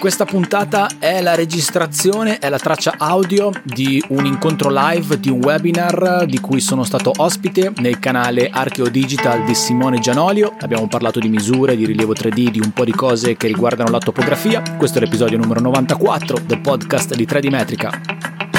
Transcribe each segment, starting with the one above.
Questa puntata è la registrazione, è la traccia audio di un incontro live, di un webinar di cui sono stato ospite nel canale Archeo Digital di Simone Gianolio. Abbiamo parlato di misure, di rilievo 3D, di un po' di cose che riguardano la topografia. Questo è l'episodio numero 94 del podcast di 3D Metrica.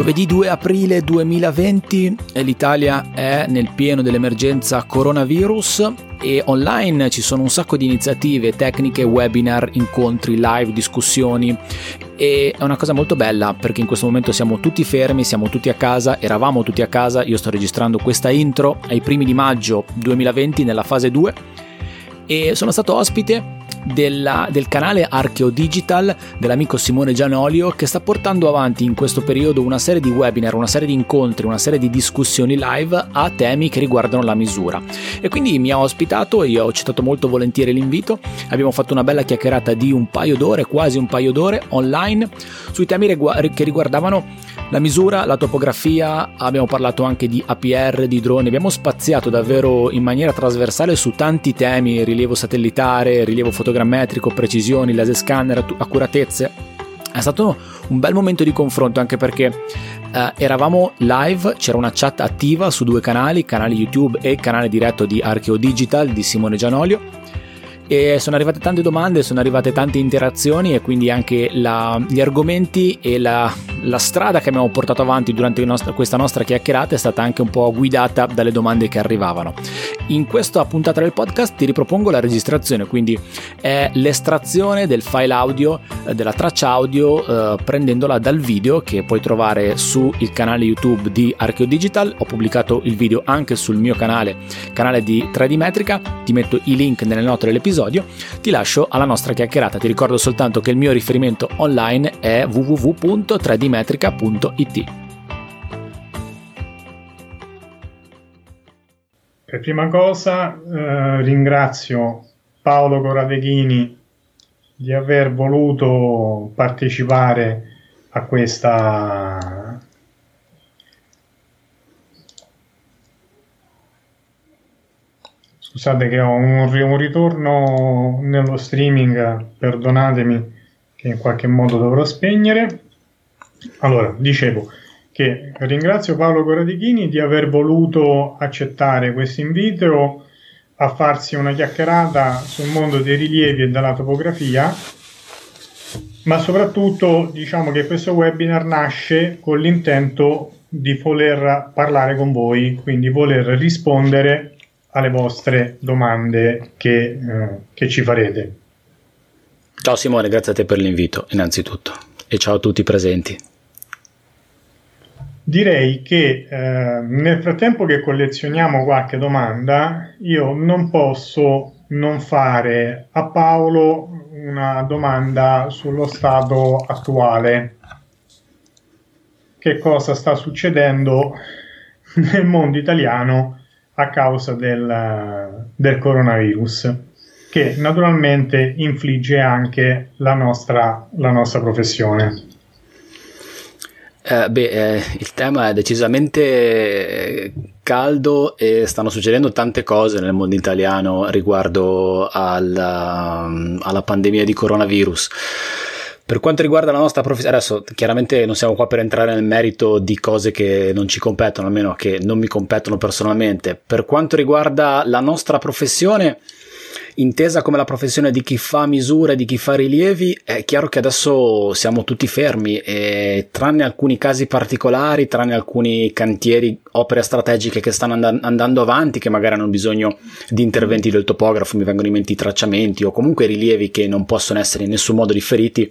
Giovedì 2 aprile 2020 l'Italia è nel pieno dell'emergenza coronavirus e online ci sono un sacco di iniziative, tecniche, webinar, incontri, live, discussioni. E è una cosa molto bella perché in questo momento siamo tutti fermi, siamo tutti a casa, eravamo tutti a casa, io sto registrando questa intro ai primi di maggio 2020 nella fase 2 e sono stato ospite della, del canale Archeo Digital dell'amico Simone Gianolio che sta portando avanti in questo periodo una serie di webinar, una serie di incontri, una serie di discussioni live a temi che riguardano la misura. E quindi mi ha ospitato io ho accettato molto volentieri l'invito. Abbiamo fatto una bella chiacchierata di un paio d'ore, quasi un paio d'ore online sui temi che riguardavano la misura, la topografia, abbiamo parlato anche di APR, di droni, abbiamo spaziato davvero in maniera trasversale su tanti temi, rilievo satellitare, rilievo fotogrammetrico, precisioni, laser scanner, accuratezze. È stato un bel momento di confronto anche perché eh, eravamo live, c'era una chat attiva su due canali, canale YouTube e canale diretto di Archeo Digital di Simone Gianolio e sono arrivate tante domande, sono arrivate tante interazioni e quindi anche la, gli argomenti e la, la, strada che abbiamo portato avanti durante nostra, questa nostra chiacchierata è stata anche un po' guidata dalle domande che arrivavano. In questa puntata del podcast ti ripropongo la registrazione, quindi è l'estrazione del file audio, eh, della traccia audio eh, prendendola dal video che puoi trovare sul canale YouTube di Archeo Digital. Ho pubblicato il video anche sul mio canale, canale di 3D Metrica, ti metto i link nelle note dell'episodio episodio, ti lascio alla nostra chiacchierata. Ti ricordo soltanto che il mio riferimento online è www.3dmetrica.it. Per prima cosa eh, ringrazio Paolo Coradeghini di aver voluto partecipare a questa Scusate che ho un, un, ritorno nello streaming, perdonatemi che in qualche modo dovrò spegnere. Allora, dicevo che ringrazio Paolo Coradichini di aver voluto accettare questo invito a farsi una chiacchierata sul mondo dei rilievi e della topografia, ma soprattutto diciamo che questo webinar nasce con l'intento di voler parlare con voi, quindi voler rispondere alle vostre domande che, eh, che ci farete. Ciao Simone, grazie a te per l'invito innanzitutto e ciao a tutti i presenti. Direi che eh, nel frattempo che collezioniamo qualche domanda, io non posso non fare a Paolo una domanda sullo stato attuale. Che cosa sta succedendo nel mondo italiano a causa del, del coronavirus, che naturalmente infligge anche la nostra, la nostra professione. Eh, beh, eh, il tema è decisamente caldo e stanno succedendo tante cose nel mondo italiano riguardo alla, alla pandemia di coronavirus. Per quanto riguarda la nostra professione, adesso chiaramente non siamo qua per entrare nel merito di cose che non ci competono, almeno che non mi competono personalmente. Per quanto riguarda la nostra professione, intesa come la professione di chi fa misure, di chi fa rilievi, è chiaro che adesso siamo tutti fermi e tranne alcuni casi particolari, tranne alcuni cantieri, opere strategiche che stanno and- andando avanti, che magari hanno bisogno di interventi del topografo, mi vengono in mente i tracciamenti o comunque rilievi che non possono essere in nessun modo differiti,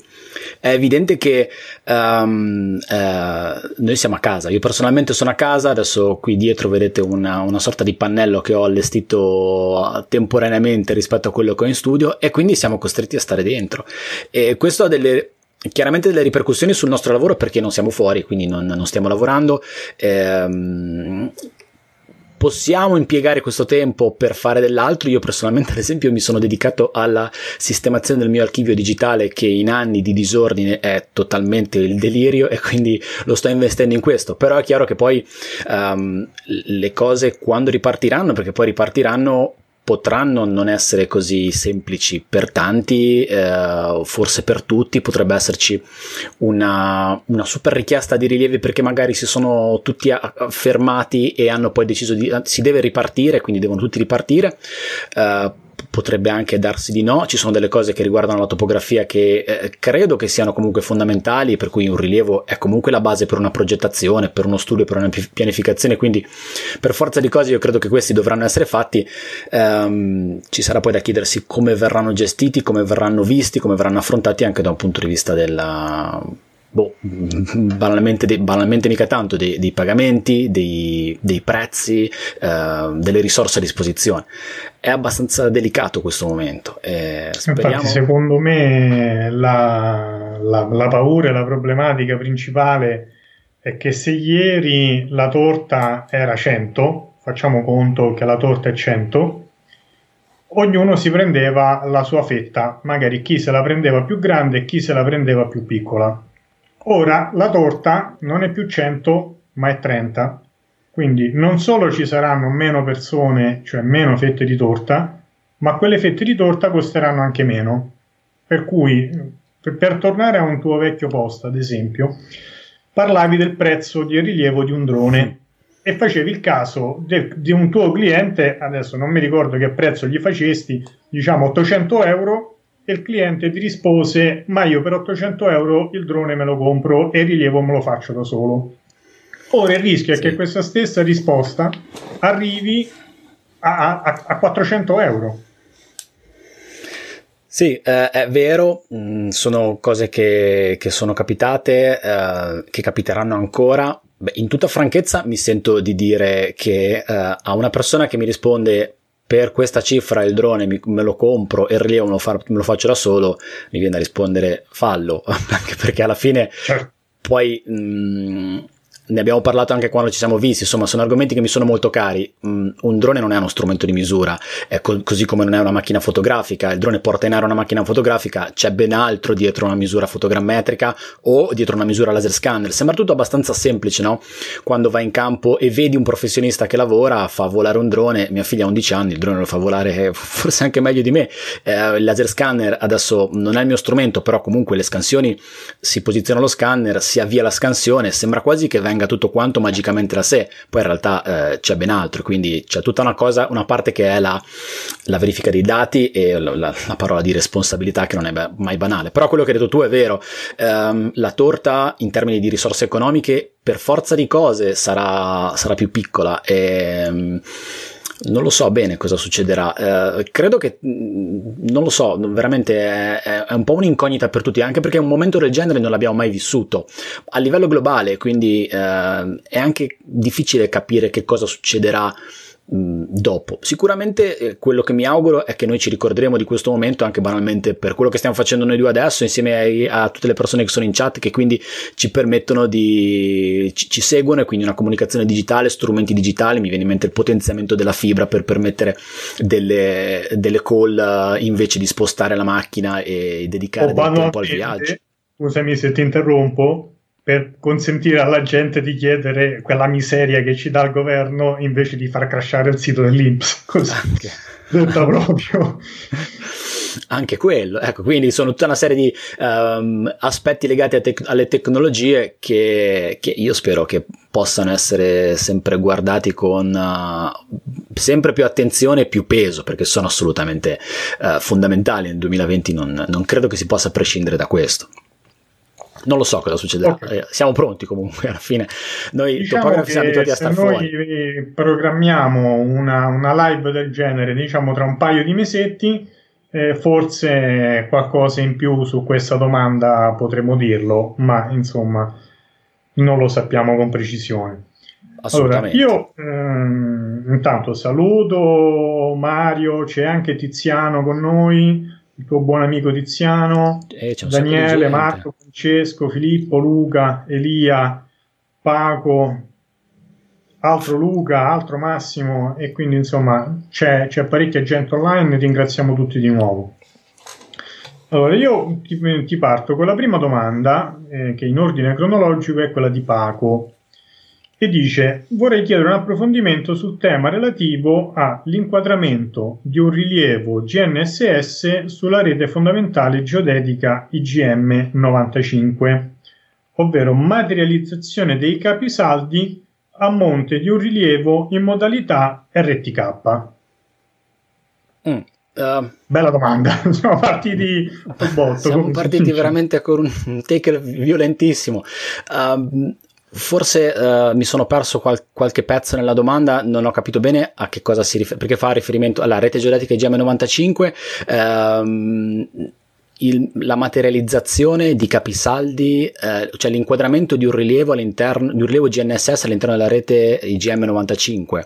è evidente che um, eh, noi siamo a casa. Io personalmente sono a casa, adesso qui dietro vedete una, una sorta di pannello che ho allestito temporaneamente rispetto a quello che ho in studio e quindi siamo costretti a stare dentro. E questo ha delle chiaramente delle ripercussioni sul nostro lavoro perché non siamo fuori, quindi non, non stiamo lavorando. Ehm, possiamo impiegare questo tempo per fare dell'altro. Io personalmente, ad esempio, mi sono dedicato alla sistemazione del mio archivio digitale che in anni di disordine è totalmente il delirio e quindi lo sto investendo in questo. Però è chiaro che poi um, le cose quando ripartiranno, perché poi ripartiranno potranno non essere così semplici per tanti, eh, forse per tutti, potrebbe esserci una, una, super richiesta di rilievi perché magari si sono tutti fermati e hanno poi deciso di si deve ripartire, quindi devono tutti ripartire. Eh, potrebbe anche darsi di no, ci sono delle cose che riguardano la topografia che eh, credo che siano comunque fondamentali, per cui un rilievo è comunque la base per una progettazione, per uno studio, per una pianificazione, quindi per forza di cose io credo che questi dovranno essere fatti, ehm, ci sarà poi da chiedersi come verranno gestiti, come verranno visti, come verranno affrontati anche da un punto di vista della boh, banalmente, de, banalmente mica tanto dei, dei pagamenti, dei, dei prezzi, eh, delle risorse a disposizione. È abbastanza delicato questo momento. Eh, speriamo... Infatti, secondo me la, la, la paura e la problematica principale è che se ieri la torta era 100, facciamo conto che la torta è 100, ognuno si prendeva la sua fetta, magari chi se la prendeva più grande e chi se la prendeva più piccola. Ora la torta non è più 100 ma è 30, quindi non solo ci saranno meno persone, cioè meno fette di torta, ma quelle fette di torta costeranno anche meno. Per cui, per, per tornare a un tuo vecchio post, ad esempio, parlavi del prezzo di rilievo di un drone e facevi il caso de, di un tuo cliente, adesso non mi ricordo che prezzo gli facesti, diciamo 800 euro, e il cliente ti rispose ma io per 800 euro il drone me lo compro e il rilievo me lo faccio da solo. Ora il rischio sì. è che questa stessa risposta arrivi a, a, a 400 euro. Sì, eh, è vero, mh, mm, sono cose che, che sono capitate, eh, che capiteranno ancora. Beh, in tutta franchezza mi sento di dire che eh, a una persona che mi risponde per questa cifra il drone mi, me lo compro e il rilievo me me lo, faccio da solo, mi viene da rispondere fallo, anche perché alla fine certo. poi mh, mm, ne abbiamo parlato anche quando ci siamo visti, insomma sono argomenti che mi sono molto cari. Mm, un drone non è uno strumento di misura, co- così come non è una macchina fotografica, il drone porta in aria una macchina fotografica, c'è ben altro dietro una misura fotogrammetrica o dietro una misura laser scanner, sembra tutto abbastanza semplice, no? Quando vai in campo e vedi un professionista che lavora, fa volare un drone, mia figlia ha 11 anni, il drone lo fa volare forse anche meglio di me, eh, il laser scanner adesso non è il mio strumento, però comunque le scansioni si posiziona lo scanner, si avvia la scansione, sembra quasi che venga venga tutto quanto magicamente da sé, poi in realtà eh, c'è ben altro, quindi c'è tutta una cosa, una parte che è la, la verifica dei dati e la, la, la, parola di responsabilità che non è mai banale, però quello che hai detto tu è vero, ehm, la torta in termini di risorse economiche per forza di cose sarà, sarà più piccola. E ehm, non lo so bene cosa succederà. Eh, credo che, mm, non lo so, veramente è, è, un po' un'incognita per tutti, anche perché un momento del genere non l'abbiamo mai vissuto a livello globale, quindi eh, è anche difficile capire che cosa succederà dopo. Sicuramente eh, quello che mi auguro è che noi ci ricorderemo di questo momento anche banalmente per quello che stiamo facendo noi due adesso insieme ai, a tutte le persone che sono in chat che quindi ci permettono di ci, ci, seguono e quindi una comunicazione digitale, strumenti digitali, mi viene in mente il potenziamento della fibra per permettere delle, delle call uh, invece di spostare la macchina e dedicare del tempo al viaggio. Scusami se ti interrompo, per consentire alla gente di chiedere quella miseria che ci dà il governo invece di far crashare il sito dell'Inps. Così, Anche. detto proprio. Anche quello, ecco, quindi sono tutta una serie di um, aspetti legati te- alle tecnologie che, che, io spero che possano essere sempre guardati con uh, sempre più attenzione e più peso, perché sono assolutamente uh, fondamentali nel 2020, non, non credo che si possa prescindere da questo. Non lo so cosa succederà, okay. Eh, siamo pronti comunque alla fine. Noi diciamo topografi siamo abituati a stare fuori. Noi programmiamo una, una, live del genere, diciamo tra un paio di mesetti, eh, forse qualcosa in più su questa domanda potremo dirlo, ma insomma non lo sappiamo con precisione. Allora, io ehm, intanto saluto Mario, c'è anche Tiziano con noi il tuo buon amico Tiziano, eh, Daniele, Marco, Francesco, Filippo, Luca, Elia, Paco, altro Luca, altro Massimo e quindi insomma c'è, c'è parecchia gente online, ringraziamo tutti di nuovo. Allora, io ti, ti parto con la prima domanda, eh, che in ordine cronologico è quella di Paco, e dice: Vorrei chiedere un approfondimento sul tema relativo all'inquadramento di un rilievo GNSS sulla rete fondamentale geodetica IGM 95, ovvero materializzazione dei capisaldi a monte di un rilievo in modalità RTK. Mm. Uh, Bella domanda, siamo partiti botto. Siamo partiti veramente con un take violentissimo. Uh, forse uh, mi sono perso qual- qualche pezzo nella domanda, non ho capito bene a che cosa si riferisce, perché fa riferimento alla rete geodetica IGM95. Uh, il, la materializzazione di capisaldi, eh, cioè l'inquadramento di un rilievo all'interno di un rilievo GNSS all'interno della rete IGM95.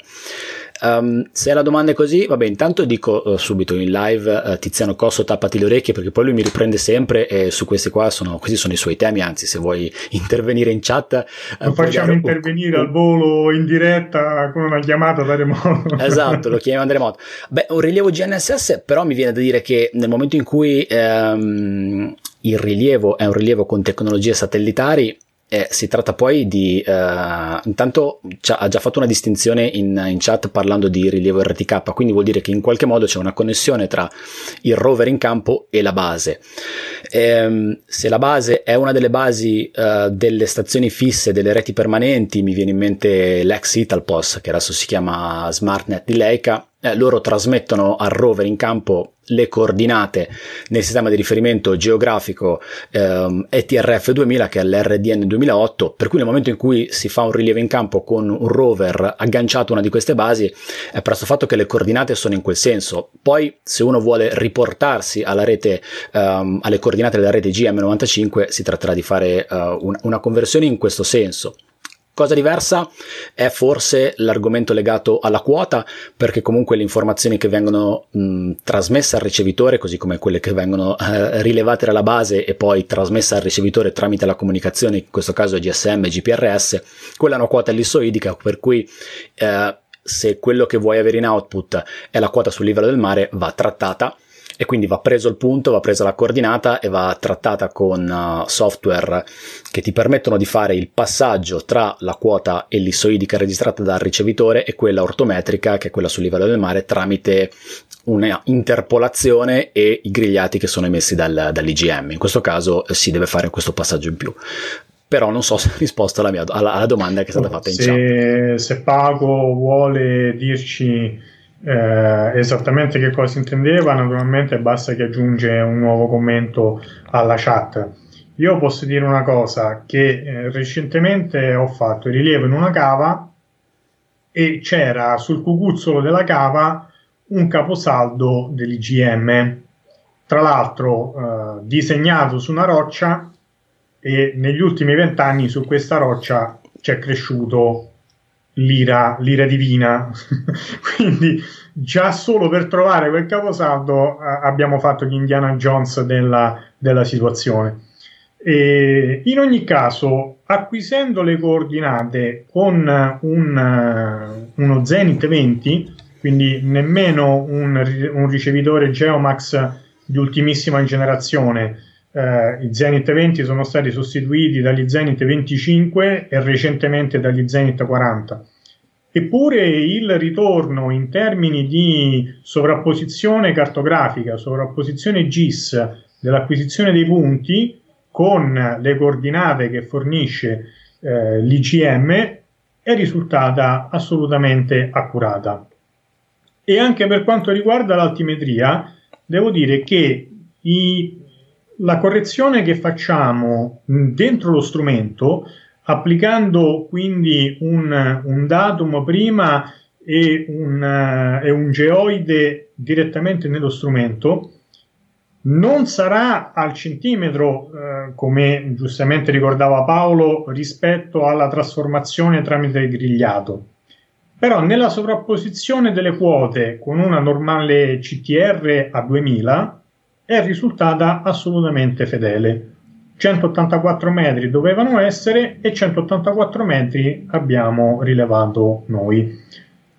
Um, se la domanda è così, vabbè, intanto dico uh, subito in live uh, Tiziano Cosso tappati le orecchie perché poi lui mi riprende sempre e su questi qua sono, questi sono i suoi temi, anzi se vuoi intervenire in chat... Uh, lo facciamo dare, intervenire al volo in diretta con una chiamata da remoto. esatto, lo chiamiamo da remoto. Beh, un rilievo GNSS però mi viene da dire che nel momento in cui um, il rilievo è un rilievo con tecnologie satellitari eh, si tratta poi di uh, intanto ha già fatto una distinzione in, in, chat parlando di rilievo RTK quindi vuol dire che in qualche modo c'è una connessione tra il rover in campo e la base. Ehm, se la base è una delle basi uh, delle stazioni fisse delle reti permanenti mi viene in mente l'ex Italpos che adesso si chiama SmartNet di Leica eh, loro trasmettono al rover in campo le coordinate nel sistema di riferimento geografico ehm, ETRF 2000 che è l'RDN 2008 per cui nel momento in cui si fa un rilievo in campo con un rover agganciato a una di queste basi è presto fatto che le coordinate sono in quel senso. Poi se uno vuole riportarsi alla rete ehm, alle coordinate della rete GM95 si tratterà di fare uh, un, una conversione in questo senso Cosa diversa è forse l'argomento legato alla quota, perché comunque le informazioni che vengono mh, trasmesse al ricevitore, così come quelle che vengono eh, rilevate dalla base e poi trasmesse al ricevitore tramite la comunicazione, in questo caso GSM e GPRS, quella è una quota ellissoidica, per cui eh, se quello che vuoi avere in output è la quota sul livello del mare, va trattata e quindi va preso il punto, va presa la coordinata e va trattata con uh, software che ti permettono di fare il passaggio tra la quota ellissoidica registrata dal ricevitore e quella ortometrica che è quella sul livello del mare tramite una interpolazione e i grigliati che sono emessi dal, dall'IGM. In questo caso si deve fare questo passaggio in più però non so se ha risposto alla, mia, alla, alla domanda che è stata fatta in se, chat. Se Pago vuole dirci eh, esattamente che cosa intendeva, naturalmente basta che aggiunge un nuovo commento alla chat. Io posso dire una cosa, che eh, recentemente ho fatto il rilievo in una cava e c'era sul cucuzzolo della cava un caposaldo dell'IGM, tra l'altro eh, disegnato su una roccia e negli ultimi vent'anni su questa roccia c'è cresciuto l'ira, l'ira divina. Quindi già solo per trovare quel caposaldo eh, abbiamo fatto gli Indiana Jones della, della situazione. E in ogni caso, acquisendo le coordinate con un, uno Zenith 20, quindi nemmeno un, un ricevitore Geomax di ultimissima generazione, eh, i Zenith 20 sono stati sostituiti dagli Zenith 25 e recentemente dagli Zenith 40. Eppure il ritorno in termini di sovrapposizione cartografica, sovrapposizione GIS dell'acquisizione dei punti con le coordinate che fornisce eh, l'ICM è risultata assolutamente accurata. E anche per quanto riguarda l'altimetria, devo dire che i la correzione che facciamo dentro lo strumento, applicando quindi un, un datum prima e un, e un geoide direttamente nello strumento, non sarà al centimetro, eh, come giustamente ricordava Paolo, rispetto alla trasformazione tramite il grigliato. Però nella sovrapposizione delle quote con una normale CTR a 2000, è risultata assolutamente fedele. 184 metri dovevano essere e 184 metri abbiamo rilevato noi.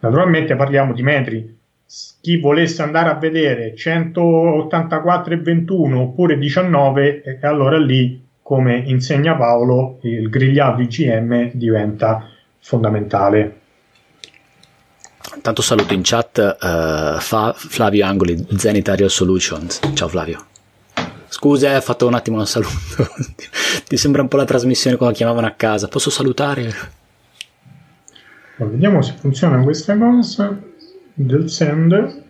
Naturalmente parliamo di metri. Chi volesse andare a vedere 184 e 21 oppure 19, e allora lì, come insegna Paolo, il grigliato IGM diventa fondamentale. Tanto saluto in chat uh, fa Flavio Angoli, Zenith Solutions. Ciao Flavio. Scusa, ho fatto un attimo un saluto. Ti sembra un po' la trasmissione quando chiamavano a casa. Posso salutare? Vediamo se funziona questa cosa del send.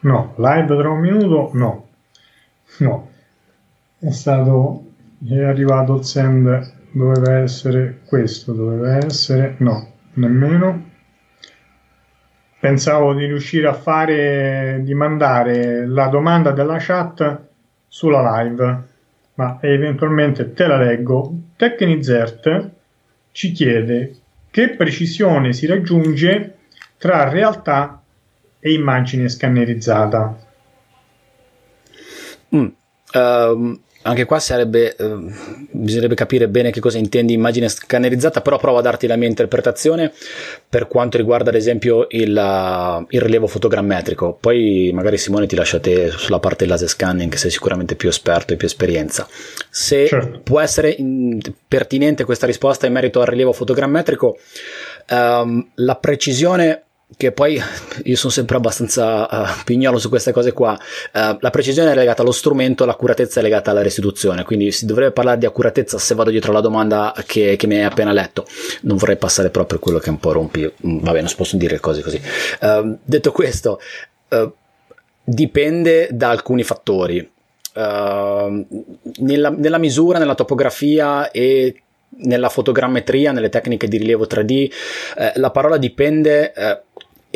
No, live tra un minuto? No. No. È stato... è arrivato il send, doveva essere questo, doveva essere... no, nemmeno pensavo di riuscire a fare, di mandare la domanda della chat sulla live, ma eventualmente te la leggo. Tecnizert ci chiede che precisione si raggiunge tra realtà e immagine scannerizzata. Mm. Um, anche qua sarebbe, eh, bisognerebbe capire bene che cosa intendi immagine scannerizzata, però provo a darti la mia interpretazione per quanto riguarda ad esempio il, uh, il rilievo fotogrammetrico. Poi magari Simone ti lasciate sulla parte del laser scanning, che sei sicuramente più esperto e più esperienza. Se certo. può essere in, pertinente questa risposta in merito al rilievo fotogrammetrico, um, la precisione che poi io sono sempre abbastanza uh, pignolo su queste cose qua. Uh, la precisione è legata allo strumento, l'accuratezza è legata alla restituzione, quindi si dovrebbe parlare di accuratezza se vado dietro alla domanda che, che mi hai appena letto. Non vorrei passare proprio quello che un po' rompi, mm, vabbè, non si possono dire cose così. Uh, detto questo, dipende da alcuni fattori. Nella, nella misura, nella topografia e nella fotogrammetria, nelle tecniche di rilievo 3D, eh, la parola dipende eh,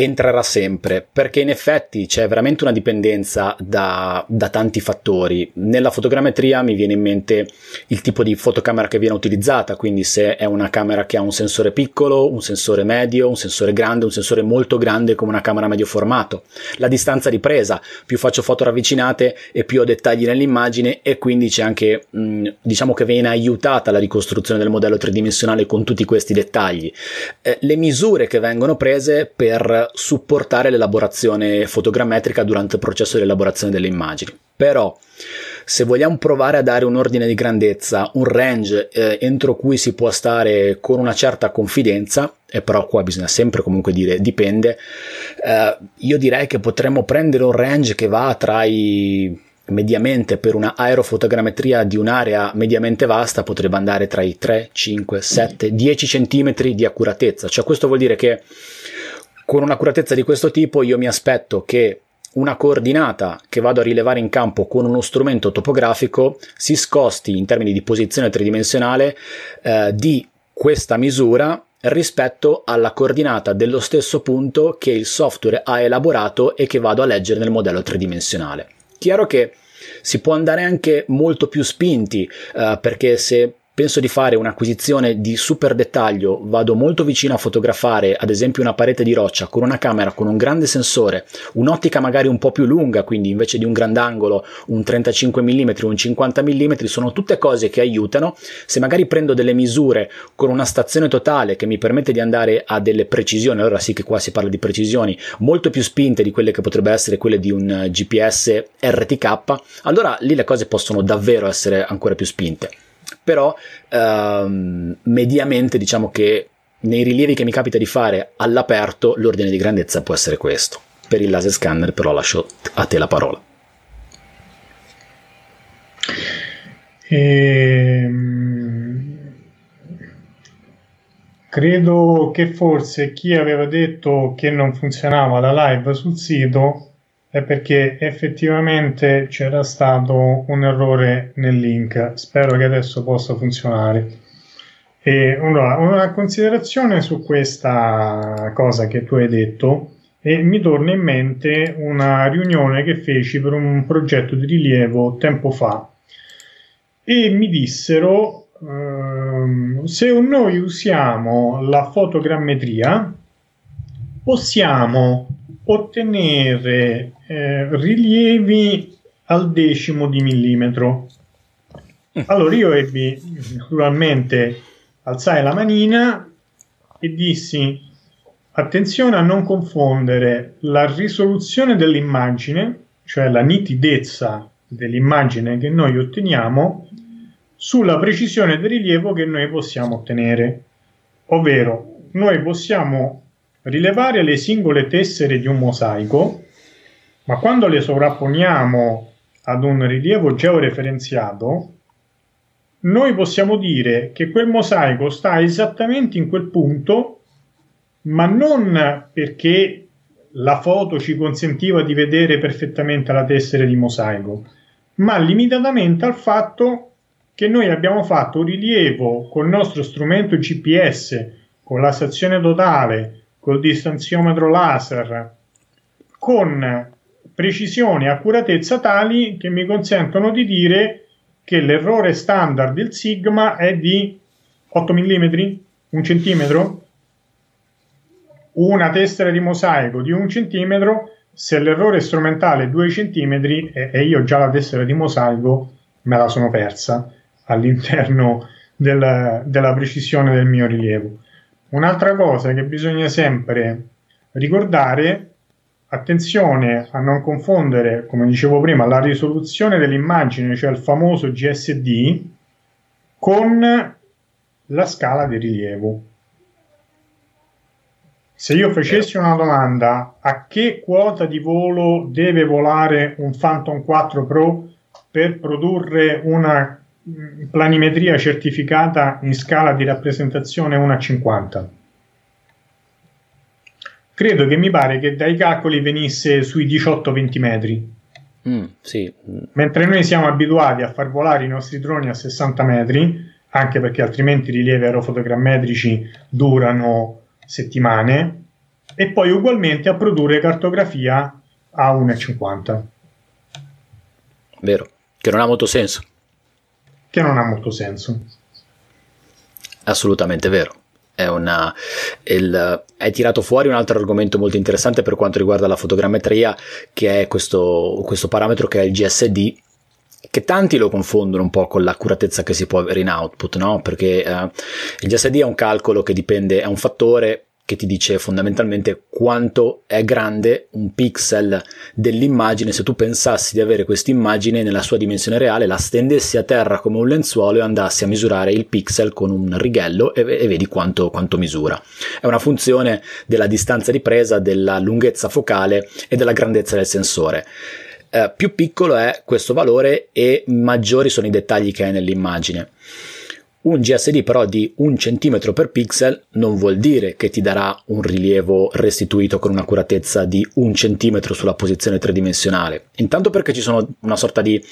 entrerà sempre perché in effetti c'è veramente una dipendenza da, da, tanti fattori. Nella fotogrammetria mi viene in mente il tipo di fotocamera che viene utilizzata, quindi se è una camera che ha un sensore piccolo, un sensore medio, un sensore grande, un sensore molto grande come una camera medio formato. La distanza di presa, più faccio foto ravvicinate e più ho dettagli nell'immagine e quindi c'è anche, mh, diciamo che viene aiutata la ricostruzione del modello tridimensionale con tutti questi dettagli. Eh, le misure che vengono prese per supportare l'elaborazione fotogrammetrica durante il processo di elaborazione delle immagini. Però, se vogliamo provare a dare un ordine di grandezza, un range eh, entro cui si può stare con una certa confidenza, e però qua bisogna sempre comunque dire dipende, eh, io direi che potremmo prendere un range che va tra i mediamente per una aerofotogrammetria di un'area mediamente vasta potrebbe andare tra i 3, 5, 7, 10 cm di accuratezza. Cioè questo vuol dire che con un'accuratezza di questo tipo io mi aspetto che una coordinata che vado a rilevare in campo con uno strumento topografico si sposti in termini di posizione tridimensionale eh, di questa misura rispetto alla coordinata dello stesso punto che il software ha elaborato e che vado a leggere nel modello tridimensionale. Chiaro che si può andare anche molto più spinti eh, perché se penso di fare un'acquisizione di super dettaglio, vado molto vicino a fotografare ad esempio una parete di roccia con una camera con un grande sensore, un'ottica magari un po' più lunga, quindi invece di un grandangolo un 35 mm un 50 mm, sono tutte cose che aiutano. Se magari prendo delle misure con una stazione totale che mi permette di andare a delle precisioni, allora sì che qua si parla di precisioni molto più spinte di quelle che potrebbe essere quelle di un GPS RTK, allora lì le cose possono davvero essere ancora più spinte però ehm, mediamente diciamo che nei rilievi che mi capita di fare all'aperto l'ordine di grandezza può essere questo. Per il laser scanner però lascio a te la parola. Ehm, credo che forse chi aveva detto che non funzionava la live sul sito è perché effettivamente c'era stato un errore nel link. Spero che adesso possa funzionare. E una, una considerazione su questa cosa che tu hai detto e mi torna in mente una riunione che feci per un progetto di rilievo tempo fa e mi dissero ehm, se noi usiamo la fotogrammetria possiamo ottenere eh, rilievi al decimo di millimetro. Allora io ebbi naturalmente alzai la manina e dissi attenzione a non confondere la risoluzione dell'immagine, cioè la nitidezza dell'immagine che noi otteniamo, sulla precisione del rilievo che noi possiamo ottenere. Ovvero, noi possiamo rilevare le singole tessere di un mosaico, ma quando le sovrapponiamo ad un rilievo georeferenziato, noi possiamo dire che quel mosaico sta esattamente in quel punto, ma non perché la foto ci consentiva di vedere perfettamente la tessera di mosaico, ma limitatamente al fatto che noi abbiamo fatto un rilievo col nostro strumento GPS, con la stazione totale, col distanziometro laser, con precisione e accuratezza tali che mi consentono di dire che l'errore standard del sigma è di 8 mm, 1 centimetro, una tessera di mosaico di 1 centimetro, se l'errore strumentale è 2 centimetri e, e io già la tessera di mosaico me la sono persa all'interno del, della precisione del mio rilievo. Un'altra cosa che bisogna sempre ricordare Attenzione a non confondere, come dicevo prima, la risoluzione dell'immagine, cioè il famoso GSD, con la scala di rilievo. Se io facessi una domanda a che quota di volo deve volare un Phantom 4 Pro per produrre una mm, planimetria certificata in scala di rappresentazione 1 a 50? Credo che mi pare che dai calcoli venisse sui 18-20 metri. Mm, sì. Mentre noi siamo abituati a far volare i nostri droni a 60 metri, anche perché altrimenti i rilievi aerofotogrammetrici durano settimane, e poi ugualmente a produrre cartografia a 1,50. Vero, che non ha molto senso. Che non ha molto senso. Assolutamente vero è una, il, hai tirato fuori un altro argomento molto interessante per quanto riguarda la fotogrammetria, che è questo, questo parametro che è il GSD, che tanti lo confondono un po' con l'accuratezza che si può avere in output, no? Perché eh, il GSD è un calcolo che dipende, è un fattore che ti dice fondamentalmente quanto è grande un pixel dell'immagine se tu pensassi di avere questa immagine nella sua dimensione reale, la stendessi a terra come un lenzuolo e andassi a misurare il pixel con un righello e, e vedi quanto, quanto misura. È una funzione della distanza di presa, della lunghezza focale e della grandezza del sensore. Eh, più piccolo è questo valore e maggiori sono i dettagli che hai nell'immagine. Un GSD però di un centimetro per pixel non vuol dire che ti darà un rilievo restituito con un'accuratezza di un centimetro sulla posizione tridimensionale. Intanto perché ci sono una sorta di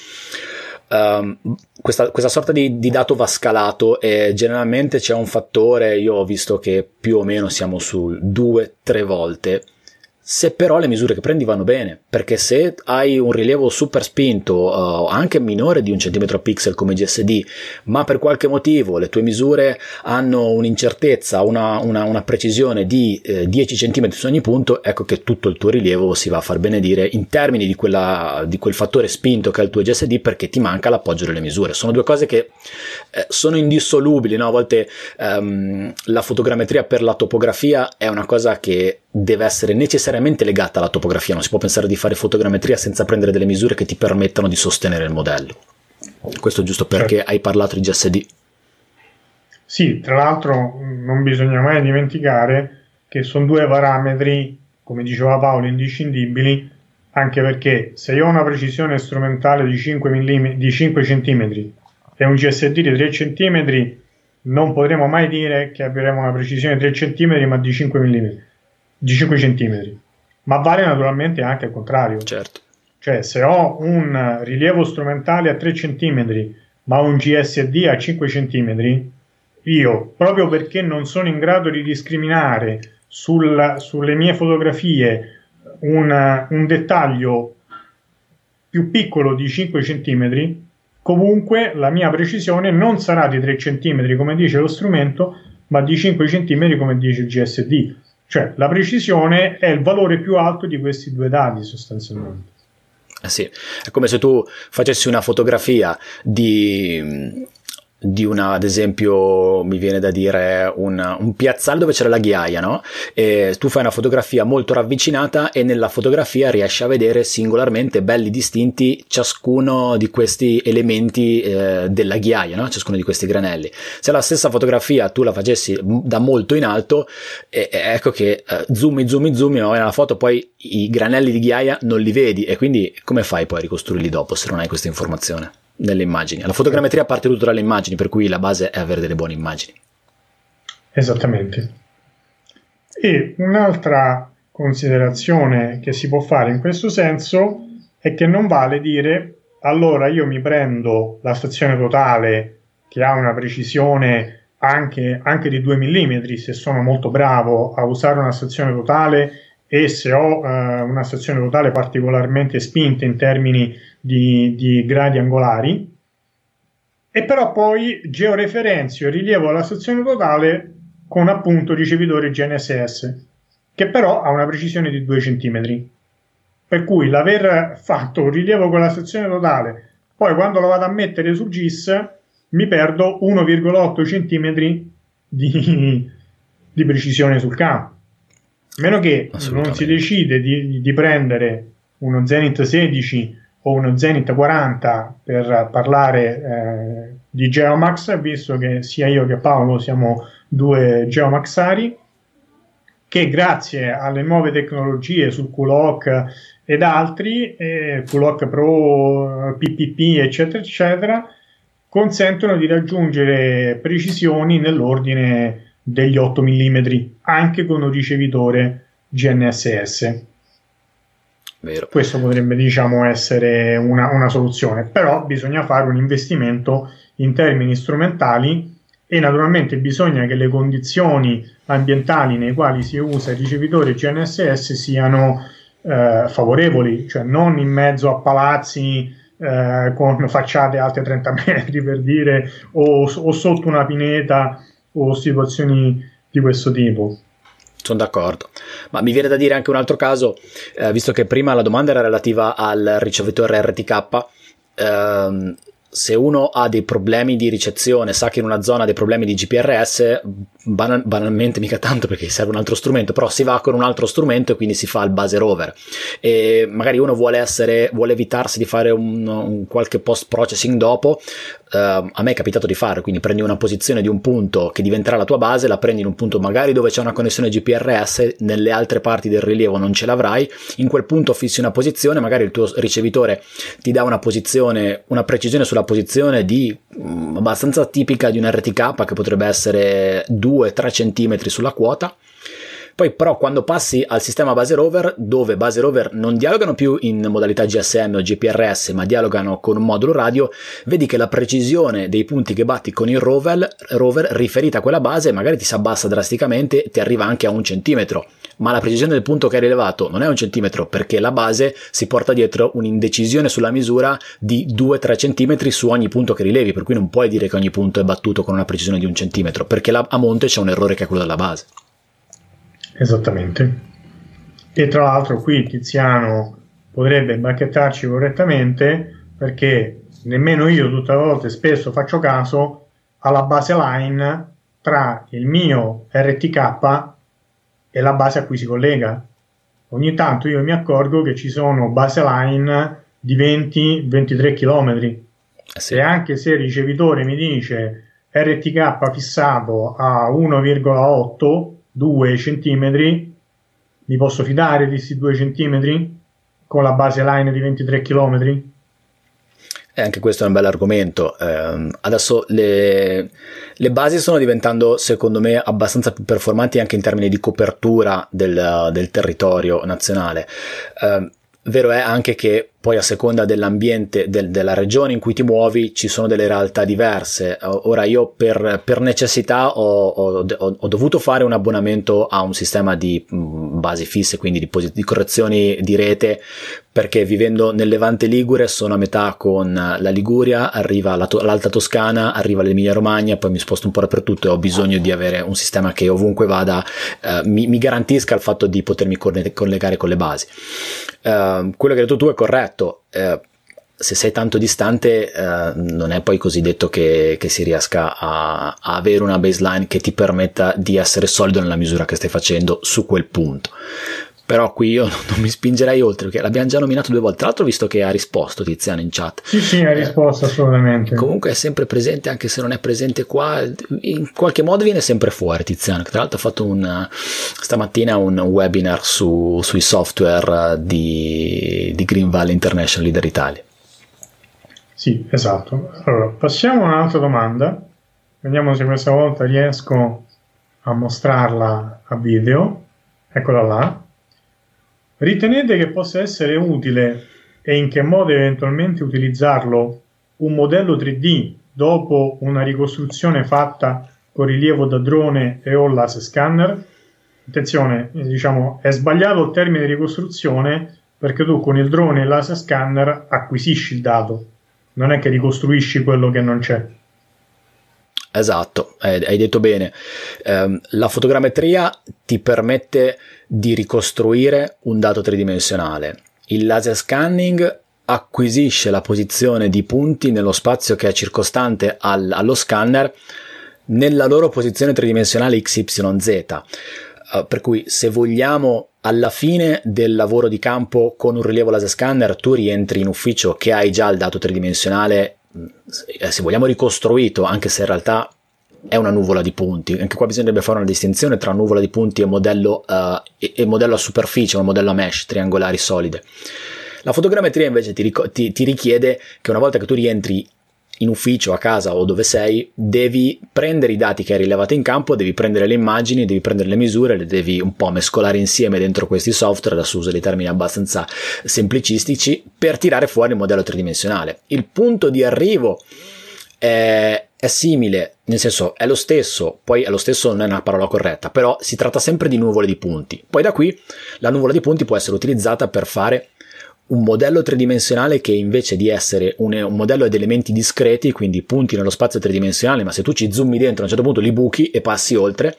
Um, questa, questa, sorta di, di, dato va scalato e generalmente c'è un fattore, io ho visto che più o meno siamo sul 2-3 volte se però le misure che prendi vanno bene, perché se hai un rilievo super spinto, uh, anche minore di un centimetro pixel come GSD, ma per qualche motivo le tue misure hanno un'incertezza, una, una, una precisione di eh, 10 cm su ogni punto, ecco che tutto il tuo rilievo si va a far benedire in termini di, quella, di quel fattore spinto che è il tuo GSD perché ti manca l'appoggio delle misure. Sono due cose che eh, sono indissolubili, no? a volte um, la fotogrammetria per la topografia è una cosa che deve essere necessariamente legata alla topografia, non si può pensare di fare fotogrammetria senza prendere delle misure che ti permettano di sostenere il modello. Questo giusto perché certo. hai parlato di GSD. Sì, tra l'altro non bisogna mai dimenticare che sono due parametri, come diceva Paolo, indiscindibili, anche perché se io ho una precisione strumentale di 5, mm, di 5 cm e un GSD di 3 cm, non potremo mai dire che avremo una precisione di 3 cm ma di 5 mm di 5 cm, ma vale naturalmente anche al contrario. Certo. Cioè, se ho un rilievo strumentale a 3 cm, ma un GSD a 5 cm, io, proprio perché non sono in grado di discriminare sul, sulle mie fotografie un, un dettaglio più piccolo di 5 cm, comunque la mia precisione non sarà di 3 cm come dice lo strumento, ma di 5 cm come dice il GSD. Cioè la precisione è il valore più alto di questi due dati sostanzialmente. Eh sì, è come se tu facessi una fotografia di, di una, ad esempio, mi viene da dire un, un, piazzale dove c'era la ghiaia, no? E tu fai una fotografia molto ravvicinata e nella fotografia riesci a vedere singolarmente, belli distinti, ciascuno di questi elementi eh, della ghiaia, no? Ciascuno di questi granelli. Se la stessa fotografia tu la facessi da molto in alto, eh, ecco che eh, zoom, zoom, zoom, no? nella foto poi i granelli di ghiaia non li vedi e quindi come fai poi a ricostruirli dopo se non hai questa informazione? Nelle immagini. La fotogrammetria parte tutto dalle immagini, per cui la base è avere delle buone immagini. Esattamente. E un'altra considerazione che si può fare in questo senso è che non vale dire allora io mi prendo la stazione totale che ha una precisione anche, anche di 2 mm se sono molto bravo a usare una stazione totale e se ho eh, una stazione totale particolarmente spinta in termini di, di gradi angolari, e però poi georeferenzio rilievo la stazione totale con appunto ricevitore GNSS, che però ha una precisione di 2 cm. Per cui l'aver fatto un rilievo con la stazione totale, poi quando lo vado a mettere sul GIS, mi perdo 1,8 cm di, di precisione sul campo. A meno che non si decide di, di prendere uno Zenith 16 o uno Zenith 40 per parlare eh, di Geomax, visto che sia io che Paolo siamo due Geomaxari, che grazie alle nuove tecnologie sul QLOC ed altri, eh, QLOC Pro, PPP, eccetera, eccetera, consentono di raggiungere precisioni nell'ordine degli 8 mm, anche con un ricevitore GNSS. Vero. Questo potrebbe diciamo, essere una, una soluzione, però bisogna fare un investimento in termini strumentali e naturalmente bisogna che le condizioni ambientali nei quali si usa il ricevitore GNSS siano eh, favorevoli, cioè non in mezzo a palazzi eh, con facciate alte 30 metri per dire o, o sotto una pineta o situazioni di questo tipo sono d'accordo. Ma mi viene da dire anche un altro caso, eh, visto che prima la domanda era relativa al ricevitore RTK. Ehm, se uno ha dei problemi di ricezione, sa che in una zona ha dei problemi di GPRS, banal, banalmente mica tanto perché serve un altro strumento, però si va con un altro strumento e quindi si fa il base rover. E magari uno vuole, essere, vuole evitarsi di fare un, un qualche post processing dopo, uh, a me è capitato di fare, quindi prendi una posizione di un punto che diventerà la tua base, la prendi in un punto magari dove c'è una connessione GPRS, nelle altre parti del rilievo non ce l'avrai, in quel punto fissi una posizione, magari il tuo ricevitore ti dà una posizione, una precisione sulla posizione di um, abbastanza tipica di un RTK che potrebbe essere 2-3 cm sulla quota poi però quando passi al sistema base rover, dove base rover non dialogano più in modalità GSM o GPRS, ma dialogano con un modulo radio, vedi che la precisione dei punti che batti con il rover, rover riferita a quella base magari ti si abbassa drasticamente, ti arriva anche a un centimetro ma la precisione del punto che hai rilevato non è un centimetro perché la base si porta dietro un'indecisione sulla misura di 2-3 centimetri su ogni punto che rilevi, per cui non puoi dire che ogni punto è battuto con una precisione di un centimetro, perché a monte c'è un errore che è quello della base. Esattamente. E tra l'altro qui Tiziano potrebbe bacchettarci correttamente perché nemmeno io tutte le volte spesso faccio caso alla baseline tra il mio RTK e la base a cui si collega. Ogni tanto io mi accorgo che ci sono baseline di 20-23 km eh sì. e anche se il ricevitore mi dice RTK fissato a 1,8 2 cm, mi posso fidare di questi 2 cm con la base line di 23 km? E anche questo è un bel argomento. Eh, adesso le, le, basi stanno diventando, secondo me, abbastanza più performanti anche in termini di copertura del, del territorio nazionale. Eh, vero è anche che poi a seconda dell'ambiente, del, della regione in cui ti muovi, ci sono delle realtà diverse. Ora io per, per necessità ho, ho, ho, dovuto fare un abbonamento a un sistema di mm, basi fisse, quindi di, di correzioni di rete, perché vivendo nel Levante Ligure sono a metà con la Liguria, arriva la, l'Alta Toscana, arriva l'Emilia Romagna, poi mi sposto un po' dappertutto e ho bisogno di avere un sistema che ovunque vada eh, mi, mi, garantisca il fatto di potermi collegare con le basi. Uh, quello che hai detto tu è corretto corretto. Eh, se sei tanto distante eh, non è poi così detto che, che si riesca a, a, avere una baseline che ti permetta di essere solido nella misura che stai facendo su quel punto però qui io non mi spingerei oltre perché l'abbiamo già nominato due volte. Tra l'altro visto che ha risposto Tiziano in chat. Sì sì ha risposto eh, assolutamente. comunque è sempre presente anche se non è presente qua in qualche modo viene sempre fuori Tiziano che tra l'altro ha fatto un, stamattina un webinar su, sui software di, di Green Valley International Leader Italia. Sì esatto. Allora passiamo a un'altra domanda. Vediamo se questa volta riesco a mostrarla a video. Eccola là Ritenete che possa essere utile e in che modo eventualmente utilizzarlo un modello 3D dopo una ricostruzione fatta con rilievo da drone e o laser scanner? Attenzione, diciamo, è sbagliato il termine ricostruzione perché tu con il drone e laser scanner acquisisci il dato, non è che ricostruisci quello che non c'è. Esatto, hai detto bene. Eh, la fotogrammetria ti permette di ricostruire un dato tridimensionale. Il laser scanning acquisisce la posizione di punti nello spazio che è circostante al, allo scanner nella loro posizione tridimensionale XYZ. Uh, per cui se vogliamo alla fine del lavoro di campo con un rilievo laser scanner tu rientri in ufficio che hai già il dato tridimensionale eh, se vogliamo ricostruito, anche se in realtà è una nuvola di punti. Anche qua bisognerebbe fare una distinzione tra nuvola di punti e modello, uh, e, e modello a superficie, o modello a mesh, triangolari solide. La fotogrammetria invece ti, ti, ti, richiede che una volta che tu rientri in ufficio, a casa o dove sei, devi prendere i dati che hai rilevato in campo, devi prendere le immagini, devi prendere le misure, le devi un po' mescolare insieme dentro questi software, adesso uso dei termini abbastanza semplicistici, per tirare fuori il modello tridimensionale. Il punto di arrivo è, è simile, nel senso è lo stesso, poi è lo stesso non è una parola corretta, però si tratta sempre di nuvole di punti. Poi da qui la nuvola di punti può essere utilizzata per fare un modello tridimensionale che invece di essere un, un, modello ad elementi discreti, quindi punti nello spazio tridimensionale, ma se tu ci zoomi dentro a un certo punto li buchi e passi oltre,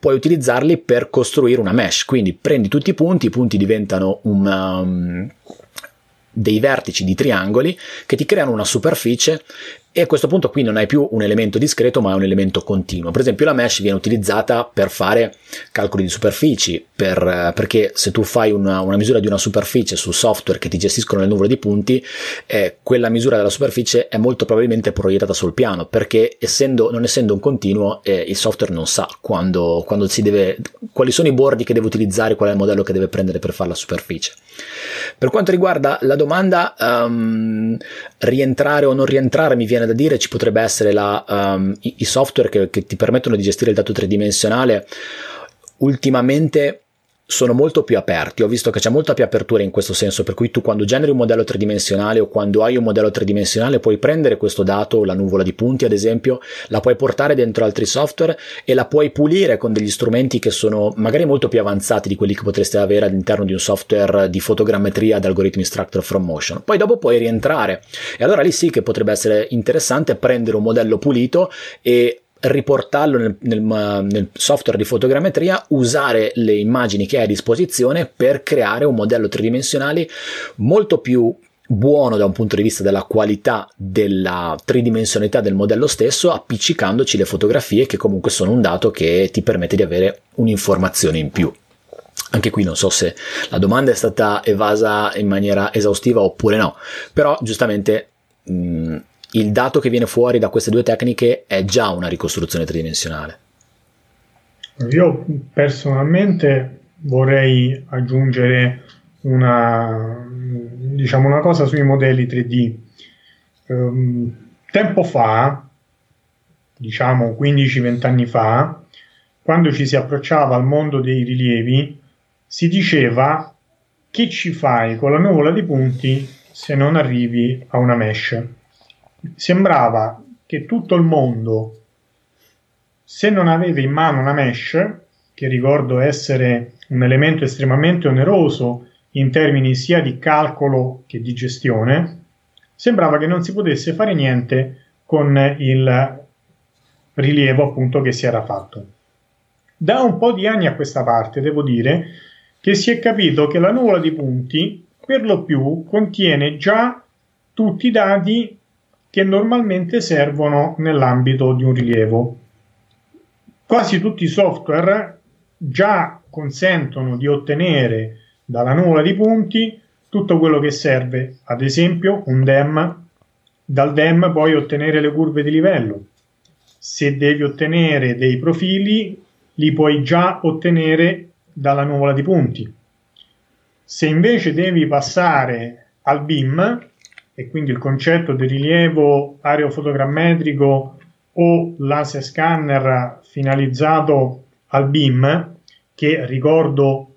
puoi utilizzarli per costruire una mesh. Quindi prendi tutti i punti, i punti diventano un, um, dei vertici di triangoli che ti creano una superficie e a questo punto qui non hai più un elemento discreto ma è un elemento continuo. Per esempio la mesh viene utilizzata per fare calcoli di superfici, per, perché se tu fai una, una, misura di una superficie su software che ti gestiscono le nuvole di punti, eh, quella misura della superficie è molto probabilmente proiettata sul piano, perché essendo, non essendo un continuo eh, il software non sa quando, quando si deve, quali sono i bordi che deve utilizzare, qual è il modello che deve prendere per fare la superficie. Per quanto riguarda la domanda um, rientrare o non rientrare, mi viene da dire ci potrebbe essere la, um, i, i, software che, che ti permettono di gestire il dato tridimensionale. Ultimamente sono molto più aperti. Ho visto che c'è molta più apertura in questo senso, per cui tu quando generi un modello tridimensionale o quando hai un modello tridimensionale puoi prendere questo dato, la nuvola di punti ad esempio, la puoi portare dentro altri software e la puoi pulire con degli strumenti che sono magari molto più avanzati di quelli che potreste avere all'interno di un software di fotogrammetria ad algoritmi structure from motion. Poi dopo puoi rientrare e allora lì sì che potrebbe essere interessante prendere un modello pulito e riportarlo nel, nel, nel, software di fotogrammetria, usare le immagini che hai a disposizione per creare un modello tridimensionale molto più buono da un punto di vista della qualità della tridimensionalità del modello stesso, appiccicandoci le fotografie che comunque sono un dato che ti permette di avere un'informazione in più. Anche qui non so se la domanda è stata evasa in maniera esaustiva oppure no, però giustamente mh, il dato che viene fuori da queste due tecniche è già una ricostruzione tridimensionale. Io personalmente vorrei aggiungere una, diciamo una cosa sui modelli 3D. Um, ehm, tempo fa, diciamo 15-20 anni fa, quando ci si approcciava al mondo dei rilievi, si diceva che ci fai con la nuvola di punti se non arrivi a una mesh sembrava che tutto il mondo, se non aveva in mano una mesh, che ricordo essere un elemento estremamente oneroso in termini sia di calcolo che di gestione, sembrava che non si potesse fare niente con il rilievo appunto che si era fatto. Da un po' di anni a questa parte devo dire che si è capito che la nuvola di punti per lo più contiene già tutti i dati che normalmente servono nell'ambito di un rilievo. Quasi tutti i software già consentono di ottenere dalla nuvola di punti tutto quello che serve, ad esempio un DEM, dal DEM puoi ottenere le curve di livello. Se devi ottenere dei profili, li puoi già ottenere dalla nuvola di punti. Se invece devi passare al BIM, e quindi il concetto di rilievo aerofotogrammetrico o laser scanner finalizzato al BIM, che ricordo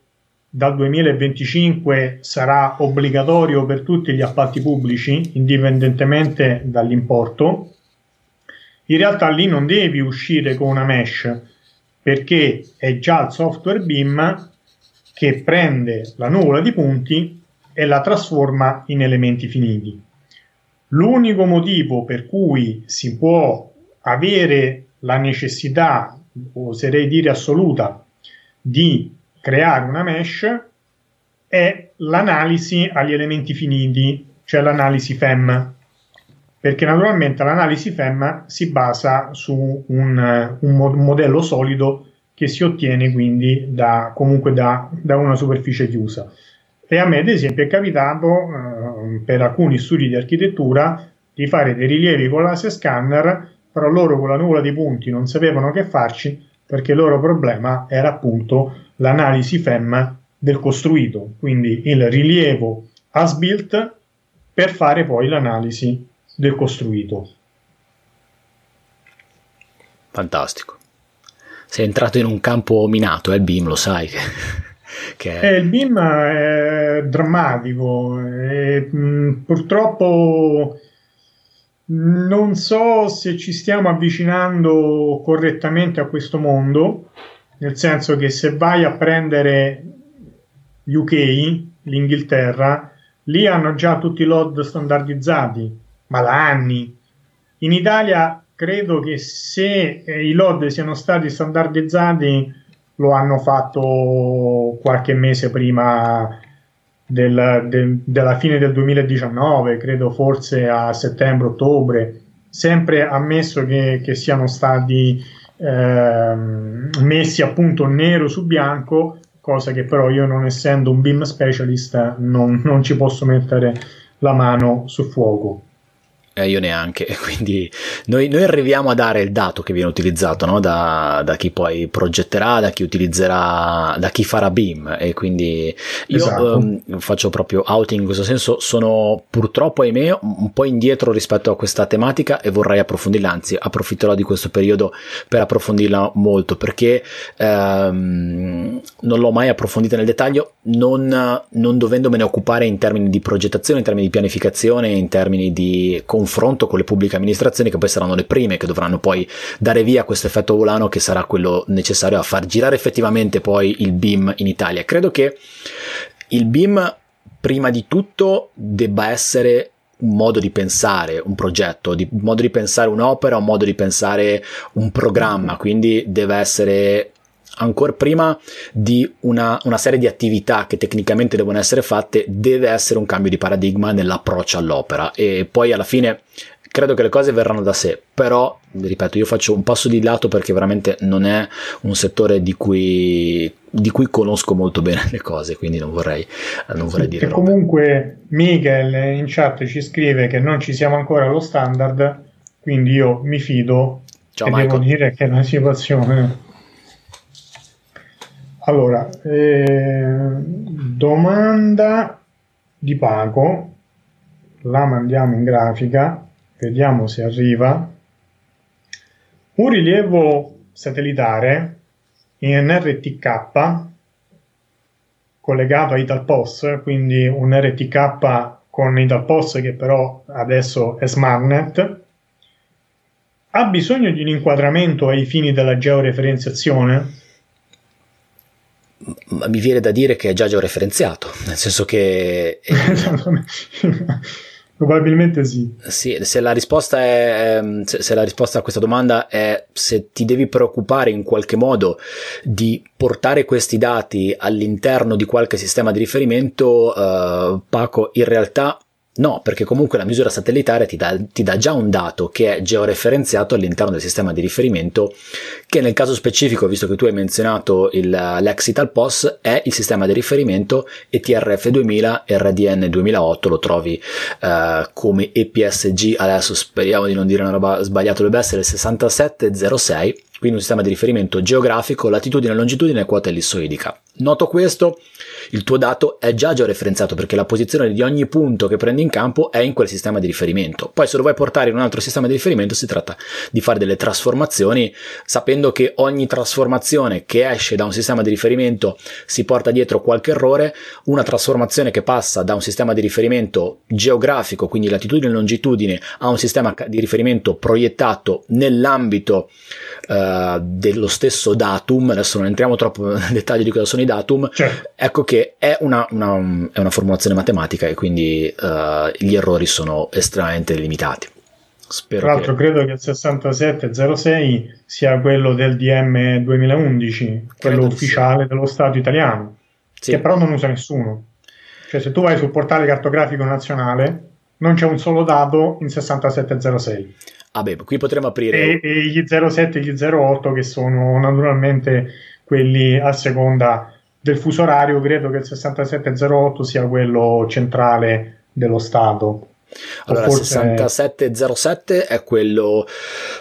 dal 2025 sarà obbligatorio per tutti gli appalti pubblici, indipendentemente dall'importo, in realtà lì non devi uscire con una mesh perché è già il software BIM che prende la nuvola di punti e la trasforma in elementi finiti. L'unico motivo per cui si può avere la necessità, oserei dire assoluta, di creare una mesh è l'analisi agli elementi finiti, cioè l'analisi FEM, perché naturalmente l'analisi FEM si basa su un, un, modello solido che si ottiene quindi da, comunque da, da, una superficie chiusa. E a me, ad esempio, è capitato eh, per alcuni studi di architettura di fare dei rilievi con laser scanner, però loro con la nuvola di punti non sapevano che farci perché il loro problema era appunto l'analisi FEM del costruito, quindi il rilievo as built per fare poi l'analisi del costruito. Fantastico. Sei entrato in un campo minato, è eh, BIM, lo sai. Che è... Eh, il BIM è drammatico e, mh, purtroppo non so se ci stiamo avvicinando correttamente a questo mondo nel senso che se vai a prendere UK, l'Inghilterra, lì hanno già tutti i load standardizzati, ma da anni. In Italia credo che se i load siano stati standardizzati lo hanno fatto qualche mese prima del, del, della fine del 2019, credo forse a settembre-ottobre, sempre ammesso che, che siano stati Ehm, messi appunto nero su bianco, cosa che però io non essendo un BIM specialist non, non ci posso mettere la mano sul fuoco eh, io neanche, quindi noi, noi, arriviamo a dare il dato che viene utilizzato no? da, da, chi poi progetterà, da chi utilizzerà, da chi farà BIM e quindi io esatto. um, faccio proprio outing in questo senso, sono purtroppo ahimè un po' indietro rispetto a questa tematica e vorrei approfondirla, anzi approfitterò di questo periodo per approfondirla molto perché um, non l'ho mai approfondita nel dettaglio, non, non dovendomene occupare in termini di progettazione, in termini di pianificazione, in termini di confronto con le pubbliche amministrazioni che poi saranno le prime che dovranno poi dare via questo effetto volano che sarà quello necessario a far girare effettivamente poi il BIM in Italia. Credo che il BIM prima di tutto debba essere un modo di pensare un progetto, un modo di pensare un'opera, un modo di pensare un programma, quindi deve essere ancora prima di una, una, serie di attività che tecnicamente devono essere fatte, deve essere un cambio di paradigma nell'approccio all'opera e poi alla fine credo che le cose verranno da sé, però ripeto, io faccio un passo di lato perché veramente non è un settore di cui, di cui conosco molto bene le cose, quindi non vorrei, non vorrei dire. E comunque Miguel in chat ci scrive che non ci siamo ancora allo standard, quindi io mi fido Ciao, e Michael. devo dire che la situazione allora, eh, domanda di Paco, la mandiamo in grafica, vediamo se arriva. Un rilievo satellitare in RTK collegato a Italpos, quindi un RTK con Italpos che però adesso è SmartNet, ha bisogno di un inquadramento ai fini della georeferenziazione? Ma mi viene da dire che è già georeferenziato, nel senso che... Probabilmente sì. Sì, se la risposta è ehm, se la risposta a questa domanda è se ti devi preoccupare in qualche modo di portare questi dati all'interno di qualche sistema di riferimento, uh, Paco, in realtà No, perché comunque la misura satellitare ti dà, ti dà, già un dato che è georeferenziato all'interno del sistema di riferimento, che nel caso specifico, visto che tu hai menzionato il, l'Exital POS, è il sistema di riferimento ETRF 2000 RDN 2008, lo trovi eh, come EPSG, adesso speriamo di non dire una roba sbagliata, dovrebbe essere il 6706, quindi un sistema di riferimento geografico, latitudine, longitudine e quota ellissoidica. Noto questo, il tuo dato è già georeferenziato perché la posizione di ogni punto che prendi in campo è in quel sistema di riferimento. Poi se lo vuoi portare in un altro sistema di riferimento si tratta di fare delle trasformazioni sapendo che ogni trasformazione che esce da un sistema di riferimento si porta dietro qualche errore, una trasformazione che passa da un sistema di riferimento geografico, quindi latitudine e longitudine, a un sistema di riferimento proiettato nell'ambito uh, dello stesso datum, adesso non entriamo troppo nel dettaglio di cosa sono i datum, certo. ecco che è una, una, è una, formulazione matematica e quindi uh, gli errori sono estremamente limitati. Spero Tra l'altro che... credo che il 6706 sia quello del DM 2011, quello ufficiale dello Stato italiano, sì. che però non usa nessuno. Cioè se tu vai sul portale cartografico nazionale non c'è un solo dato in 6706. Ah beh, qui potremmo aprire... E, e gli 07 e gli 08 che sono naturalmente quelli a seconda del fuso orario, credo che il 6708 sia quello centrale dello Stato. Allora, il 6707 è quello,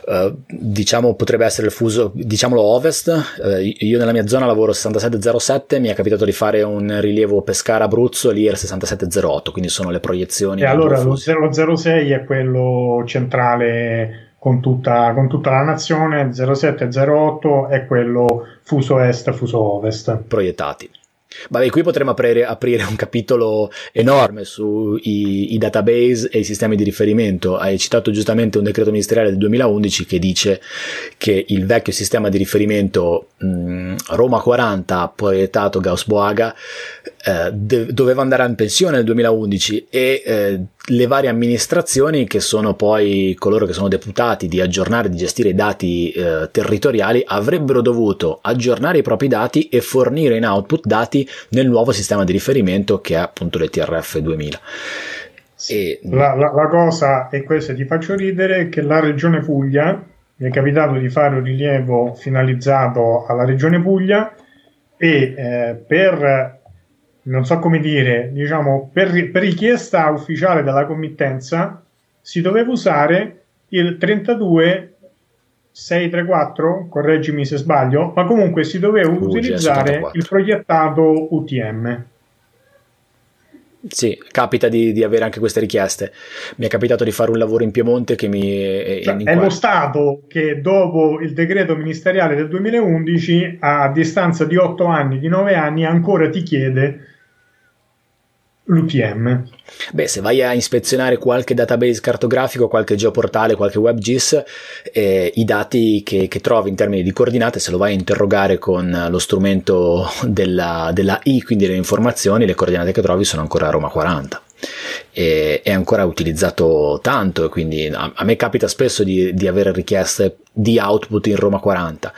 eh, diciamo, potrebbe essere il fuso, diciamolo ovest. Eh, io nella mia zona lavoro 6707, mi è capitato di fare un rilievo Pescara-Abruzzo, lì era 6708, quindi sono le proiezioni. E allora lo 006 è quello centrale con tutta, con tutta la nazione, 0708 è quello fuso est, fuso ovest. Proiettati. Vabbè, qui potremmo aprire, aprire un capitolo enorme sui database e i sistemi di riferimento. Hai citato giustamente un decreto ministeriale del 2011 che dice che il vecchio sistema di riferimento mh, Roma 40, proiettato Gauss-Boaga, eh, de- doveva andare in pensione nel 2011 e eh, le varie amministrazioni che sono poi coloro che sono deputati di aggiornare, di gestire i dati eh, territoriali avrebbero dovuto aggiornare i propri dati e fornire in output dati nel nuovo sistema di riferimento che è appunto l'ETRF 2000. E... La, la, la, cosa è questa, ti faccio ridere, che la regione Puglia mi è capitato di fare un rilievo finalizzato alla regione Puglia e eh, per non so come dire, diciamo, per, per richiesta ufficiale della committenza si doveva usare il 32 634, correggimi se sbaglio, ma comunque si doveva uh, utilizzare il proiettato UTM. Sì, capita di, di, avere anche queste richieste. Mi è capitato di fare un lavoro in Piemonte che mi... Cioè, è lo Stato che dopo il decreto ministeriale del 2011, a distanza di 8 anni, di 9 anni, ancora ti chiede l'UTM. Beh, se vai a ispezionare qualche database cartografico, qualche geoportale, qualche WebGIS, eh, i dati che, che, trovi in termini di coordinate, se lo vai a interrogare con lo strumento della, della I, quindi le informazioni, le coordinate che trovi sono ancora a Roma 40. E, è ancora utilizzato tanto quindi a, a me capita spesso di, di avere richieste di output in Roma 40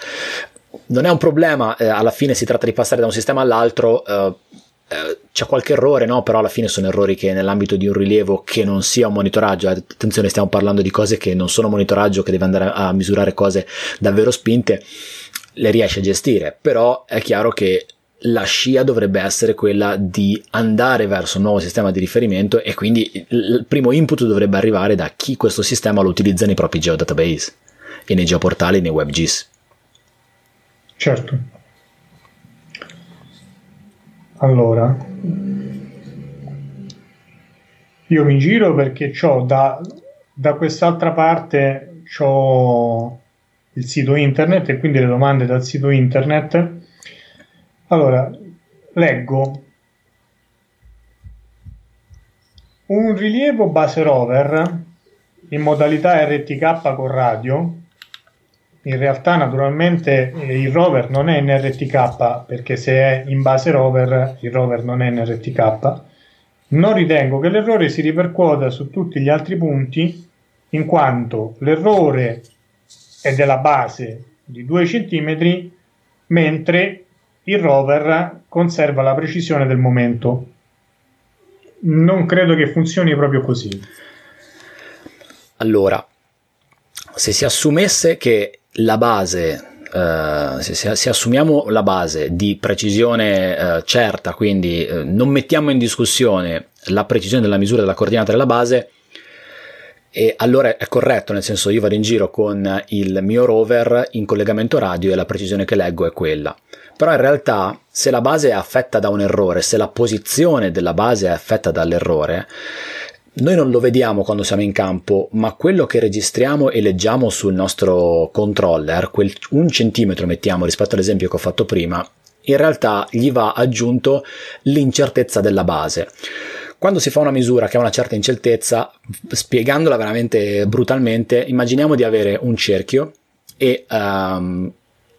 non è un problema, eh, alla fine si tratta di passare da un sistema all'altro, eh, eh, c'è qualche errore, no? Però alla fine sono errori che nell'ambito di un rilievo che non sia un monitoraggio, attenzione, stiamo parlando di cose che non sono monitoraggio, che deve andare a misurare cose davvero spinte, le riesce a gestire, però è chiaro che la scia dovrebbe essere quella di andare verso un nuovo sistema di riferimento e quindi il primo input dovrebbe arrivare da chi questo sistema lo utilizza nei propri geodatabase e nei geoportali, nei WebGIS. Certo. Allora, io mi giro perché ho da, da quest'altra parte ho il sito internet e quindi le domande dal sito internet. Allora, leggo un rilievo base rover in modalità RTK con radio in realtà naturalmente eh, il rover non è in RTK perché se è in base rover il rover non è in RTK Non ritengo che l'errore si ripercuota su tutti gli altri punti, in quanto l'errore è della base di 2 cm, mentre il rover conserva la precisione del momento. Non credo che funzioni proprio così. Allora, se si assumesse che la base Uh, se, se, assumiamo la base di precisione uh, certa, quindi uh, non mettiamo in discussione la precisione della misura della coordinata della base, e allora è corretto, nel senso io vado in giro con il mio rover in collegamento radio e la precisione che leggo è quella. Però in realtà se la base è affetta da un errore, se la posizione della base è affetta dall'errore, noi non lo vediamo quando siamo in campo, ma quello che registriamo e leggiamo sul nostro controller, quel un centimetro mettiamo rispetto all'esempio che ho fatto prima, in realtà gli va aggiunto l'incertezza della base. Quando si fa una misura che ha una certa incertezza, spiegandola veramente brutalmente, immaginiamo di avere un cerchio e um,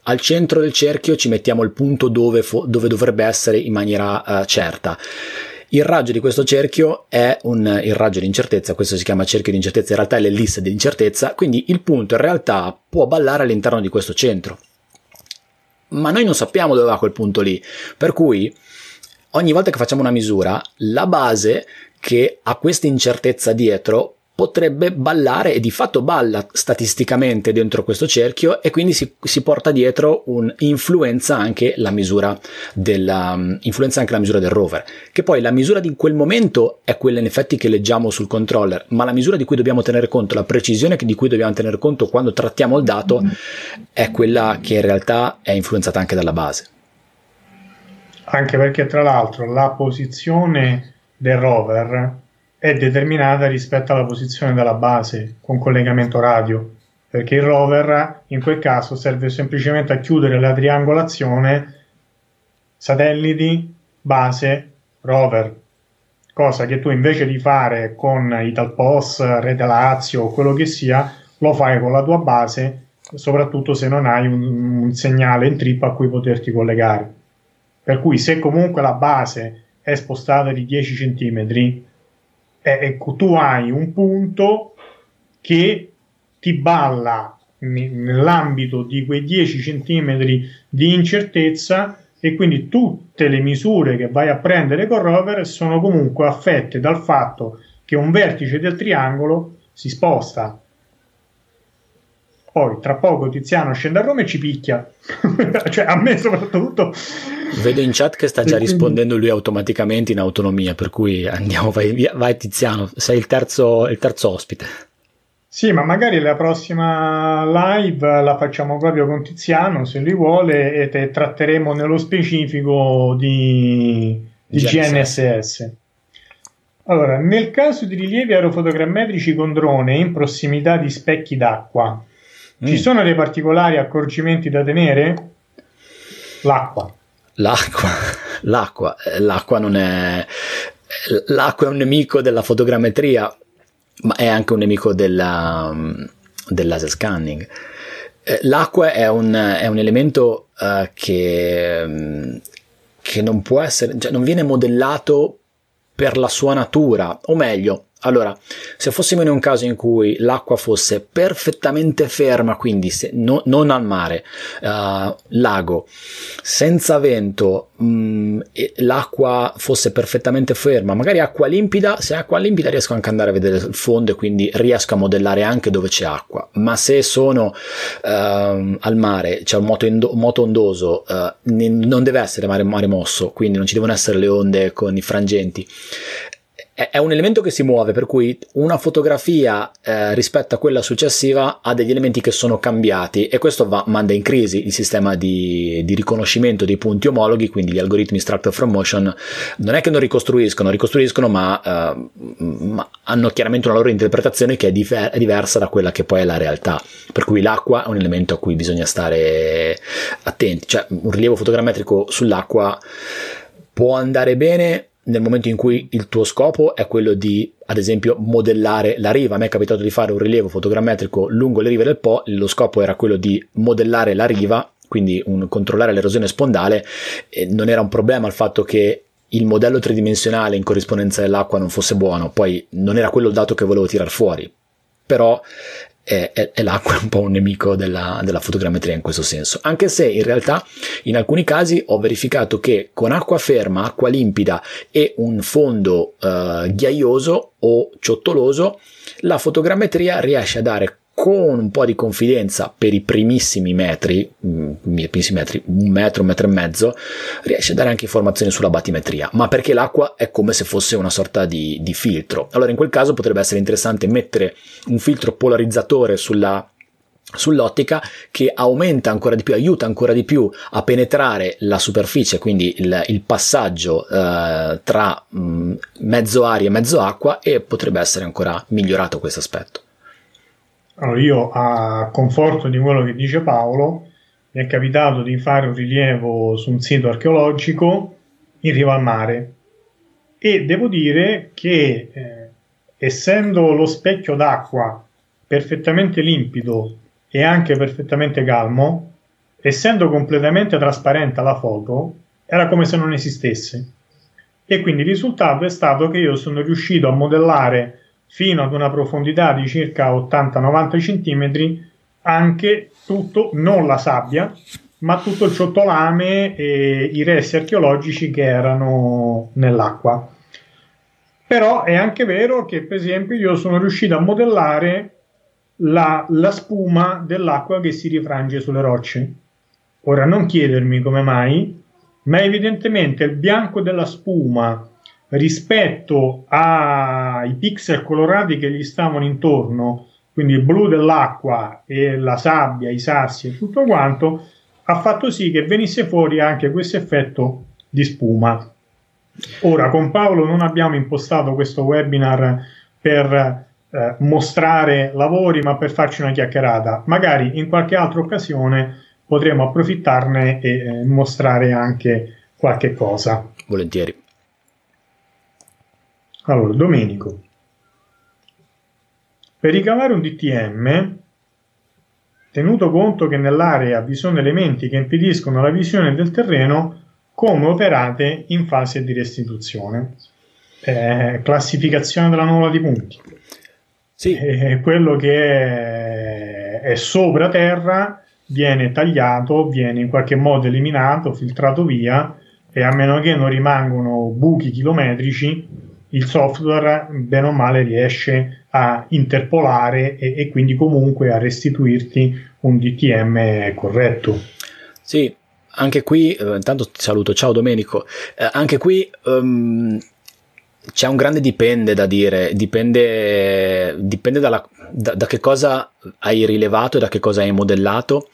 al centro del cerchio ci mettiamo il punto dove, fo- dove dovrebbe essere in maniera uh, certa. Il raggio di questo cerchio è un, il raggio di incertezza, questo si chiama cerchio di incertezza, in realtà è l'ellisse di incertezza, quindi il punto in realtà può ballare all'interno di questo centro. Ma noi non sappiamo dove va quel punto lì, per cui ogni volta che facciamo una misura, la base che ha questa incertezza dietro potrebbe ballare e di fatto balla statisticamente dentro questo cerchio e quindi si, si porta dietro un'influenza anche la misura della, um, influenza anche la misura del rover che poi la misura di quel momento è quella in effetti che leggiamo sul controller ma la misura di cui dobbiamo tenere conto la precisione di cui dobbiamo tenere conto quando trattiamo il dato è quella che in realtà è influenzata anche dalla base. Anche perché tra l'altro la posizione del rover è determinata rispetto alla posizione della base con collegamento radio, perché il rover in quel caso serve semplicemente a chiudere la triangolazione satelliti, base, rover, cosa che tu invece di fare con Italpos, Rete Lazio o quello che sia, lo fai con la tua base, soprattutto se non hai un, un segnale in trip a cui poterti collegare. Per cui se comunque la base è spostata di 10 cm, eh, ecco, tu hai un punto che ti balla nell'ambito di quei 10 cm di incertezza e quindi tutte le misure che vai a prendere con rover sono comunque affette dal fatto che un vertice del triangolo si sposta. Poi tra poco Tiziano scende a Roma e ci picchia, cioè a me soprattutto Vedo in chat che sta già rispondendo lui automaticamente in autonomia, per cui andiamo, vai, via, vai Tiziano, sei il terzo, il terzo ospite. Sì, ma magari la prossima live la facciamo proprio con Tiziano, se lui vuole, e te tratteremo nello specifico di, di GNSS. GNSS. Allora, nel caso di rilievi aerofotogrammetrici con drone in prossimità di specchi d'acqua, mm. ci sono dei particolari accorgimenti da tenere? L'acqua. L'acqua, l'acqua, eh, l'acqua non è... L'acqua è un nemico della fotogrammetria, ma è anche un nemico della, mm, del laser scanning. Eh, l'acqua è un, è un elemento uh, che, mm, che non può essere, cioè non viene modellato per la sua natura, o meglio, allora, se fossimo in un caso in cui l'acqua fosse perfettamente ferma, quindi se, no, non al mare, uh, lago, senza vento, mh, mm, l'acqua fosse perfettamente ferma, magari acqua limpida, se è acqua limpida riesco anche ad andare a vedere il fondo e quindi riesco a modellare anche dove c'è acqua, ma se sono uh, al mare, c'è un moto, indo- moto ondoso, uh, non deve essere mare, mare mosso, quindi non ci devono essere le onde con i frangenti è un elemento che si muove, per cui una fotografia eh, rispetto a quella successiva ha degli elementi che sono cambiati e questo va, manda in crisi il sistema di, di, riconoscimento dei punti omologhi, quindi gli algoritmi structure from motion non è che non ricostruiscono, ricostruiscono ma, eh, ma hanno chiaramente una loro interpretazione che è, difer- è diversa da quella che poi è la realtà, per cui l'acqua è un elemento a cui bisogna stare attenti, cioè un rilievo fotogrammetrico sull'acqua può andare bene nel momento in cui il tuo scopo è quello di, ad esempio, modellare la riva. A me è capitato di fare un rilievo fotogrammetrico lungo le rive del Po, lo scopo era quello di modellare la riva, quindi un, controllare l'erosione spondale, e non era un problema il fatto che il modello tridimensionale in corrispondenza dell'acqua non fosse buono, poi non era quello il dato che volevo tirar fuori, però è, è, è l'acqua un po' un nemico della, della, fotogrammetria in questo senso, anche se in realtà in alcuni casi ho verificato che con acqua ferma, acqua limpida e un fondo eh, ghiaioso o ciottoloso, la fotogrammetria riesce a dare con un po' di confidenza per i primissimi metri, mm, i primissimi metri, un metro, un metro e mezzo, riesce a dare anche informazioni sulla batimetria, ma perché l'acqua è come se fosse una sorta di, di filtro. Allora in quel caso potrebbe essere interessante mettere un filtro polarizzatore sulla sull'ottica che aumenta ancora di più, aiuta ancora di più a penetrare la superficie, quindi il, il passaggio eh, tra mh, mm, mezzo aria e mezzo acqua e potrebbe essere ancora migliorato questo aspetto. Allora, io a conforto di quello che dice Paolo, mi è capitato di fare un rilievo su un sito archeologico in riva al mare e devo dire che eh, essendo lo specchio d'acqua perfettamente limpido e anche perfettamente calmo, essendo completamente trasparente la foto, era come se non esistesse. E quindi il risultato è stato che io sono riuscito a modellare fino ad una profondità di circa 80-90 cm anche tutto, non la sabbia, ma tutto il ciotolame e i resti archeologici che erano nell'acqua. Però è anche vero che, per esempio, io sono riuscito a modellare la, la spuma dell'acqua che si rifrange sulle rocce. Ora, non chiedermi come mai, ma evidentemente il bianco della spuma rispetto ai pixel colorati che gli stavano intorno, quindi il blu dell'acqua e la sabbia, i sassi e tutto quanto, ha fatto sì che venisse fuori anche questo effetto di spuma. Ora, con Paolo non abbiamo impostato questo webinar per eh, mostrare lavori, ma per farci una chiacchierata. Magari in qualche altra occasione potremo approfittarne e eh, mostrare anche qualche cosa. Volentieri. Allora, Domenico. Per ricavare un DTM, tenuto conto che nell'area vi sono elementi che impediscono la visione del terreno, come operate in fase di restituzione? Eh, classificazione della nuvola di punti. Sì. Eh, quello che è, è sopra terra viene tagliato, viene in qualche modo eliminato, filtrato via e a meno che non rimangano buchi chilometrici il software bene o male riesce a interpolare e, e quindi comunque a restituirti un DTM corretto. Sì, anche qui, eh, intanto ti saluto, ciao Domenico, eh, anche qui um, c'è un grande dipende da dire, dipende, dipende dalla, da, da, che cosa hai rilevato e da che cosa hai modellato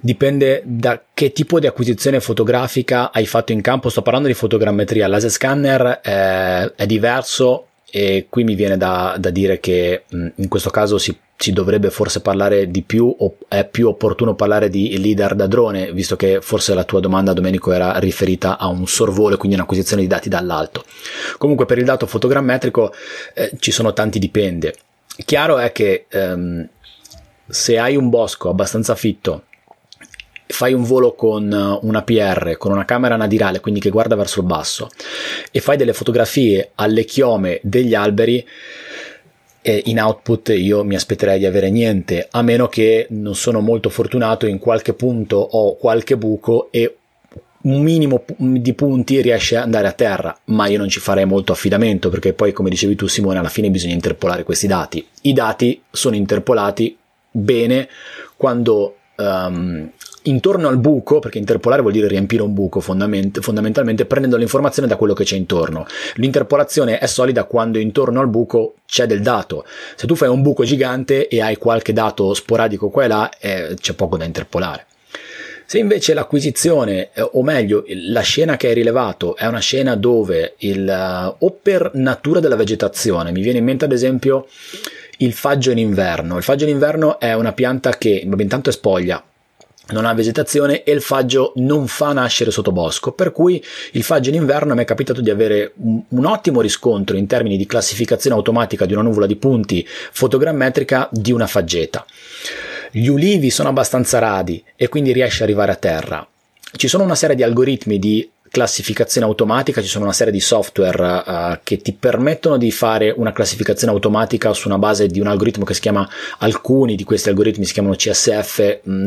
dipende da che tipo di acquisizione fotografica hai fatto in campo. Sto parlando di fotogrammetria. Laser scanner è, è diverso e qui mi viene da, da dire che in questo caso si, si, dovrebbe forse parlare di più o è più opportuno parlare di leader da drone visto che forse la tua domanda Domenico era riferita a un sorvolo quindi un'acquisizione di dati dall'alto comunque per il dato fotogrammetrico eh, ci sono tanti dipende chiaro è che ehm, se hai un bosco abbastanza fitto fai un volo con eh, una PR, con una camera nadirale, quindi che guarda verso il basso, e fai delle fotografie alle chiome degli alberi, in output io mi aspetterei di avere niente, a meno che non sono molto fortunato in qualche punto ho qualche buco e un minimo di punti riesce ad andare a terra, ma io non ci farei molto affidamento perché poi, come dicevi tu, Simone, alla fine bisogna interpolare questi dati. I dati sono interpolati bene quando um, intorno al buco, perché interpolare vuol dire riempire un buco fondament- fondamentalmente prendendo l'informazione da quello che c'è intorno. L'interpolazione è solida quando intorno al buco c'è del dato. Se tu fai un buco gigante e hai qualche dato sporadico qua e là, eh, c'è poco da interpolare. Se invece l'acquisizione, eh, o meglio, la scena che hai rilevato è una scena dove il, uh, o per natura della vegetazione, mi viene in mente ad esempio il faggio in inverno. Il faggio in inverno è una pianta che intanto è spoglia, non ha vegetazione e il faggio non fa nascere sottobosco, per cui il faggio in inverno mi è capitato di avere un, un, ottimo riscontro in termini di classificazione automatica di una nuvola di punti fotogrammetrica di una faggeta. Gli ulivi sono abbastanza radi e quindi riesce ad arrivare a terra. Ci sono una serie di algoritmi di classificazione automatica, ci sono una serie di software uh, che ti permettono di fare una classificazione automatica su una base di un algoritmo che si chiama, alcuni di questi algoritmi si chiamano CSF, mh, mm,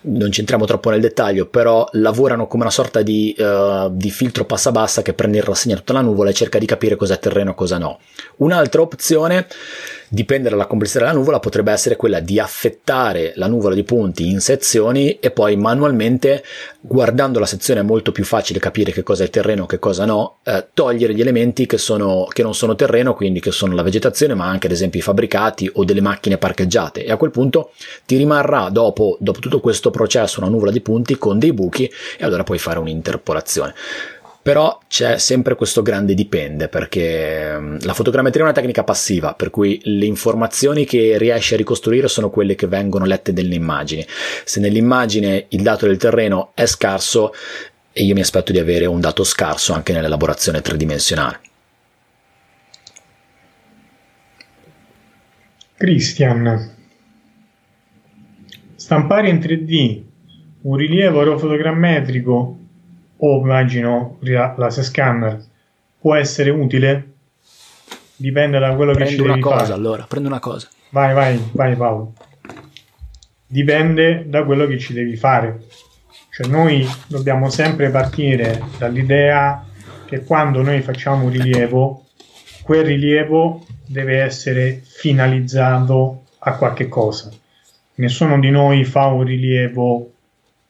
non entriamo troppo nel dettaglio, però lavorano come una sorta di, uh, di filtro passa bassa che prende in rassegna tutta la nuvola e cerca di capire cosa è terreno e cosa no. Un'altra opzione dipende dalla complessità della nuvola, potrebbe essere quella di affettare la nuvola di punti in sezioni e poi manualmente, guardando la sezione è molto più facile capire che cosa è terreno e che cosa no, eh, togliere gli elementi che, sono, che non sono terreno, quindi che sono la vegetazione, ma anche ad esempio i fabbricati o delle macchine parcheggiate. E a quel punto ti rimarrà dopo, dopo tutto questo processo una nuvola di punti con dei buchi e allora puoi fare un'interpolazione. Però c'è sempre questo grande dipende perché mm, la fotogrammetria è una tecnica passiva, per cui le informazioni che riesci a ricostruire sono quelle che vengono lette nelle immagini. Se nell'immagine il dato del terreno è scarso, io mi aspetto di avere un dato scarso anche nell'elaborazione tridimensionale. Christian, stampare in 3D un rilievo aerofotogrammetrico o immagino la scanner può essere utile? Dipende da quello prendo che ci devi cosa, fare. Allora, prendo una cosa. Vai, vai, vai Paolo. Dipende da quello che ci devi fare. Cioè noi dobbiamo sempre partire dall'idea che quando noi facciamo un rilievo, quel rilievo deve essere finalizzato a qualche cosa. Nessuno di noi fa un rilievo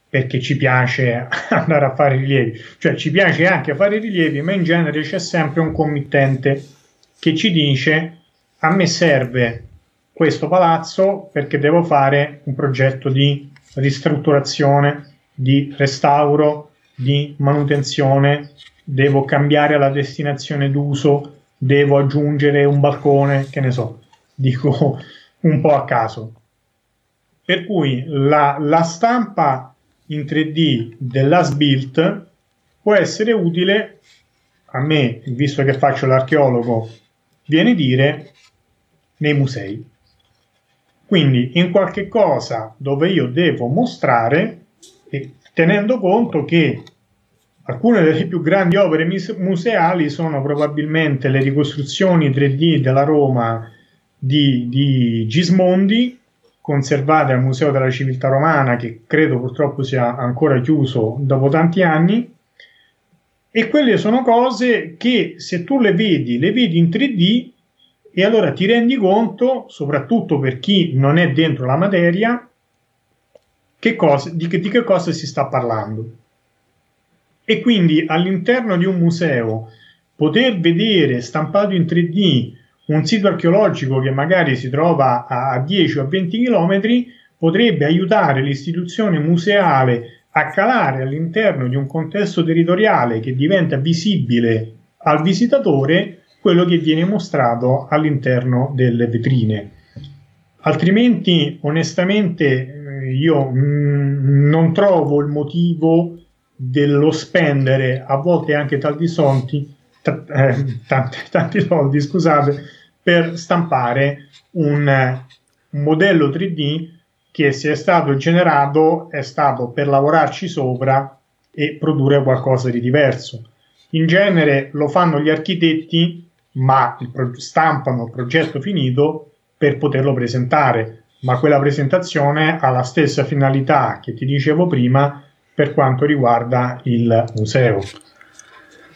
perché ci piace andare a fare rilievi, cioè ci piace anche fare rilievi, ma in genere c'è sempre un committente che ci dice a me serve questo palazzo perché devo fare un progetto di ristrutturazione, di restauro, di manutenzione, devo cambiare la destinazione d'uso, devo aggiungere un balcone, che ne so, dico un po' a caso. Per cui la, la stampa in 3D dell'as built può essere utile a me, visto che faccio l'archeologo, viene dire nei musei. Quindi in qualche cosa dove io devo mostrare, tenendo conto che alcune delle più grandi opere museali sono probabilmente le ricostruzioni 3D della Roma di, di Gismondi, conservate al Museo della Civiltà Romana, che credo purtroppo sia ancora chiuso dopo tanti anni. E quelle sono cose che se tu le vedi, le vedi in 3D e allora ti rendi conto, soprattutto per chi non è dentro la materia, che cosa, di, che, di che cosa si sta parlando. E quindi all'interno di un museo poter vedere stampato in 3D un sito archeologico che magari si trova a 10 o 20 km potrebbe aiutare l'istituzione museale a calare all'interno di un contesto territoriale che diventa visibile al visitatore quello che viene mostrato all'interno delle vetrine. Altrimenti, onestamente, eh, io mm, non trovo il motivo dello spendere a volte anche tanti soldi, t- eh, tanti, tanti soldi, scusate, per stampare un, modello 3D che se è stato generato è stato per lavorarci sopra e produrre qualcosa di diverso. In genere lo fanno gli architetti, ma il pro- stampano il progetto finito per poterlo presentare, ma quella presentazione ha la stessa finalità che ti dicevo prima per quanto riguarda il museo.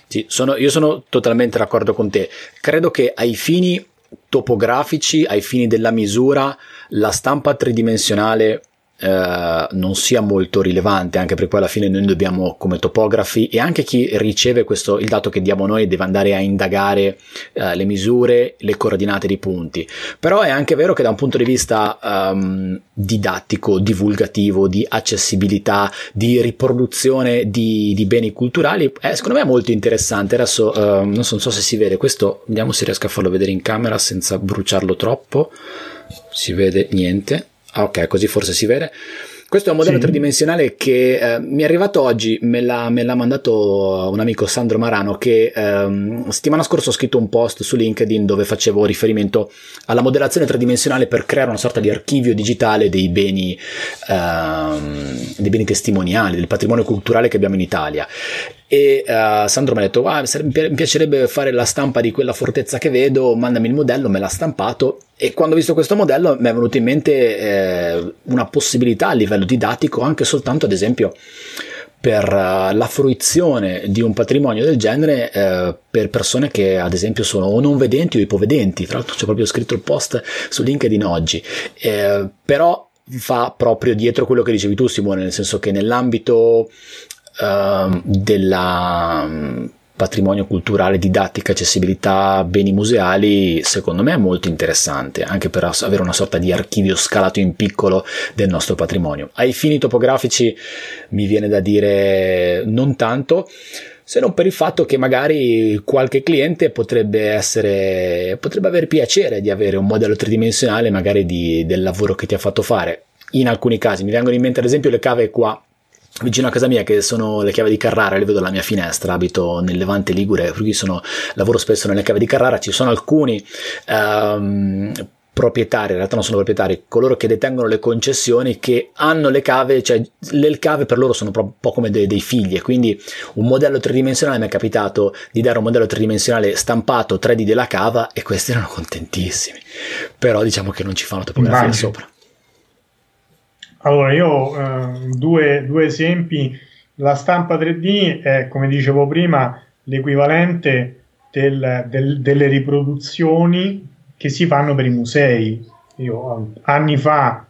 Sì, sono, io sono totalmente d'accordo con te. Credo che ai fini topografici ai fini della misura la stampa tridimensionale eh, non sia molto rilevante, anche perché alla fine noi dobbiamo, come topografi, e anche chi riceve questo, il dato che diamo noi deve andare a indagare eh, le misure, le coordinate dei punti. Però è anche vero che da un punto di vista um, didattico, divulgativo, di accessibilità, di riproduzione di, di beni culturali, è secondo me molto interessante. Adesso uh, non, so, non so se si vede questo, vediamo se riesco a farlo vedere in camera senza bruciarlo troppo. Si vede niente Ah, ok, così forse si vede. Questo è un modello sì. tridimensionale che eh, mi è arrivato oggi, me l'ha, me l'ha, mandato un amico Sandro Marano che ehm, settimana scorsa ho scritto un post su LinkedIn dove facevo riferimento alla modellazione tridimensionale per creare una sorta di archivio digitale dei beni, ehm, dei beni testimoniali, del patrimonio culturale che abbiamo in Italia e uh, Sandro mi ha detto ah, mi piacerebbe fare la stampa di quella fortezza che vedo mandami il modello me l'ha stampato. E quando ho visto questo modello mi è venuta in mente eh, una possibilità a livello didattico anche soltanto ad esempio per uh, la fruizione di un patrimonio del genere uh, per persone che ad esempio sono o non vedenti o ipovedenti. Tra l'altro c'è proprio scritto il post su LinkedIn oggi. Eh, però va proprio dietro quello che dicevi tu Simone nel senso che nell'ambito uh, della um, patrimonio culturale, didattica, accessibilità, beni museali, secondo me è molto interessante, anche per avere una sorta di archivio scalato in piccolo del nostro patrimonio. Ai fini topografici mi viene da dire non tanto, se non per il fatto che magari qualche cliente potrebbe essere potrebbe avere piacere di avere un modello tridimensionale magari di, del lavoro che ti ha fatto fare in alcuni casi mi vengono in mente ad esempio le cave qua vicino a casa mia che sono le cave di Carrara, le vedo dalla mia finestra, abito nel Levante Ligure, per cui sono, lavoro spesso nelle cave di Carrara, ci sono alcuni um, proprietari, in realtà non sono proprietari, coloro che detengono le concessioni che hanno le cave, cioè le cave per loro sono un po' come dei, dei figli e quindi un modello tridimensionale mi è capitato di dare un modello tridimensionale stampato 3D della cava e questi erano contentissimi, però diciamo che non ci fanno topografia Immagino. sopra. Allora, io ho eh, due, due, esempi. La stampa 3D è, come dicevo prima, l'equivalente del, del, delle riproduzioni che si fanno per i musei. Io anni fa,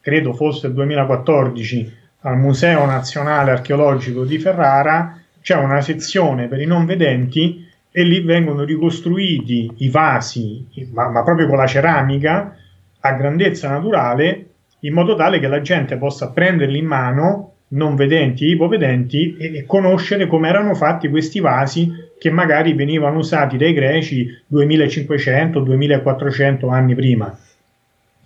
credo fosse il 2014, al Museo Nazionale Archeologico di Ferrara c'è una sezione per i non vedenti e lì vengono ricostruiti i vasi, ma, ma proprio con la ceramica, a grandezza naturale in modo tale che la gente possa prenderli in mano, non vedenti ipovedenti, e, e conoscere come erano fatti questi vasi che magari venivano usati dai greci 2500-2400 anni prima.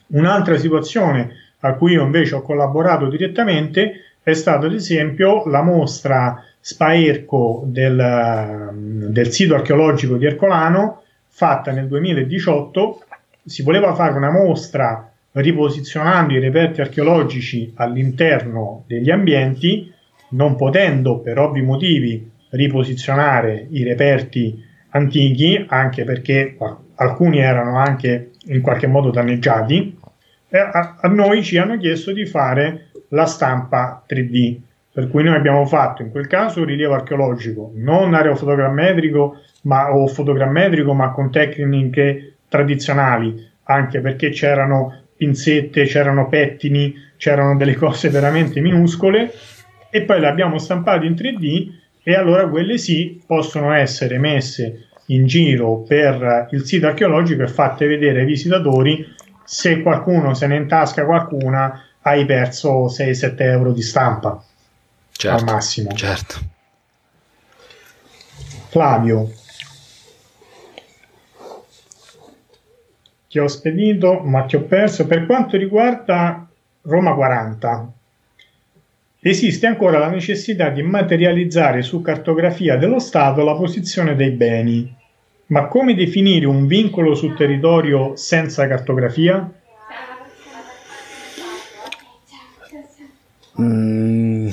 Un'altra situazione a cui io invece ho collaborato direttamente è stata ad esempio la mostra Spaerco del, del sito archeologico di Ercolano fatta nel 2018. Si voleva fare una mostra riposizionando i reperti archeologici all'interno degli ambienti, non potendo per ovvi motivi riposizionare i reperti antichi, anche perché alcuni erano anche in qualche modo danneggiati, a, noi ci hanno chiesto di fare la stampa 3D, per cui noi abbiamo fatto in quel caso rilievo archeologico, non aerofotogrammetrico ma, o fotogrammetrico, ma con tecniche tradizionali, anche perché c'erano pinzette, c'erano pettini, c'erano delle cose veramente minuscole e poi le abbiamo stampate in 3D e allora quelle sì possono essere messe in giro per il sito archeologico e fatte vedere ai visitatori se qualcuno se ne intasca qualcuna hai perso 6-7 euro di stampa certo, al massimo. certo. Flavio che ho spedito ma che ho perso. Per quanto riguarda Roma 40, esiste ancora la necessità di materializzare su cartografia dello Stato la posizione dei beni. Ma come definire un vincolo sul territorio senza cartografia? Mm,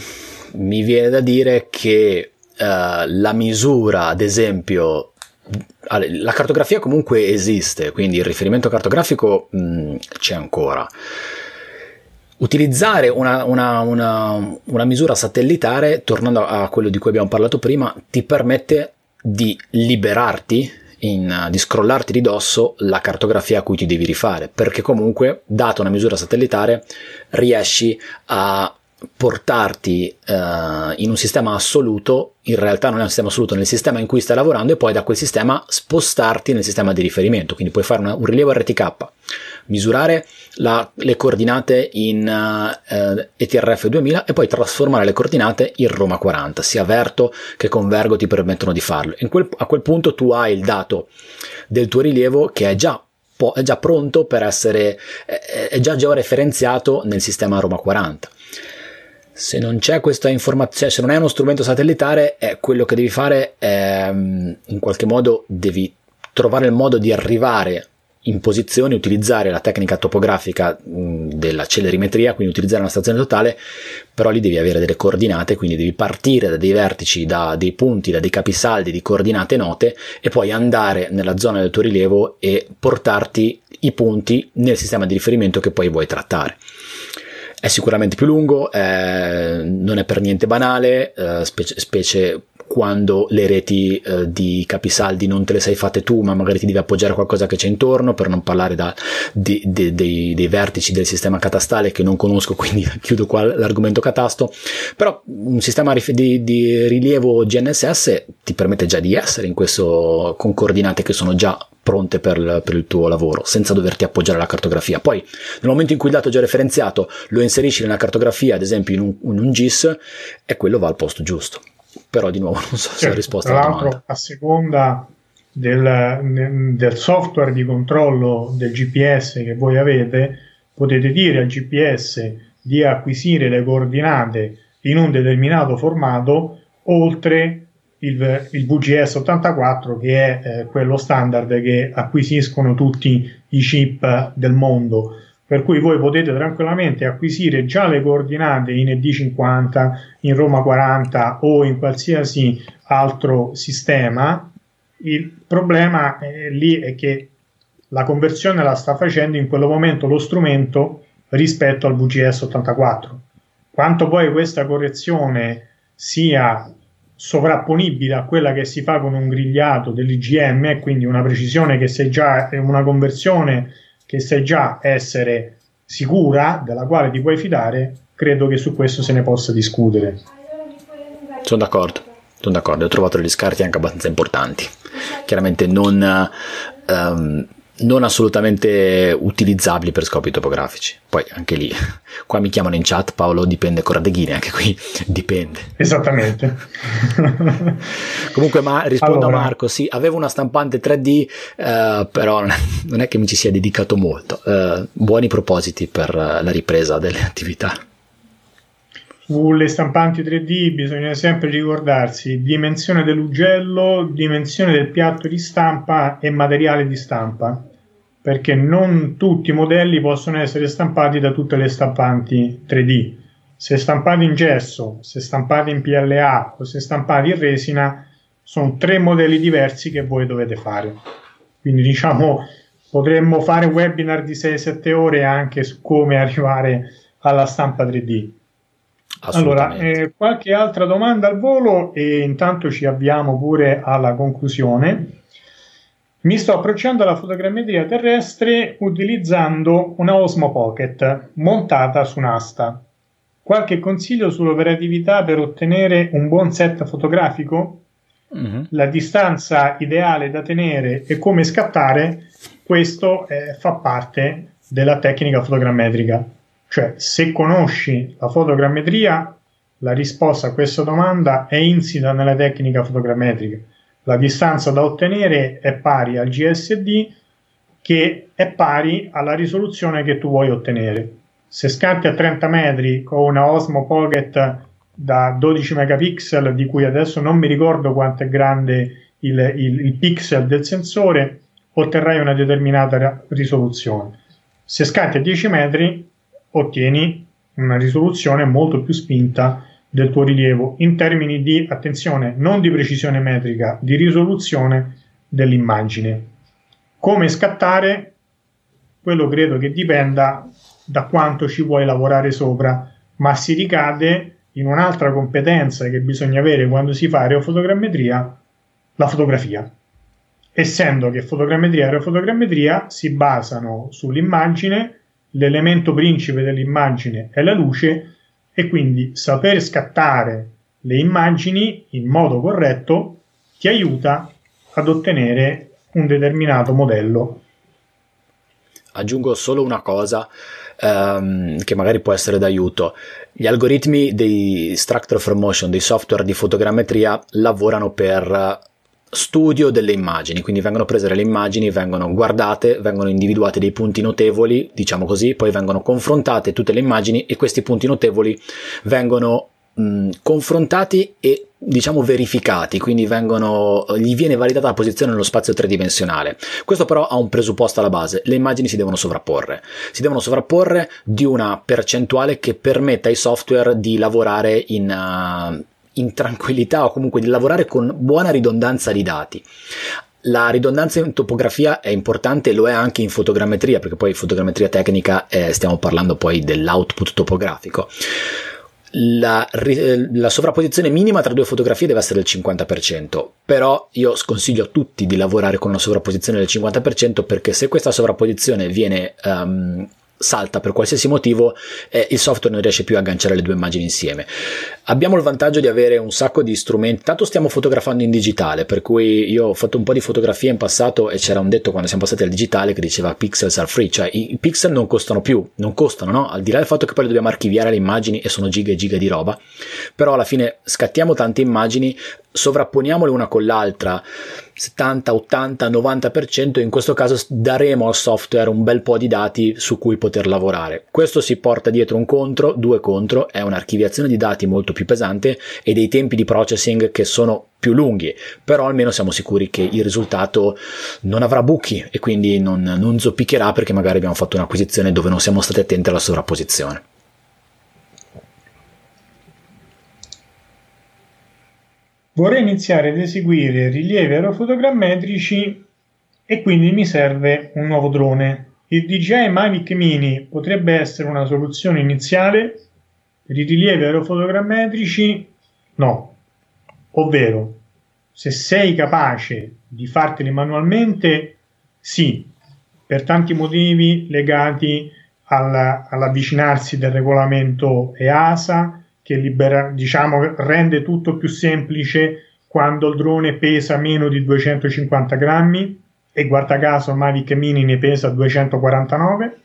mi viene da dire che uh, la misura, ad esempio, la cartografia comunque esiste, quindi il riferimento cartografico mh, mm, c'è ancora. Utilizzare una, una, una, una, misura satellitare, tornando a quello di cui abbiamo parlato prima, ti permette di liberarti, in, di scrollarti di dosso la cartografia a cui ti devi rifare, perché comunque, data una misura satellitare, riesci a portarti uh, in un sistema assoluto, in realtà non è un sistema assoluto, nel sistema in cui stai lavorando e poi da quel sistema spostarti nel sistema di riferimento. Quindi puoi fare una, un rilievo RTK, misurare la, le coordinate in uh, ETRF 2000 e poi trasformare le coordinate in Roma 40, sia Verto che Convergo ti permettono di farlo. Quel, a quel punto tu hai il dato del tuo rilievo che è già è già pronto per essere, è già georeferenziato nel sistema Roma 40 Se non c'è questa informazione, se non è uno strumento satellitare, è quello che devi fare è mm, in qualche modo devi trovare il modo di arrivare in posizione, utilizzare la tecnica topografica mh, della celerimetria, quindi utilizzare una stazione totale, però lì devi avere delle coordinate, quindi devi partire da dei vertici, da dei punti, da dei capisaldi di coordinate note e poi andare nella zona del tuo rilievo e portarti i punti nel sistema di riferimento che poi vuoi trattare è sicuramente più lungo, eh, non è per niente banale, eh, specie, specie, quando le reti eh, di capisaldi non te le sei fatte tu, ma magari ti devi appoggiare a qualcosa che c'è intorno, per non parlare da, di, di, dei, dei, vertici del sistema catastale che non conosco, quindi chiudo qua l'argomento catasto. Però un sistema di, di rilievo GNSS ti permette già di essere in questo con coordinate che sono già pronte per, per, il tuo lavoro, senza doverti appoggiare alla cartografia. Poi, nel momento in cui il dato è già referenziato, lo inserisci nella cartografia, ad esempio in un, in un GIS, e quello va al posto giusto però di nuovo non so se ho risposto alla domanda. a seconda del, del, software di controllo del GPS che voi avete, potete dire al GPS di acquisire le coordinate in un determinato formato oltre il, il VGS 84 che è eh, quello standard che acquisiscono tutti i chip del mondo per cui voi potete tranquillamente acquisire già le coordinate in ED50, in Roma 40 o in qualsiasi altro sistema. Il problema è lì è che la conversione la sta facendo in quel momento lo strumento rispetto al VGS 84. Quanto poi questa correzione sia sovrapponibile a quella che si fa con un grigliato dell'IGM, quindi una precisione che se già una conversione che sai già essere sicura, della quale ti puoi fidare, credo che su questo se ne possa discutere. Sono d'accordo, sono d'accordo, ho trovato degli scarti anche abbastanza importanti. Chiaramente non um, non assolutamente utilizzabili per scopi topografici. Poi anche lì, qua mi chiamano in chat, Paolo dipende con Radeghini, anche qui dipende. Esattamente. Comunque, ma rispondo allora. a Marco, sì, avevo una stampante 3D, eh, però non è che mi ci sia dedicato molto. Eh, buoni propositi per la ripresa delle attività. Sulle stampanti 3D bisogna sempre ricordarsi dimensione dell'ugello, dimensione del piatto di stampa e materiale di stampa perché non tutti i modelli possono essere stampati da tutte le stampanti 3D. Se stampati in gesso, se stampati in PLA o se stampati in resina, sono tre modelli diversi che voi dovete fare. Quindi diciamo potremmo fare webinar di 6-7 ore anche su come arrivare alla stampa 3D. Allora, eh, qualche altra domanda al volo e intanto ci avviamo pure alla conclusione. Mi sto approcciando alla fotogrammetria terrestre utilizzando una Osmo Pocket montata su un'asta. Qualche consiglio sull'operatività per ottenere un buon set fotografico? Mm-hmm. La distanza ideale da tenere e come scattare, questo eh, fa parte della tecnica fotogrammetrica. Cioè, se conosci la fotogrammetria, la risposta a questa domanda è insita nella tecnica fotogrammetrica la distanza da ottenere è pari al GSD che è pari alla risoluzione che tu vuoi ottenere. Se scatti a 30 metri con una Osmo Pocket da 12 megapixel, di cui adesso non mi ricordo quanto è grande il, il, il pixel del sensore, otterrai una determinata risoluzione. Se scatti a 10 metri, ottieni una risoluzione molto più spinta del tuo rilievo in termini di attenzione, non di precisione metrica, di risoluzione dell'immagine. Come scattare? Quello credo che dipenda da quanto ci vuoi lavorare sopra, ma si ricade in un'altra competenza che bisogna avere quando si fa aerofotogrammetria, la fotografia. Essendo che fotogrammetria e aerofotogrammetria si basano sull'immagine, l'elemento principe dell'immagine è la luce e quindi saper scattare le immagini in modo corretto ti aiuta ad ottenere un determinato modello. Aggiungo solo una cosa um, che magari può essere d'aiuto. Gli algoritmi dei structure for motion, dei software di fotogrammetria, lavorano per studio delle immagini, quindi vengono prese le immagini, vengono guardate, vengono individuati dei punti notevoli, diciamo così, poi vengono confrontate tutte le immagini e questi punti notevoli vengono mh, confrontati e diciamo verificati, quindi vengono, gli viene validata la posizione nello spazio tridimensionale. Questo però ha un presupposto alla base, le immagini si devono sovrapporre, si devono sovrapporre di una percentuale che permetta ai software di lavorare in, uh, in tranquillità o comunque di lavorare con buona ridondanza di dati. La ridondanza in topografia è importante, lo è anche in fotogrammetria, perché poi fotogrammetria tecnica eh, stiamo parlando poi dell'output topografico la, la, sovrapposizione minima tra due fotografie deve essere del 50%, però io sconsiglio a tutti di lavorare con una sovrapposizione del 50% perché se questa sovrapposizione viene um, salta per qualsiasi motivo, eh, il software non riesce più a agganciare le due immagini insieme. Abbiamo il vantaggio di avere un sacco di strumenti, tanto stiamo fotografando in digitale, per cui io ho fatto un po' di fotografia in passato e c'era un detto quando siamo passati al digitale che diceva pixels are free, cioè i, i pixel non costano più, non costano, no? Al di là del fatto che poi dobbiamo archiviare le immagini e sono giga e giga di roba, però alla fine scattiamo tante immagini, sovrapponiamole una con l'altra, 70, 80, 90% in questo caso daremo al software un bel po' di dati su cui poter lavorare. Questo si porta dietro un contro, due contro, è un'archiviazione di dati molto più pesante e dei tempi di processing che sono più lunghi, però almeno siamo sicuri che il risultato non avrà buchi e quindi non, non zoppicherà perché magari abbiamo fatto un'acquisizione dove non siamo stati attenti alla sovrapposizione. Vorrei iniziare ad eseguire rilievi aerofotogrammetrici e quindi mi serve un nuovo drone. Il DJI Mavic Mini potrebbe essere una soluzione iniziale per i rilievi aerofotogrammetrici? No. Ovvero, se sei capace di farteli manualmente, sì, per tanti motivi legati alla, all'avvicinarsi del regolamento EASA, che libera, diciamo, rende tutto più semplice quando il drone pesa meno di 250 grammi e guarda caso Mavic Mini ne pesa 249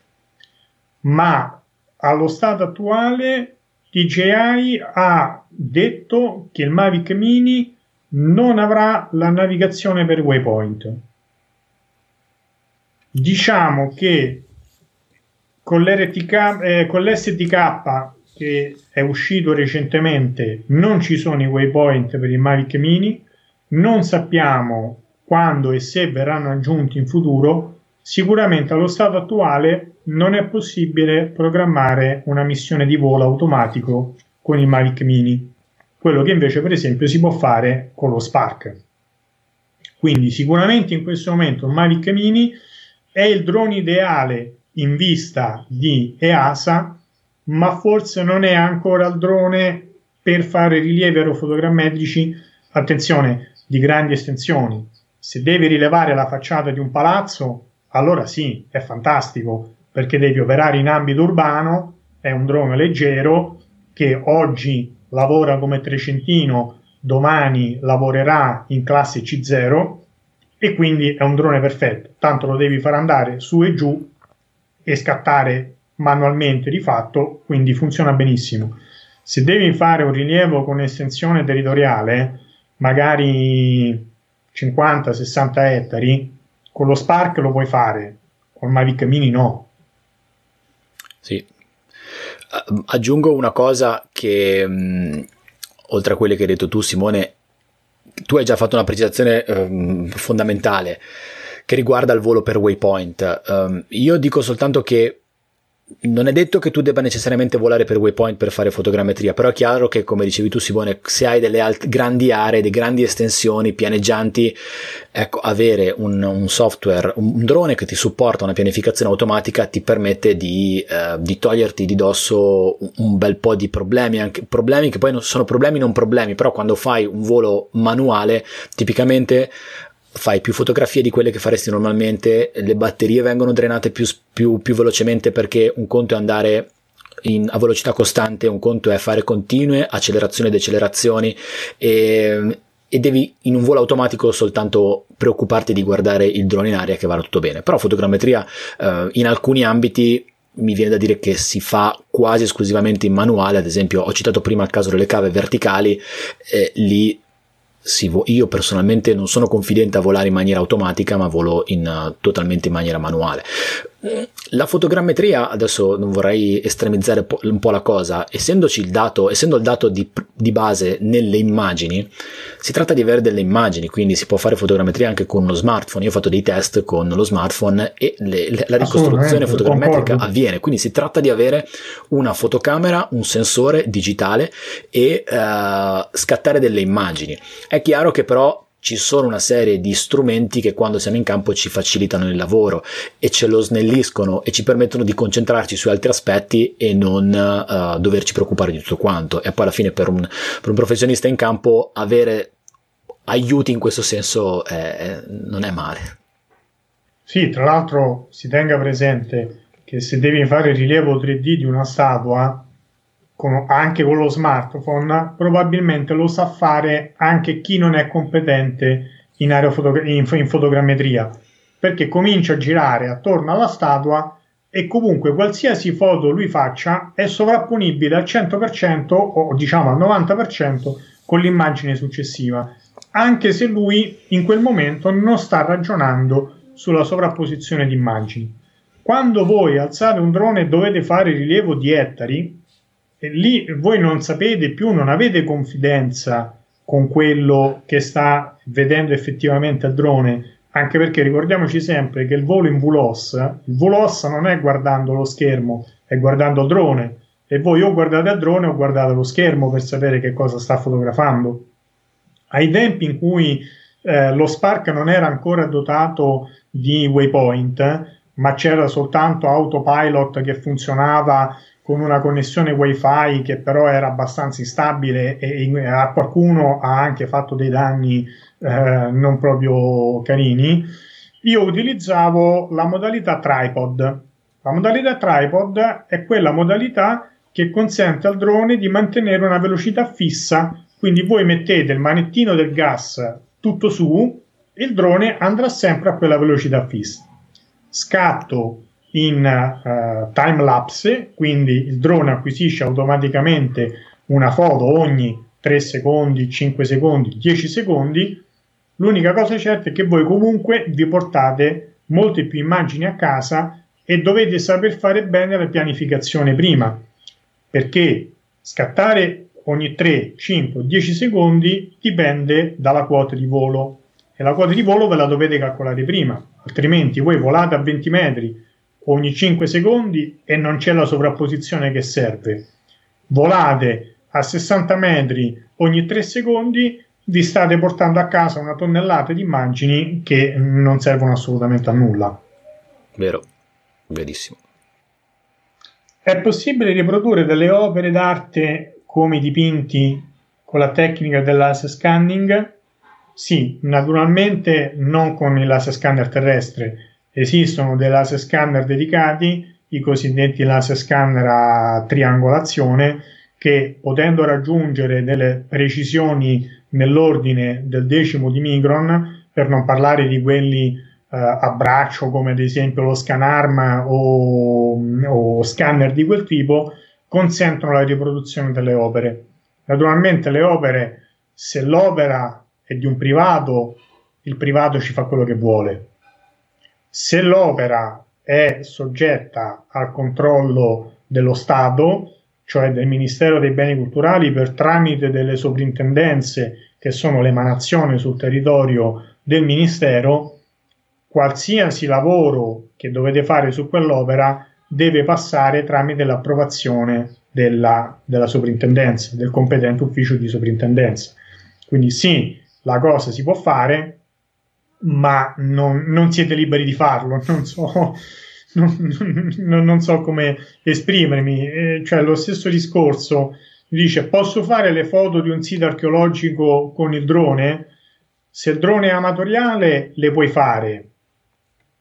ma allo stato attuale DJI ha detto che il Mavic Mini non avrà la navigazione per waypoint. Diciamo che con, l'RTK, eh, con l'SDK che è uscito recentemente non ci sono i waypoint per il Mavic Mini, non sappiamo quando e se verranno aggiunti in futuro, sicuramente allo stato attuale non è possibile programmare una missione di volo automatico con il Mavic Mini, quello che invece per esempio si può fare con lo Spark. Quindi sicuramente in questo momento il Mavic Mini è il drone ideale in vista di EASA ma forse non è ancora il drone per fare rilievi aerofotogrammetrici, attenzione, di grandi estensioni. Se devi rilevare la facciata di un palazzo, allora sì, è fantastico, perché devi operare in ambito urbano, è un drone leggero che oggi lavora come trecentino, domani lavorerà in classe C0 e quindi è un drone perfetto, tanto lo devi far andare su e giù e scattare manualmente di fatto, quindi funziona benissimo. Se devi fare un rilievo con estensione territoriale, magari 50-60 ettari, con lo Spark lo puoi fare, con Mavic Mini no. Sì. Aggiungo una cosa che, mh, oltre a quelle che hai detto tu Simone, tu hai già fatto una precisazione um, fondamentale che riguarda il volo per waypoint. Um, io dico soltanto che non è detto che tu debba necessariamente volare per waypoint per fare fotogrammetria, però è chiaro che, come dicevi tu, Simone, se hai delle alt- grandi aree, delle grandi estensioni pianeggianti, ecco, avere un, un, software, un drone che ti supporta una pianificazione automatica ti permette di, eh, di toglierti di dosso un, bel po' di problemi, anche problemi che poi non sono problemi non problemi, però quando fai un volo manuale, tipicamente fai più fotografie di quelle che faresti normalmente, le batterie vengono drenate più, più, più velocemente perché un conto è andare in, a velocità costante, un conto è fare continue accelerazioni e decelerazioni e, e devi in un volo automatico soltanto preoccuparti di guardare il drone in aria che va tutto bene. Però fotogrammetria eh, in alcuni ambiti mi viene da dire che si fa quasi esclusivamente in manuale, ad esempio ho citato prima il caso delle cave verticali, eh, lì vo- io personalmente non sono confidente a volare in maniera automatica, ma volo in, uh, totalmente in maniera manuale. La fotogrammetria, adesso non vorrei estremizzare un po' la cosa, essendoci il dato, essendo il dato di, di, base nelle immagini, si tratta di avere delle immagini, quindi si può fare fotogrammetria anche con uno smartphone. Io ho fatto dei test con lo smartphone e le, le, la ricostruzione fotogrammetrica concordo. avviene, quindi si tratta di avere una fotocamera, un sensore digitale e uh, scattare delle immagini. È chiaro che però ci sono una serie di strumenti che quando siamo in campo ci facilitano il lavoro e ce lo snelliscono e ci permettono di concentrarci su altri aspetti e non uh, doverci preoccupare di tutto quanto. E poi alla fine per un, per un professionista in campo avere aiuti in questo senso è, non è male. Sì, tra l'altro si tenga presente che se devi fare il rilievo 3D di una statua, con, anche con lo smartphone, probabilmente lo sa fare anche chi non è competente in, in, in fotogrammetria, perché comincia a girare attorno alla statua e comunque qualsiasi foto lui faccia è sovrapponibile al 100% o diciamo al 90% con l'immagine successiva, anche se lui in quel momento non sta ragionando sulla sovrapposizione di immagini. Quando voi alzate un drone e dovete fare rilievo di ettari, e lì voi non sapete più, non avete confidenza con quello che sta vedendo effettivamente il drone, anche perché ricordiamoci sempre che il volo in VLOS, il VLOS non è guardando lo schermo, è guardando il drone e voi o guardate il drone o guardate lo schermo per sapere che cosa sta fotografando. Ai tempi in cui eh, lo Spark non era ancora dotato di waypoint, ma c'era soltanto autopilot che funzionava con una connessione wifi che però era abbastanza instabile e, e a qualcuno ha anche fatto dei danni eh, non proprio carini, io utilizzavo la modalità tripod. La modalità tripod è quella modalità che consente al drone di mantenere una velocità fissa, quindi voi mettete il manettino del gas tutto su e il drone andrà sempre a quella velocità fissa. Scatto in uh, time lapse, quindi il drone acquisisce automaticamente una foto ogni 3 secondi, 5 secondi, 10 secondi. L'unica cosa certa è che voi comunque vi portate molte più immagini a casa e dovete saper fare bene la pianificazione prima, perché scattare ogni 3, 5 10 secondi dipende dalla quota di volo e la quota di volo ve la dovete calcolare prima, altrimenti voi volate a 20 metri ogni 5 secondi e non c'è la sovrapposizione che serve. Volate a 60 metri ogni 3 secondi, vi state portando a casa una tonnellata di immagini che non servono assolutamente a nulla. Vero, verissimo. È possibile riprodurre delle opere d'arte come i dipinti con la tecnica del laser scanning? Sì, naturalmente non con il laser scanner terrestre, Esistono dei laser scanner dedicati, i cosiddetti laser scanner a triangolazione, che potendo raggiungere delle precisioni nell'ordine del decimo di micron, per non parlare di quelli eh, a braccio come ad esempio lo Scanarm o, o scanner di quel tipo, consentono la riproduzione delle opere. Naturalmente le opere, se l'opera è di un privato, il privato ci fa quello che vuole se l'opera è soggetta al controllo dello Stato, cioè del Ministero dei Beni Culturali, per tramite delle sovrintendenze che sono l'emanazione sul territorio del Ministero, qualsiasi lavoro che dovete fare su quell'opera deve passare tramite l'approvazione della, della sovrintendenza, del competente ufficio di sovrintendenza. Quindi sì, la cosa si può fare, ma non, non, siete liberi di farlo, non so, non, non so come esprimermi, eh, cioè lo stesso discorso dice posso fare le foto di un sito archeologico con il drone? Se il drone è amatoriale le puoi fare,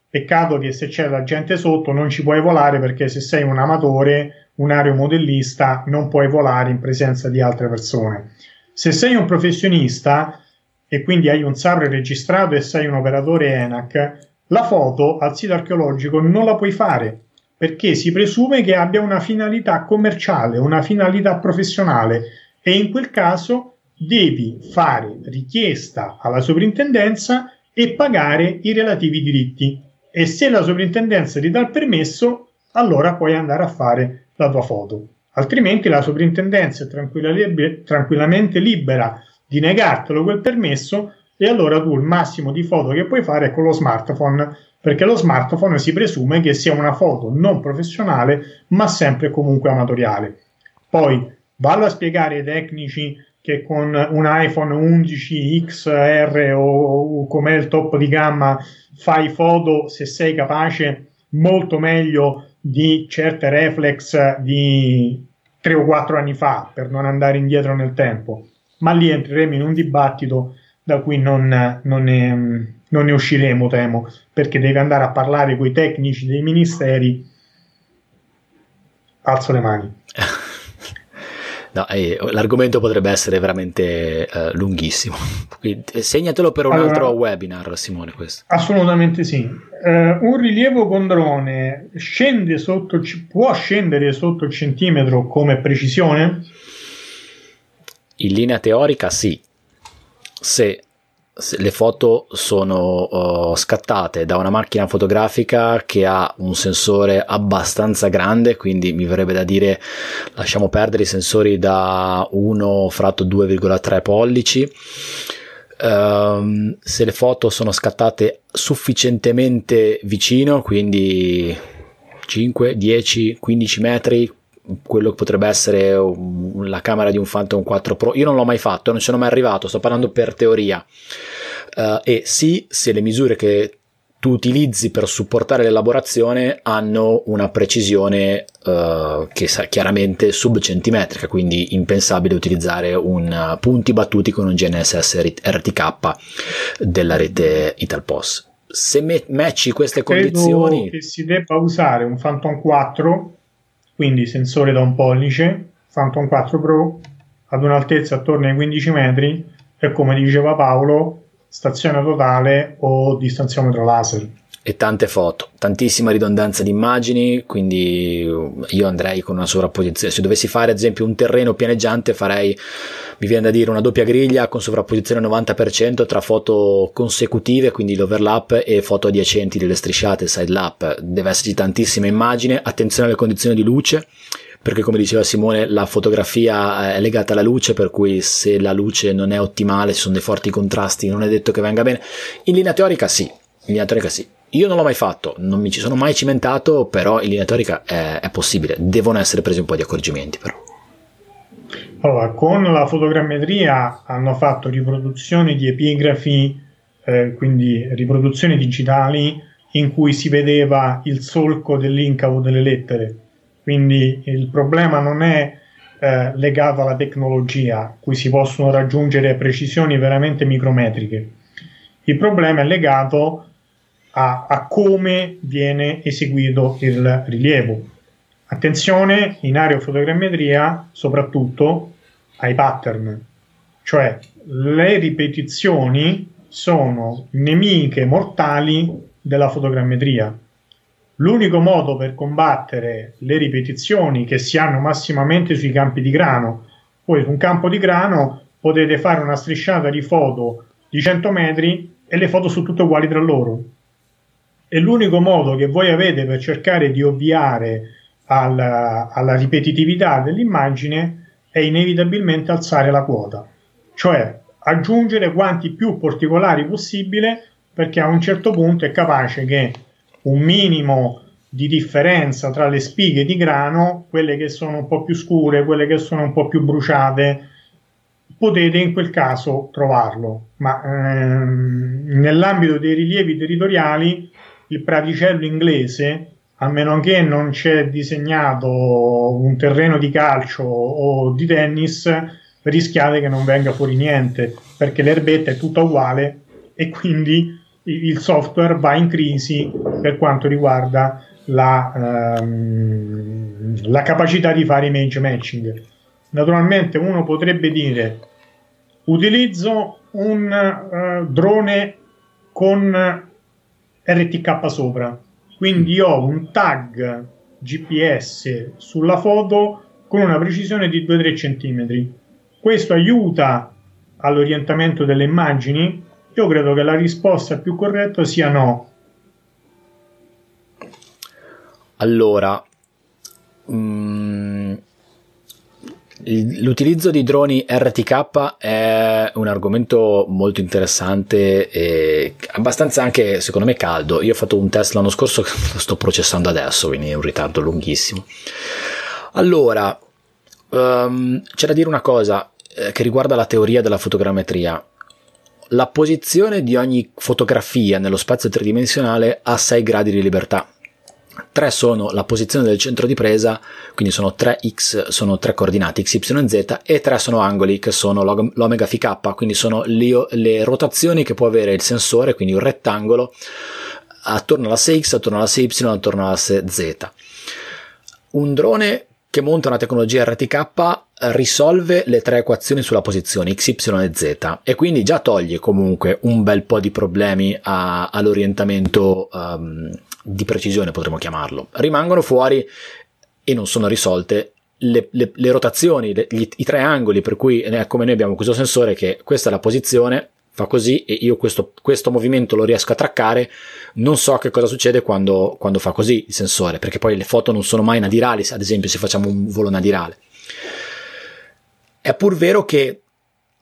peccato che se c'è la gente sotto non ci puoi volare perché se sei un amatore, un aeromodellista, non puoi volare in presenza di altre persone. Se sei un professionista, e quindi hai un SAR registrato e sei un operatore ENAC, la foto al sito archeologico non la puoi fare perché si presume che abbia una finalità commerciale, una finalità professionale e in quel caso devi fare richiesta alla sovrintendenza e pagare i relativi diritti. E se la sovrintendenza ti dà il permesso, allora puoi andare a fare la tua foto. Altrimenti la sovrintendenza è tranquillamente libera di negartelo quel permesso e allora tu il massimo di foto che puoi fare è con lo smartphone, perché lo smartphone si presume che sia una foto non professionale, ma sempre comunque amatoriale. Poi vallo a spiegare ai tecnici che con un iPhone 11 XR o, o com'è il top di gamma fai foto se sei capace molto meglio di certe reflex di 3 o 4 anni fa per non andare indietro nel tempo ma lì entreremo in un dibattito da cui non, non, ne, non ne usciremo temo perché deve andare a parlare con i tecnici dei ministeri alzo le mani No, eh, l'argomento potrebbe essere veramente eh, lunghissimo. Quindi, eh, segnatelo per un allora, altro webinar, Simone. Questo. Assolutamente sì. Uh, un rilievo con drone scende sotto, può scendere sotto il centimetro come precisione? In linea teorica, sì. Se le foto sono uh, scattate da una macchina fotografica che ha un sensore abbastanza grande, quindi mi verrebbe da dire lasciamo perdere i sensori da 1 fratto 2,3 pollici. Uh, se le foto sono scattate sufficientemente vicino, quindi 5, 10, 15 metri, quello che potrebbe essere la camera di un Phantom 4 Pro. Io non l'ho mai fatto, non ci sono mai arrivato, sto parlando per teoria. Uh, e sì, se le misure che tu utilizzi per supportare l'elaborazione hanno una precisione uh, che sa chiaramente subcentimetrica, quindi impensabile utilizzare un uh, punti battuti con un GNSS RTK della rete Italpos. Se me- matchi queste Credo condizioni... che si debba usare un Phantom 4 quindi sensore da un pollice, Phantom 4 Pro ad un'altezza attorno ai 15 metri e come diceva Paolo stazione totale o distanziometro laser e tante foto, tantissima ridondanza di immagini, quindi io andrei con una sovrapposizione. Se dovessi fare ad esempio un terreno pianeggiante farei, mi viene da dire, una doppia griglia con sovrapposizione 90% tra foto consecutive, quindi l'overlap e foto adiacenti delle strisciate, side lap. Deve esserci tantissima immagine, attenzione alle condizioni di luce, perché come diceva Simone la fotografia è legata alla luce per cui se la luce non è ottimale ci sono dei forti contrasti non è detto che venga bene in linea teorica sì in linea teorica sì io non l'ho mai fatto, non mi ci sono mai cimentato, però in linea teorica è, è possibile. Devono essere presi un po' di accorgimenti, però. Allora, con la fotogrammetria hanno fatto riproduzioni di epigrafi, eh, quindi riproduzioni digitali in cui si vedeva il solco dell'incavo delle lettere. Quindi il problema non è eh, legato alla tecnologia, cui si possono raggiungere precisioni veramente micrometriche. Il problema è legato a, a come viene eseguito il rilievo. Attenzione in aerofotogrammetria soprattutto ai pattern, cioè le ripetizioni sono nemiche mortali della fotogrammetria. L'unico modo per combattere le ripetizioni che si hanno massimamente sui campi di grano, poi su un campo di grano potete fare una strisciata di foto di 100 metri e le foto sono tutte uguali tra loro e l'unico modo che voi avete per cercare di ovviare alla, alla ripetitività dell'immagine è inevitabilmente alzare la quota, cioè aggiungere quanti più particolari possibile perché a un certo punto è capace che un minimo di differenza tra le spighe di grano, quelle che sono un po' più scure, quelle che sono un po' più bruciate, potete in quel caso trovarlo. Ma ehm, nell'ambito dei rilievi territoriali il praticello inglese, a meno che non c'è disegnato un terreno di calcio o di tennis, rischiate che non venga fuori niente, perché l'erbetta è tutta uguale e quindi il software va in crisi per quanto riguarda la, ehm, la capacità di fare image matching. Naturalmente uno potrebbe dire utilizzo un uh, drone con RTK sopra. Quindi ho un tag GPS sulla foto con una precisione di 2-3 cm. Questo aiuta all'orientamento delle immagini? Io credo che la risposta più corretta sia no. Allora, mm, l'utilizzo di droni RTK è un argomento molto interessante e abbastanza anche, secondo me, caldo. Io ho fatto un test l'anno scorso che lo sto processando adesso, quindi è un ritardo lunghissimo. Allora, um, c'è da dire una cosa eh, che riguarda la teoria della fotogrammetria. La posizione di ogni fotografia nello spazio tridimensionale ha 6 gradi di libertà 3 sono la posizione del centro di presa, quindi sono 3x, sono 3 coordinate x, y, z e 3 sono angoli che sono l'omega φk, quindi sono le rotazioni che può avere il sensore, quindi un rettangolo attorno all'asse x, attorno all'asse y, attorno all'asse z. Un drone che monta una tecnologia RTK risolve le tre equazioni sulla posizione x, y e z. E quindi già toglie comunque un bel po' di problemi a, all'orientamento um, di precisione potremmo chiamarlo, rimangono fuori e non sono risolte le, le, le rotazioni, le, gli, i tre angoli per cui eh, come noi abbiamo questo sensore che questa è la posizione, fa così e io questo, questo movimento lo riesco a traccare, non so che cosa succede quando, quando fa così il sensore, perché poi le foto non sono mai nadirali, ad esempio se facciamo un volo nadirale. È pur vero che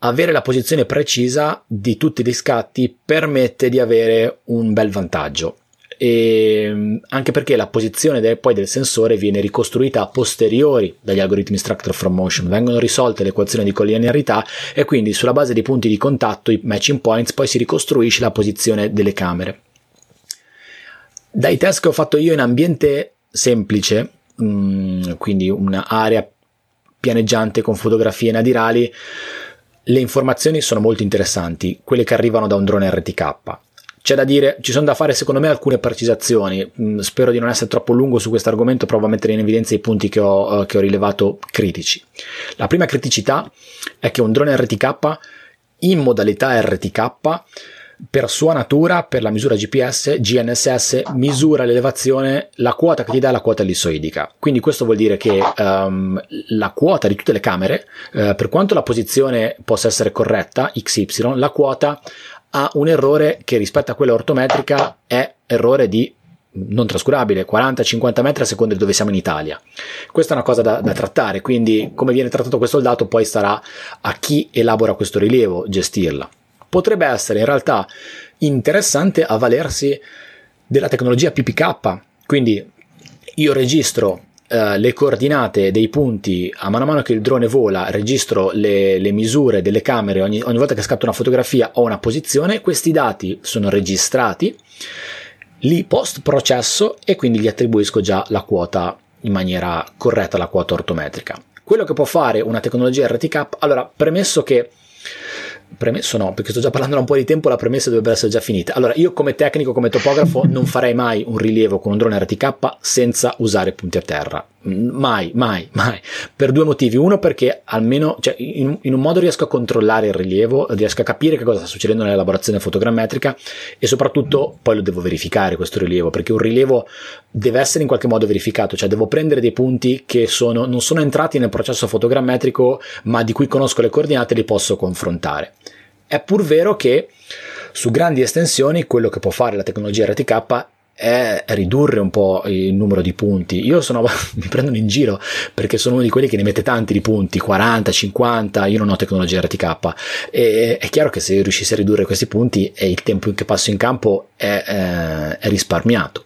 avere la posizione precisa di tutti gli scatti permette di avere un bel vantaggio e ehm, anche perché la posizione del, poi del sensore viene ricostruita a posteriori dagli algoritmi structure from motion, vengono risolte le equazioni di collinearità e quindi sulla base dei punti di contatto, i matching points, poi si ricostruisce la posizione delle camere. Dai test che ho fatto io in ambiente semplice, mm, quindi un'area pianeggiante con fotografie nadirali, le informazioni sono molto interessanti, quelle che arrivano da un drone RTK c'è da dire, ci sono da fare secondo me alcune precisazioni, mm, spero di non essere troppo lungo su questo argomento, provo a mettere in evidenza i punti che ho, eh, che ho rilevato critici. La prima criticità è che un drone RTK in modalità RTK per sua natura, per la misura GPS, GNSS misura l'elevazione, la quota che ti dà è la quota ellissoidica. Quindi questo vuol dire che um, la quota di tutte le camere, uh, per quanto la posizione possa essere corretta, XY, la quota ha un errore che rispetto a quella ortometrica è errore di non trascurabile, 40-50 metri a seconda di dove siamo in Italia. Questa è una cosa da, da, trattare, quindi come viene trattato questo dato poi starà a chi elabora questo rilievo gestirla. Potrebbe essere in realtà interessante avvalersi della tecnologia PPK, quindi io registro eh, le coordinate dei punti a mano a mano che il drone vola, registro le, le misure delle camere, ogni, ogni, volta che scatto una fotografia ho una posizione, questi dati sono registrati, li post processo e quindi gli attribuisco già la quota in maniera corretta, la quota ortometrica. Quello che può fare una tecnologia RTK, allora premesso che premesso no, perché sto già parlando da un po' di tempo, la premessa dovrebbe essere già finita. Allora, io come tecnico, come topografo, non farei mai un rilievo con un drone RTK senza usare punti a terra. Mai, mai, mai. Per due motivi. Uno, perché almeno, cioè, in, in, un modo riesco a controllare il rilievo, riesco a capire che cosa sta succedendo nell'elaborazione fotogrammetrica e soprattutto poi lo devo verificare questo rilievo, perché un rilievo deve essere in qualche modo verificato, cioè devo prendere dei punti che sono, non sono entrati nel processo fotogrammetrico, ma di cui conosco le coordinate e li posso confrontare. È pur vero che su grandi estensioni quello che può fare la tecnologia RTK è ridurre un po' il numero di punti. Io sono, mi prendono in giro perché sono uno di quelli che ne mette tanti di punti, 40, 50, io non ho tecnologia RTK e è chiaro che se riuscissi a ridurre questi punti e il tempo che passo in campo è, è, è risparmiato.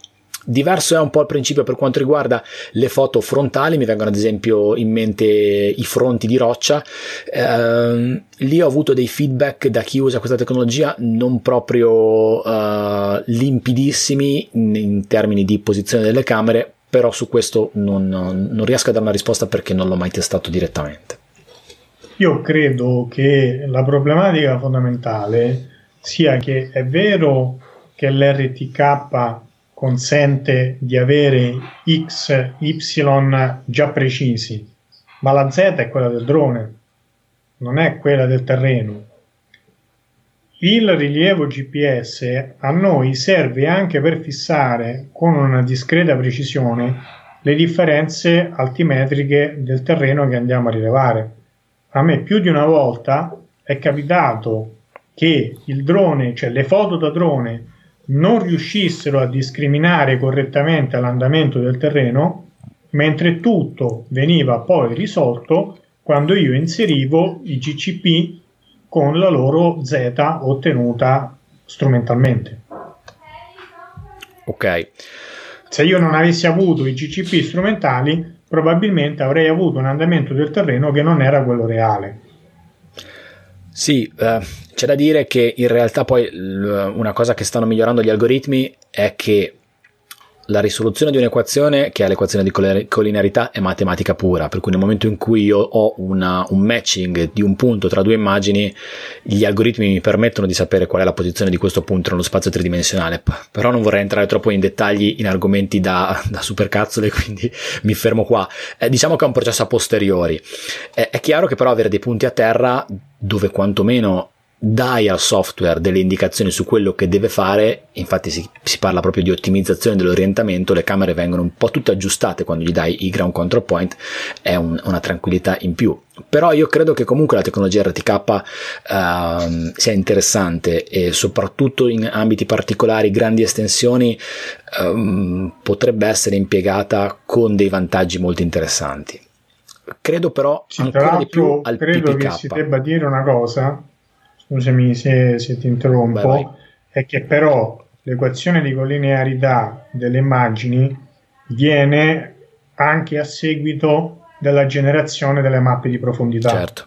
Diverso è un po' il principio per quanto riguarda le foto frontali, mi vengono ad esempio in mente i fronti di roccia. Eh, lì ho avuto dei feedback da chi usa questa tecnologia non proprio eh, limpidissimi in, in, termini di posizione delle camere, però su questo non, non riesco a dare una risposta perché non l'ho mai testato direttamente. Io credo che la problematica fondamentale sia che è vero che l'RTK consente di avere x, y già precisi, ma la z è quella del drone, non è quella del terreno. Il rilievo GPS a noi serve anche per fissare con una discreta precisione le differenze altimetriche del terreno che andiamo a rilevare. A me più di una volta è capitato che il drone, cioè le foto da drone, non riuscissero a discriminare correttamente l'andamento del terreno, mentre tutto veniva poi risolto quando io inserivo i GCP con la loro Z ottenuta strumentalmente. Ok. Se io non avessi avuto i GCP strumentali, probabilmente avrei avuto un andamento del terreno che non era quello reale. Sì, eh, c'è da dire che in realtà poi l- una cosa che stanno migliorando gli algoritmi è che la risoluzione di un'equazione, che è l'equazione di collinearità, è matematica pura, per cui nel momento in cui io ho una, un matching di un punto tra due immagini, gli algoritmi mi permettono di sapere qual è la posizione di questo punto nello spazio tridimensionale. Però non vorrei entrare troppo in dettagli in argomenti da, da supercazzole, quindi mi fermo qua. Eh, diciamo che è un processo a posteriori. Eh, è chiaro che però avere dei punti a terra dove quantomeno dai al software delle indicazioni su quello che deve fare, infatti si, si, parla proprio di ottimizzazione dell'orientamento, le camere vengono un po' tutte aggiustate quando gli dai i ground control point, è un, una tranquillità in più. Però io credo che comunque la tecnologia RTK uh, sia interessante e soprattutto in ambiti particolari, grandi estensioni, um, potrebbe essere impiegata con dei vantaggi molto interessanti. Credo però sì, ancora di più al credo PPK. che si debba dire una cosa scusami se, se ti interrompo, vai, vai. è che però l'equazione di collinearità delle immagini viene anche a seguito della generazione delle mappe di profondità. Certo.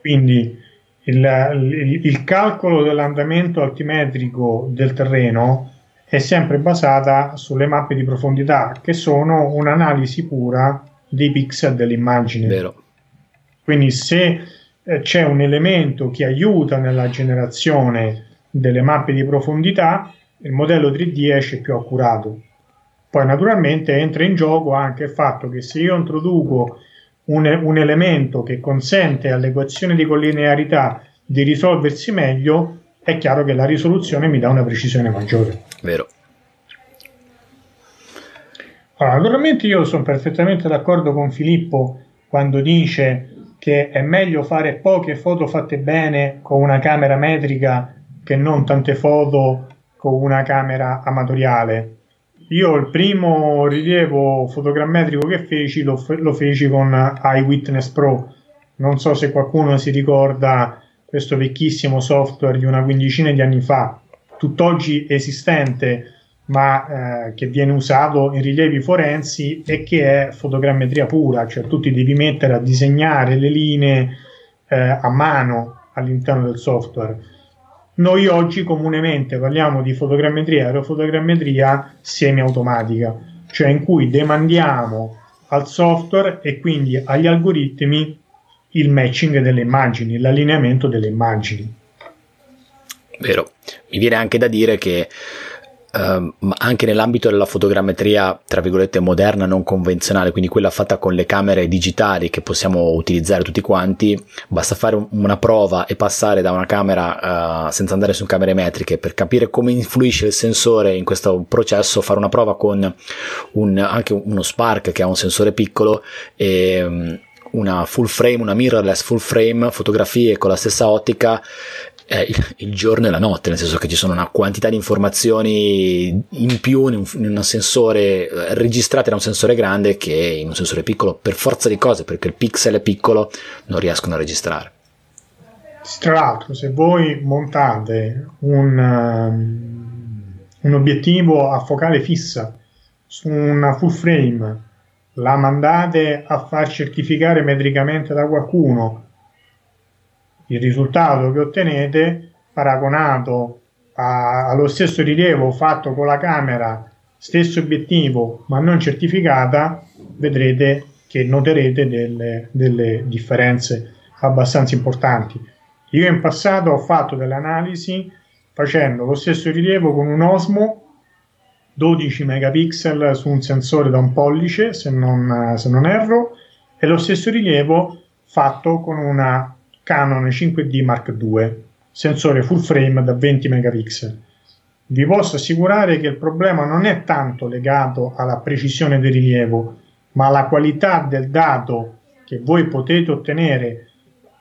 Quindi il, il, il, calcolo dell'andamento altimetrico del terreno è sempre basata sulle mappe di profondità, che sono un'analisi pura dei pixel dell'immagine. Vero. Quindi se eh, c'è un elemento che aiuta nella generazione delle mappe di profondità, il modello 3D esce più accurato. Poi naturalmente entra in gioco anche il fatto che se io introduco un, un elemento che consente all'equazione di collinearità di risolversi meglio, è chiaro che la risoluzione mi dà una precisione maggiore. Vero. Allora, naturalmente io sono perfettamente d'accordo con Filippo quando dice che è meglio fare poche foto fatte bene con una camera metrica che non tante foto con una camera amatoriale. Io il primo rilievo fotogrammetrico che feci lo, fe- lo feci con Eyewitness Pro. Non so se qualcuno si ricorda questo vecchissimo software di una quindicina di anni fa, tutt'oggi esistente, ma eh, che viene usato in rilievi forensi e che è fotogrammetria pura, cioè tu ti devi mettere a disegnare le linee eh, a mano all'interno del software. Noi oggi comunemente parliamo di fotogrammetria aerofotogrammetria semiautomatica, cioè in cui demandiamo al software e quindi agli algoritmi il matching delle immagini, l'allineamento delle immagini. Vero, mi viene anche da dire che Uh, anche nell'ambito della fotogrammetria, tra virgolette, moderna, non convenzionale, quindi quella fatta con le camere digitali che possiamo utilizzare tutti quanti, basta fare un, una prova e passare da una camera uh, senza andare su camere metriche per capire come influisce il sensore in questo processo, fare una prova con un, anche uno Spark che ha un sensore piccolo e um, una full frame, una mirrorless full frame, fotografie con la stessa ottica eh, il, il, giorno e la notte, nel senso che ci sono una quantità di informazioni in più in un, in un sensore eh, registrate da un sensore grande che in un sensore piccolo per forza di cose, perché il pixel è piccolo, non riescono a registrare. Tra l'altro, se voi montate un, um, un obiettivo a focale fissa su una full frame, la mandate a far certificare metricamente da qualcuno il risultato che ottenete paragonato a, allo stesso rilievo fatto con la camera, stesso obiettivo ma non certificata, vedrete che noterete delle, delle differenze abbastanza importanti. Io in passato ho fatto delle analisi facendo lo stesso rilievo con un Osmo 12 megapixel su un sensore da un pollice, se non, se non erro, e lo stesso rilievo fatto con una Canon 5D Mark II, sensore full frame da 20 megapixel. Vi posso assicurare che il problema non è tanto legato alla precisione del rilievo, ma alla qualità del dato che voi potete ottenere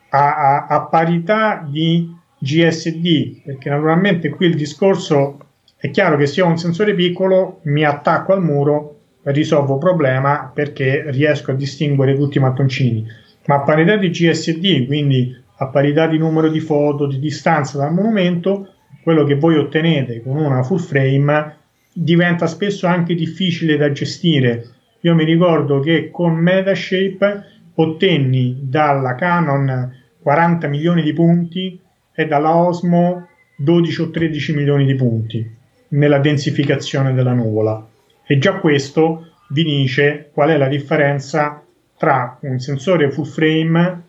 a, a, a parità di GSD, perché naturalmente qui il discorso è chiaro che se ho un sensore piccolo mi attacco al muro risolvo il problema perché riesco a distinguere tutti i mattoncini, ma a parità di GSD, quindi a parità di numero di foto, di distanza dal monumento, quello che voi ottenete con una full frame diventa spesso anche difficile da gestire. Io mi ricordo che con Metashape ottenni dalla Canon 40 milioni di punti e dalla Osmo 12 o 13 milioni di punti nella densificazione della nuvola. E già questo vi dice qual è la differenza tra un sensore full frame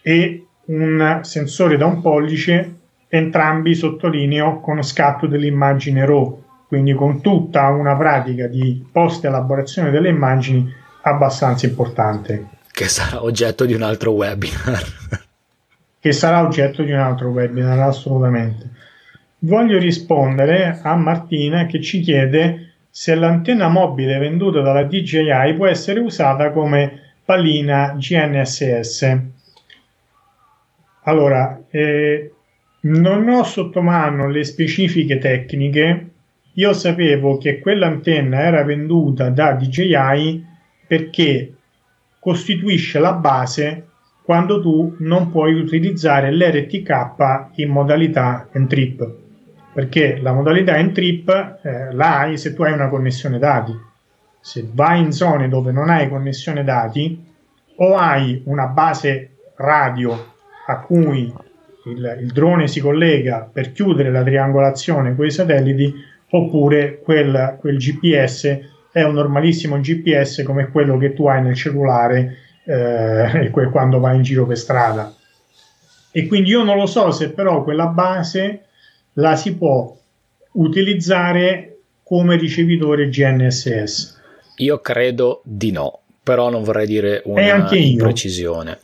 e un sensore da un pollice, entrambi sottolineo con scatto dell'immagine RAW, quindi con tutta una pratica di post elaborazione delle immagini abbastanza importante. Che sarà oggetto di un altro webinar. che sarà oggetto di un altro webinar, assolutamente. Voglio rispondere a Martina che ci chiede se l'antenna mobile venduta dalla DJI può essere usata come pallina GNSS. Allora, eh, non ho sotto mano le specifiche tecniche. Io sapevo che quell'antenna era venduta da DJI perché costituisce la base quando tu non puoi utilizzare l'RTK in modalità N-Trip, perché la modalità N-Trip eh, la se tu hai una connessione dati. Se vai in zone dove non hai connessione dati o hai una base radio a cui il, il drone si collega per chiudere la triangolazione con i satelliti oppure quel, quel GPS è un normalissimo GPS come quello che tu hai nel cellulare eh, quando vai in giro per strada. E quindi io non lo so se però quella base la si può utilizzare come ricevitore GNSS. Io credo di no, però non vorrei dire una precisione.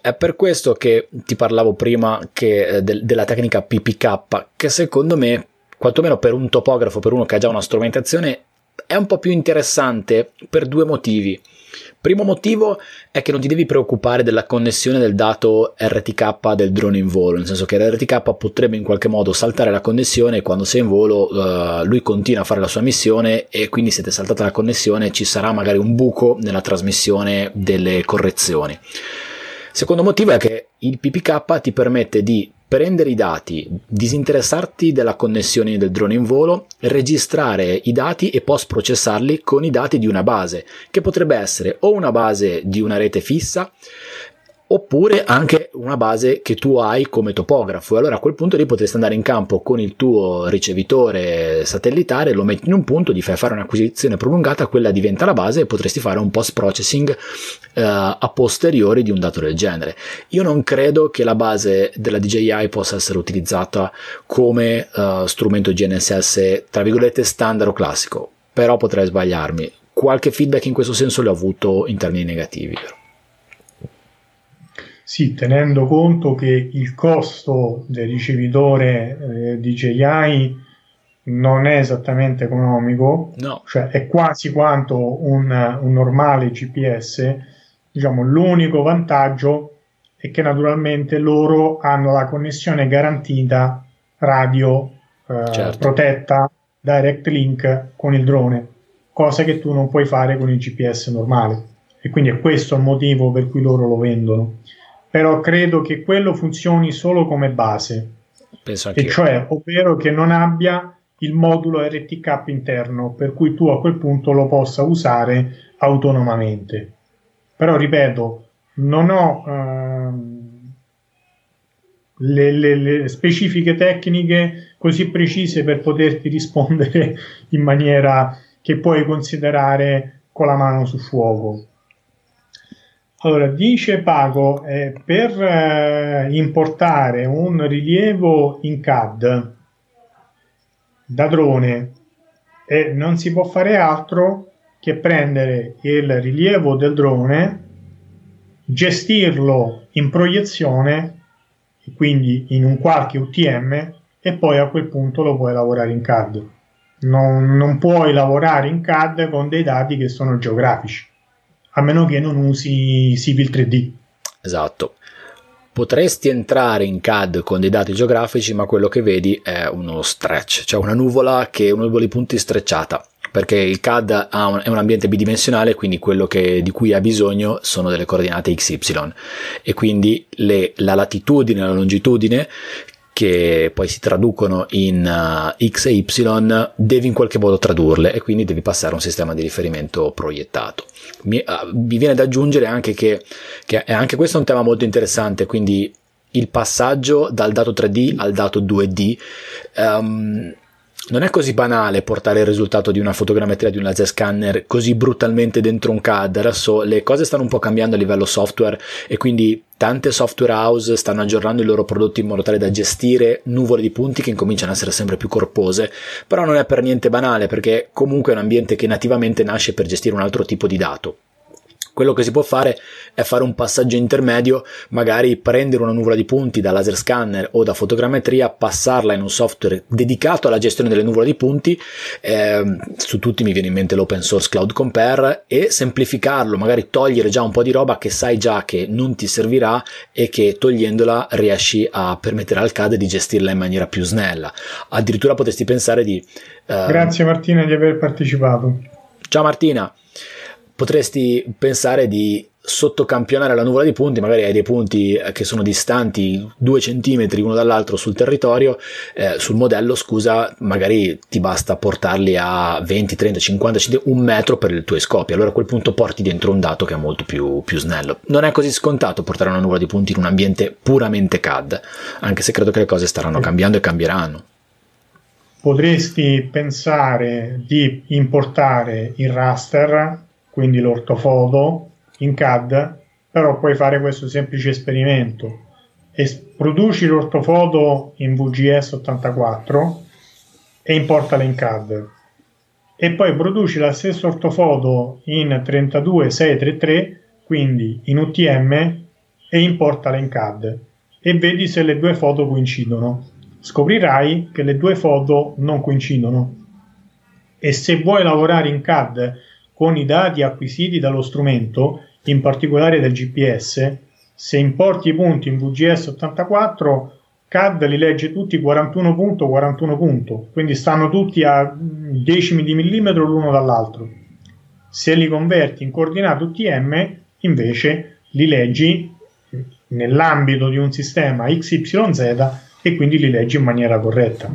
È per questo che ti parlavo prima che, eh, de- della tecnica PPK, che secondo me, quantomeno per un topografo, per uno che ha già una strumentazione, è un po' più interessante per due motivi. Primo motivo è che non ti devi preoccupare della connessione del dato RTK del drone in volo, nel senso che l'RTK potrebbe in qualche modo saltare la connessione e quando sei in volo uh, lui continua a fare la sua missione e quindi se ti è saltata la connessione ci sarà magari un buco nella trasmissione delle correzioni. Secondo motivo è che il PPK ti permette di prendere i dati, disinteressarti della connessione del drone in volo, registrare i dati e post processarli con i dati di una base, che potrebbe essere o una base di una rete fissa, oppure anche una base che tu hai come topografo. E allora a quel punto lì potresti andare in campo con il tuo ricevitore satellitare, lo metti in un punto, gli fai fare un'acquisizione prolungata, quella diventa la base e potresti fare un post processing eh, a posteriori di un dato del genere. Io non credo che la base della DJI possa essere utilizzata come eh, strumento GNSS tra virgolette standard o classico, però potrei sbagliarmi. Qualche feedback in questo senso l'ho avuto in termini negativi. Però. Sì, tenendo conto che il costo del ricevitore eh, DJI non è esattamente economico, no. cioè è quasi quanto un, un, normale GPS, diciamo l'unico vantaggio è che naturalmente loro hanno la connessione garantita radio eh, certo. protetta direct link con il drone, cosa che tu non puoi fare con il GPS normale. E quindi è questo il motivo per cui loro lo vendono però credo che quello funzioni solo come base. Penso e cioè, ovvero che non abbia il modulo RTK interno, per cui tu a quel punto lo possa usare autonomamente. Però ripeto, non ho ehm, le, le, le, specifiche tecniche così precise per poterti rispondere in maniera che puoi considerare con la mano sul fuoco. Allora, dice Pago, eh, per eh, importare un rilievo in CAD da drone eh, non si può fare altro che prendere il rilievo del drone, gestirlo in proiezione, quindi in un qualche UTM, e poi a quel punto lo puoi lavorare in CAD. Non, non puoi lavorare in CAD con dei dati che sono geografici a meno che non usi Civil 3D. Esatto. potresti entrare in CAD con dei dati geografici, ma quello che vedi è uno stretch, cioè una nuvola che una nuvola di punti strecciata perché il CAD un, è un ambiente bidimensionale, quindi quello che, di cui ha bisogno sono delle coordinate XY e quindi le, la latitudine e la longitudine che poi si traducono in uh, x e y, devi in qualche modo tradurle e quindi devi passare a un sistema di riferimento proiettato. Mi, uh, mi viene da aggiungere anche che, che anche questo è un tema molto interessante, quindi il passaggio dal dato 3D al dato 2D. Um, non è così banale portare il risultato di una fotogrammetria di un laser scanner così brutalmente dentro un CAD. Adesso le cose stanno un po' cambiando a livello software e quindi tante software house stanno aggiornando i loro prodotti in modo tale da gestire nuvole di punti che incominciano a essere sempre più corpose. Però non è per niente banale perché comunque è un ambiente che nativamente nasce per gestire un altro tipo di dato. Quello che si può fare è fare un passaggio intermedio, magari prendere una nuvola di punti da laser scanner o da fotogrammetria, passarla in un software dedicato alla gestione delle nuvole di punti, eh, su tutti mi viene in mente l'open source Cloud Compare, e semplificarlo, magari togliere già un po' di roba che sai già che non ti servirà e che togliendola riesci a permettere al CAD di gestirla in maniera più snella. Addirittura potresti pensare di... Eh... Grazie Martina di aver partecipato. Ciao Martina potresti pensare di sottocampionare la nuvola di punti, magari hai dei punti eh, che sono distanti due centimetri uno dall'altro sul territorio, eh, sul modello, scusa, magari ti basta portarli a 20, 30, 50 centimetri, un metro per i tuoi scopi. Allora a quel punto porti dentro un dato che è molto più, più snello. Non è così scontato portare una nuvola di punti in un ambiente puramente CAD, anche se credo che le cose staranno cambiando e cambieranno. Potresti pensare di importare il raster quindi l'ortofoto in CAD, però puoi fare questo semplice esperimento. Es- produci l'ortofoto in VGS 84 e importala in CAD. E poi produci la stessa ortofoto in 32633, quindi in UTM, e importala in CAD. E vedi se le due foto coincidono. Scoprirai che le due foto non coincidono. E se vuoi lavorare in CAD con i dati acquisiti dallo strumento, in particolare del GPS, se importi i punti in VGS 84, CAD li legge tutti 41 punto 41 punto, quindi stanno tutti a decimi di millimetro l'uno dall'altro. Se li converti in coordinate UTM, invece li leggi nell'ambito di un sistema XYZ e quindi li leggi in maniera corretta.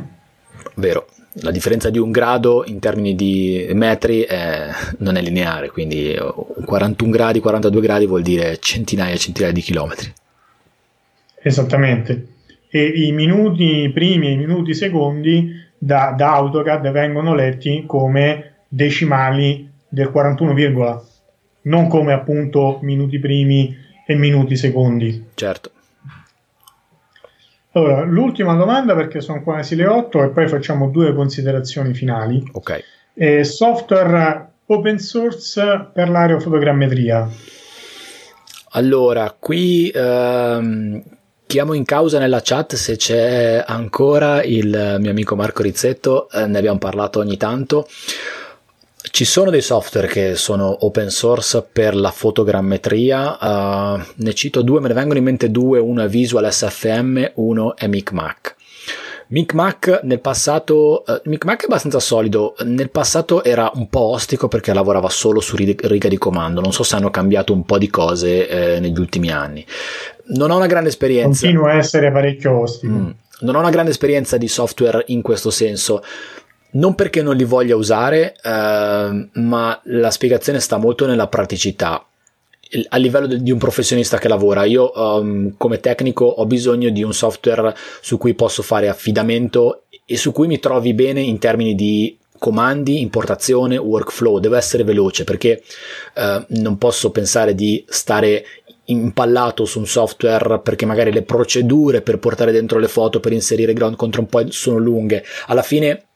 Vero la differenza di un grado in termini di metri è, non è lineare, quindi 41 gradi, 42 gradi vuol dire centinaia e centinaia di chilometri. Esattamente. E i minuti primi e i minuti secondi da, da AutoCAD vengono letti come decimali del 41, non come appunto minuti primi e minuti secondi. Certo. Allora, l'ultima domanda perché sono quasi le 8 e poi facciamo due considerazioni finali. Ok. Eh, software open source per l'aerofotogrammetria. Allora, qui ehm, chiamo in causa nella chat se c'è ancora il mio amico Marco Rizzetto, eh, ne abbiamo parlato ogni tanto. Ci sono dei software che sono open source per la fotogrammetria, uh, ne cito due, me ne vengono in mente due, uno è Visual SFM, uno è MicMac. MicMac nel passato, uh, MicMac è abbastanza solido, nel passato era un po' ostico perché lavorava solo su riga di comando, non so se hanno cambiato un po' di cose eh, negli ultimi anni. Non ho una grande esperienza. Continua a essere parecchio ostico. Mm. Non ho una grande esperienza di software in questo senso non perché non li voglia usare, eh, ma la spiegazione sta molto nella praticità. A livello di un professionista che lavora, io um, come tecnico ho bisogno di un software su cui posso fare affidamento e su cui mi trovi bene in termini di comandi, importazione, workflow, deve essere veloce perché uh, non posso pensare di stare impallato su un software perché magari le procedure per portare dentro le foto, per inserire ground control point sono lunghe. Alla fine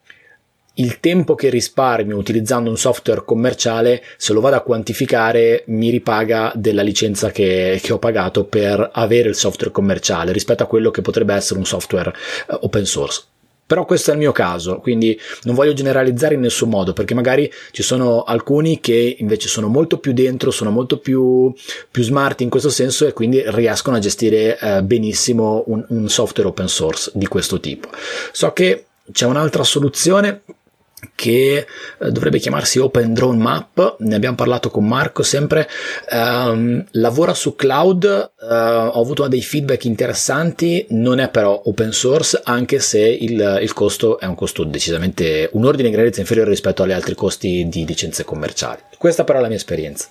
il tempo che risparmio utilizzando un software commerciale, se lo vado a quantificare, mi ripaga della licenza che, che ho pagato per avere il software commerciale rispetto a quello che potrebbe essere un software uh, open source. Però questo è il mio caso, quindi non voglio generalizzare in nessun modo, perché magari ci sono alcuni che invece sono molto più dentro, sono molto più, più smart in questo senso e quindi riescono a gestire eh, benissimo un, un software open source di questo tipo. So che c'è un'altra soluzione che eh, dovrebbe chiamarsi Open Drone Map, ne abbiamo parlato con Marco sempre, um, lavora su cloud, uh, ho avuto dei feedback interessanti, non è però open source anche se il, il, costo è un costo decisamente un ordine di grandezza inferiore rispetto agli altri costi di licenze commerciali. Questa però è la mia esperienza.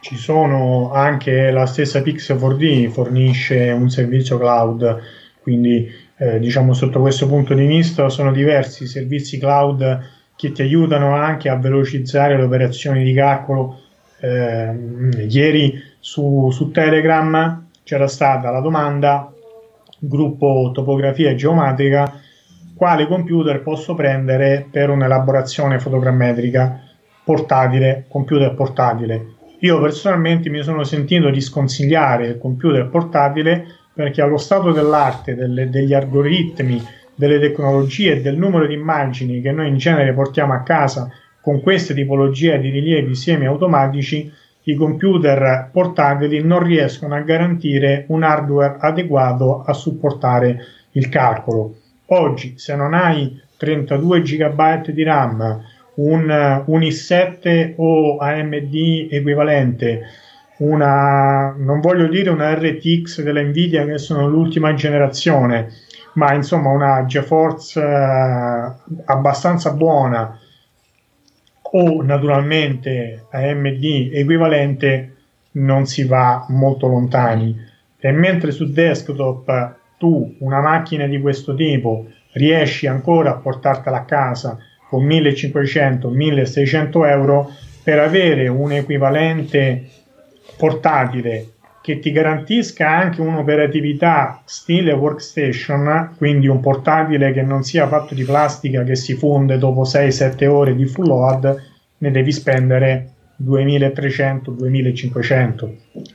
Ci sono anche la stessa Pix4D fornisce un servizio cloud, quindi eh, diciamo sotto questo punto di vista sono diversi i servizi cloud che ti aiutano anche a velocizzare le operazioni di calcolo. Eh, ieri su, su Telegram c'era stata la domanda gruppo topografia geometrica quale computer posso prendere per un'elaborazione fotogrammetrica portatile, computer portatile. Io personalmente mi sono sentito di sconsigliare il computer portatile perché allo stato dell'arte, delle, degli algoritmi, delle tecnologie e del numero di immagini che noi in genere portiamo a casa con queste tipologie di rilievi semi-automatici, i computer portatili non riescono a garantire un hardware adeguato a supportare il calcolo. Oggi, se non hai 32 GB di RAM, un, un i7 o AMD equivalente, una, non voglio dire una RTX della Nvidia che sono l'ultima generazione, ma insomma una GeForce eh, abbastanza buona. O naturalmente AMD equivalente non si va molto lontani. E mentre su desktop tu una macchina di questo tipo riesci ancora a portartela a casa con 1500-1600 euro per avere un equivalente portatile che ti garantisca anche un'operatività stile workstation, quindi un portatile che non sia fatto di plastica che si fonde dopo 6-7 ore di full load, ne devi spendere 2300-2500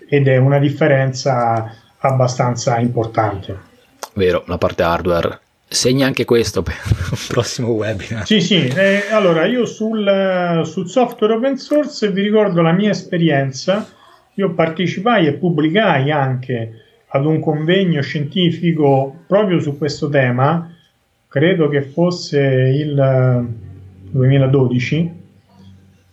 ed è una differenza abbastanza importante. Vero, la parte hardware. Segna anche questo per un prossimo webinar. Sì, sì. Eh, allora, io sul, sul software open source vi ricordo la mia esperienza io partecipai e pubblicai anche ad un convegno scientifico proprio su questo tema, credo che fosse il 2012, eh,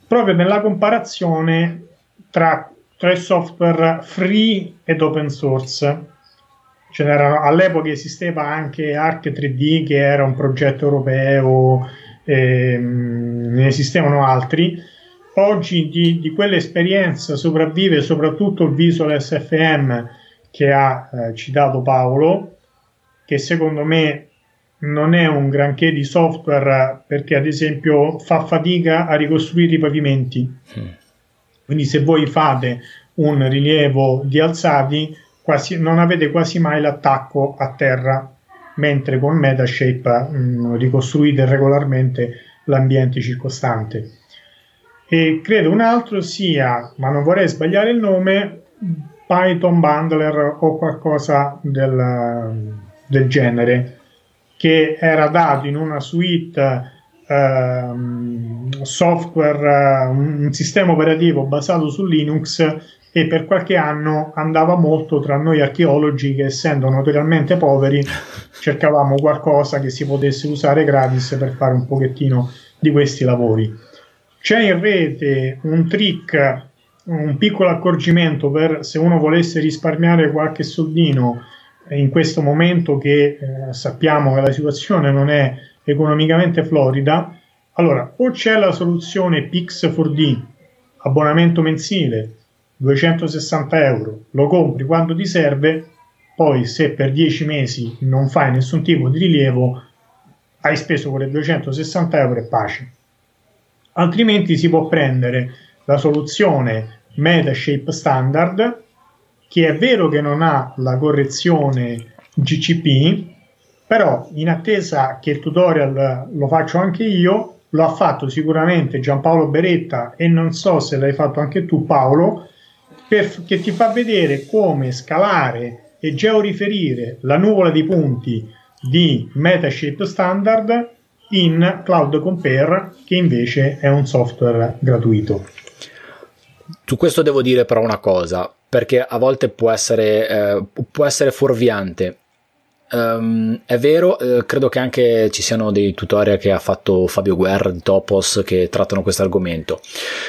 proprio nella comparazione tra, il software free ed open source. all'epoca esisteva anche Arc 3D che era un progetto europeo, ehm, ne esistevano altri Oggi di, di quell'esperienza sopravvive soprattutto il Visual SFM che ha eh, citato Paolo, che secondo me non è un granché di software perché ad esempio fa fatica a ricostruire i pavimenti. Mm. Quindi se voi fate un rilievo di alzati, quasi, non avete quasi mai l'attacco a terra, mentre con Metashape mh, mm, ricostruite regolarmente l'ambiente circostante. E credo un altro sia, ma non vorrei sbagliare il nome, Python Bundler o qualcosa del, del genere, che era dato in una suite eh, software, un sistema operativo basato su Linux e per qualche anno andava molto tra noi archeologi che essendo notoriamente poveri cercavamo qualcosa che si potesse usare gratis per fare un pochettino di questi lavori. C'è in rete un trick, un piccolo accorgimento per se uno volesse risparmiare qualche soldino in questo momento che eh, sappiamo che la situazione non è economicamente florida. Allora, o c'è la soluzione Pix4D, abbonamento mensile, 260 euro, lo compri quando ti serve, poi se per 10 mesi non fai nessun tipo di rilievo, hai speso quelle 260 euro e pace altrimenti si può prendere la soluzione Metashape Standard che è vero che non ha la correzione GCP però in attesa che il tutorial lo faccio anche io lo ha fatto sicuramente Giampaolo Beretta e non so se l'hai fatto anche tu Paolo per, che ti fa vedere come scalare e georiferire la nuvola di punti di Metashape Standard in Cloud Compare, che invece è un software gratuito. Su questo devo dire però una cosa, perché a volte può essere, eh, può essere fuorviante. Um, è vero, eh, credo che anche ci siano dei tutorial che ha fatto Fabio Guerra di Topos che trattano questo argomento.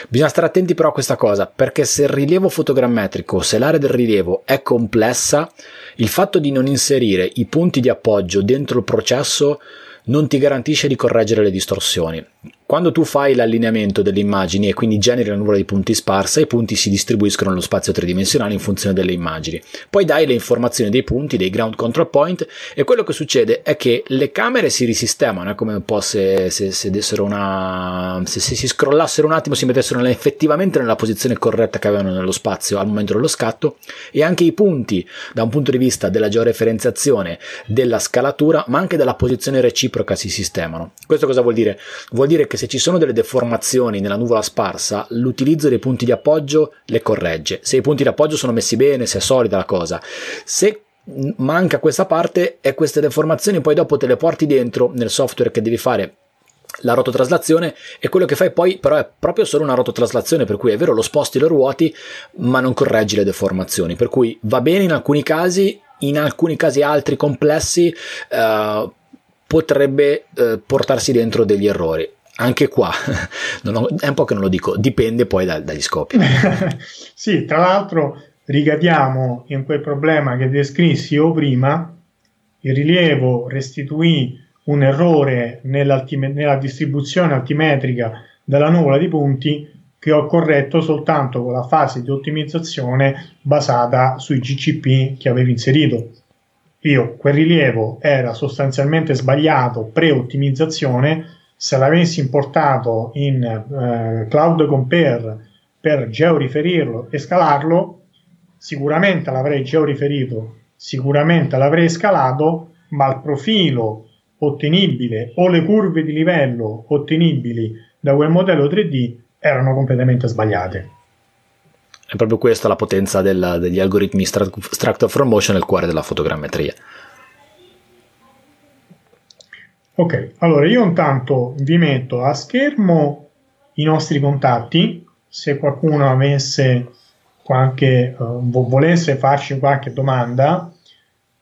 Bisogna stare attenti però a questa cosa, perché se il rilievo fotogrammetrico, se l'area del rilievo è complessa, il fatto di non inserire i punti di appoggio dentro il processo non ti garantisce di correggere le distorsioni. Quando tu fai l'allineamento delle immagini e quindi generi la nuvola di punti sparsa, i punti si distribuiscono nello spazio tridimensionale in funzione delle immagini. Poi dai le informazioni dei punti, dei ground control point e quello che succede è che le camere si risistemano, è come un po' se, se, se, una, se, si scrollassero un attimo, si mettessero effettivamente nella posizione corretta che avevano nello spazio al momento dello scatto e anche i punti da un punto di vista della georeferenziazione, della scalatura, ma anche della posizione reciproca si sistemano. Questo cosa vuol dire? Vuol dire che se ci sono delle deformazioni nella nuvola sparsa, l'utilizzo dei punti di appoggio le corregge. Se i punti di appoggio sono messi bene, se è solida la cosa. Se manca questa parte e queste deformazioni poi dopo te le porti dentro nel software che devi fare la rototraslazione e quello che fai poi però è proprio solo una rototraslazione per cui è vero lo sposti le ruoti ma non correggi le deformazioni per cui va bene in alcuni casi in alcuni casi altri complessi eh, potrebbe eh, portarsi dentro degli errori anche qua ho, è un po' che non lo dico, dipende poi da, dagli scopi. sì, tra l'altro ricadiamo in quel problema che descrissi io prima, il rilievo restituì un errore nella distribuzione altimetrica della nuvola di punti che ho corretto soltanto con la fase di ottimizzazione basata sui GCP che avevo inserito. Io quel rilievo era sostanzialmente sbagliato pre-ottimizzazione se l'avessi importato in eh, Cloud Compare per georiferirlo e scalarlo, sicuramente l'avrei georiferito, sicuramente l'avrei scalato, ma il profilo ottenibile o le curve di livello ottenibili da quel modello 3D erano completamente sbagliate. È proprio questa la potenza del, degli algoritmi Structure from Motion nel cuore della fotogrammetria. Ok, allora io intanto vi metto a schermo i nostri contatti, se qualcuno avesse qualche, uh, volesse farci qualche domanda,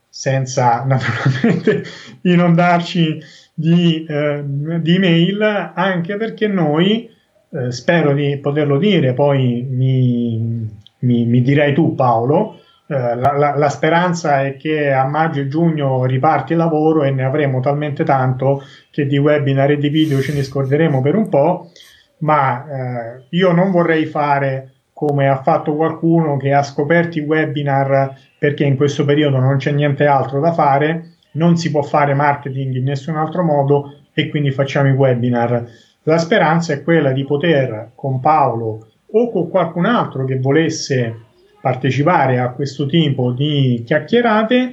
senza naturalmente inondarci di, uh, di email, anche perché noi, uh, spero di poterlo dire, poi mi, mi, mi direi tu Paolo, eh, la, la, la, speranza è che a maggio e giugno riparti il lavoro e ne avremo talmente tanto che di webinar e di video ce ne scorderemo per un po', ma eh, io non vorrei fare come ha fatto qualcuno che ha scoperto i webinar perché in questo periodo non c'è niente altro da fare, non si può fare marketing in nessun altro modo e quindi facciamo i webinar. La speranza è quella di poter con Paolo o con qualcun altro che volesse partecipare a questo tipo di chiacchierate,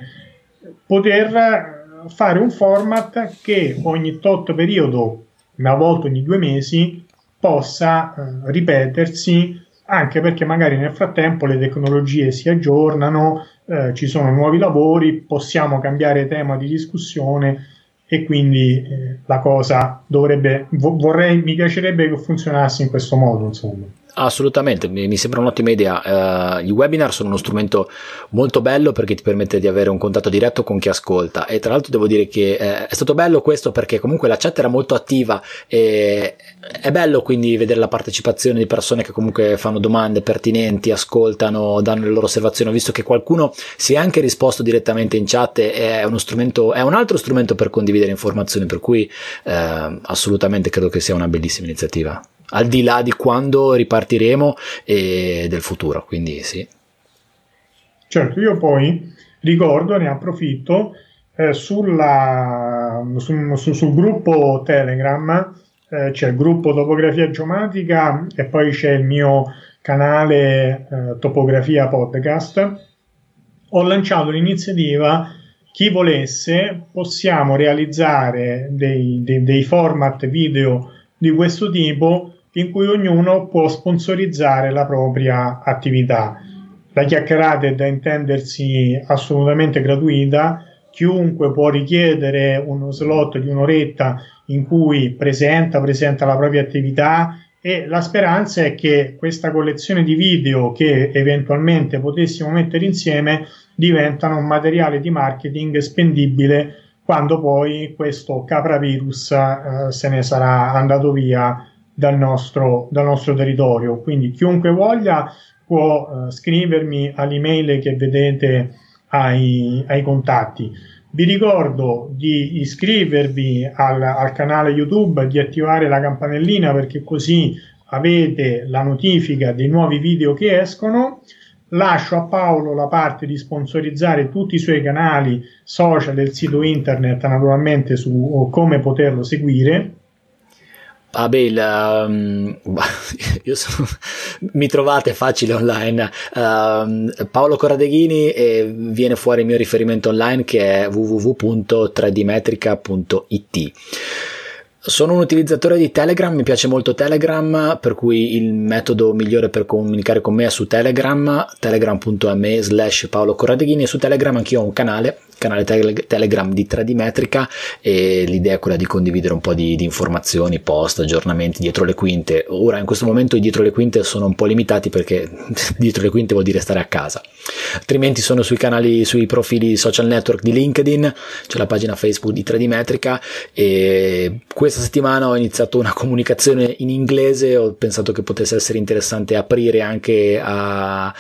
poter fare un format che ogni tot periodo, una volta ogni due mesi, possa eh, ripetersi anche perché magari nel frattempo le tecnologie si aggiornano, eh, ci sono nuovi lavori, possiamo cambiare tema di discussione e quindi eh, la cosa dovrebbe, vorrei, mi piacerebbe che funzionasse in questo modo, insomma. Assolutamente, mi, sembra un'ottima idea. Uh, I webinar sono uno strumento molto bello perché ti permette di avere un contatto diretto con chi ascolta e tra l'altro devo dire che eh, è stato bello questo perché comunque la chat era molto attiva e è bello quindi vedere la partecipazione di persone che comunque fanno domande pertinenti, ascoltano, danno le loro osservazioni. Ho visto che qualcuno si è anche risposto direttamente in chat è uno strumento, è un altro strumento per condividere informazioni, per cui eh, assolutamente credo che sia una bellissima iniziativa al di là di quando ripartiremo e del futuro, quindi sì. Certo, io poi ricordo, ne approfitto, eh, sulla, su, su, sul gruppo Telegram eh, c'è il gruppo Topografia Geomatica e poi c'è il mio canale eh, Topografia Podcast. Ho lanciato l'iniziativa chi volesse possiamo realizzare dei, dei, dei format video di questo tipo in cui ognuno può sponsorizzare la propria attività. La chiacchierata è da intendersi assolutamente gratuita, chiunque può richiedere uno slot di un'oretta in cui presenta, presenta la propria attività e la speranza è che questa collezione di video che eventualmente potessimo mettere insieme diventano un materiale di marketing spendibile quando poi questo capravirus eh, se ne sarà andato via dal nostro, dal nostro territorio. Quindi chiunque voglia può eh, scrivermi all'email che vedete ai, ai contatti. Vi ricordo di iscrivervi al, al, canale YouTube, di attivare la campanellina perché così avete la notifica dei nuovi video che escono. Lascio a Paolo la parte di sponsorizzare tutti i suoi canali social del sito internet, naturalmente su come poterlo seguire. Ah beh, il, um, io sono, mi trovate facile online. Uh, Paolo Corradeghini e viene fuori il mio riferimento online che è www.3dmetrica.it. Sono un utilizzatore di Telegram, mi piace molto Telegram, per cui il metodo migliore per comunicare con me è su Telegram, telegram.me slash Paolo Corradeghini e su Telegram anch'io ho un canale canale te- Telegram di 3D Metrica e l'idea è quella di condividere un po' di, di, informazioni, post, aggiornamenti dietro le quinte. Ora in questo momento i dietro le quinte sono un po' limitati perché dietro le quinte vuol dire stare a casa. Altrimenti sono sui canali, sui profili social network di LinkedIn, c'è la pagina Facebook di 3D Metrica e questa settimana ho iniziato una comunicazione in inglese, ho pensato che potesse essere interessante aprire anche a,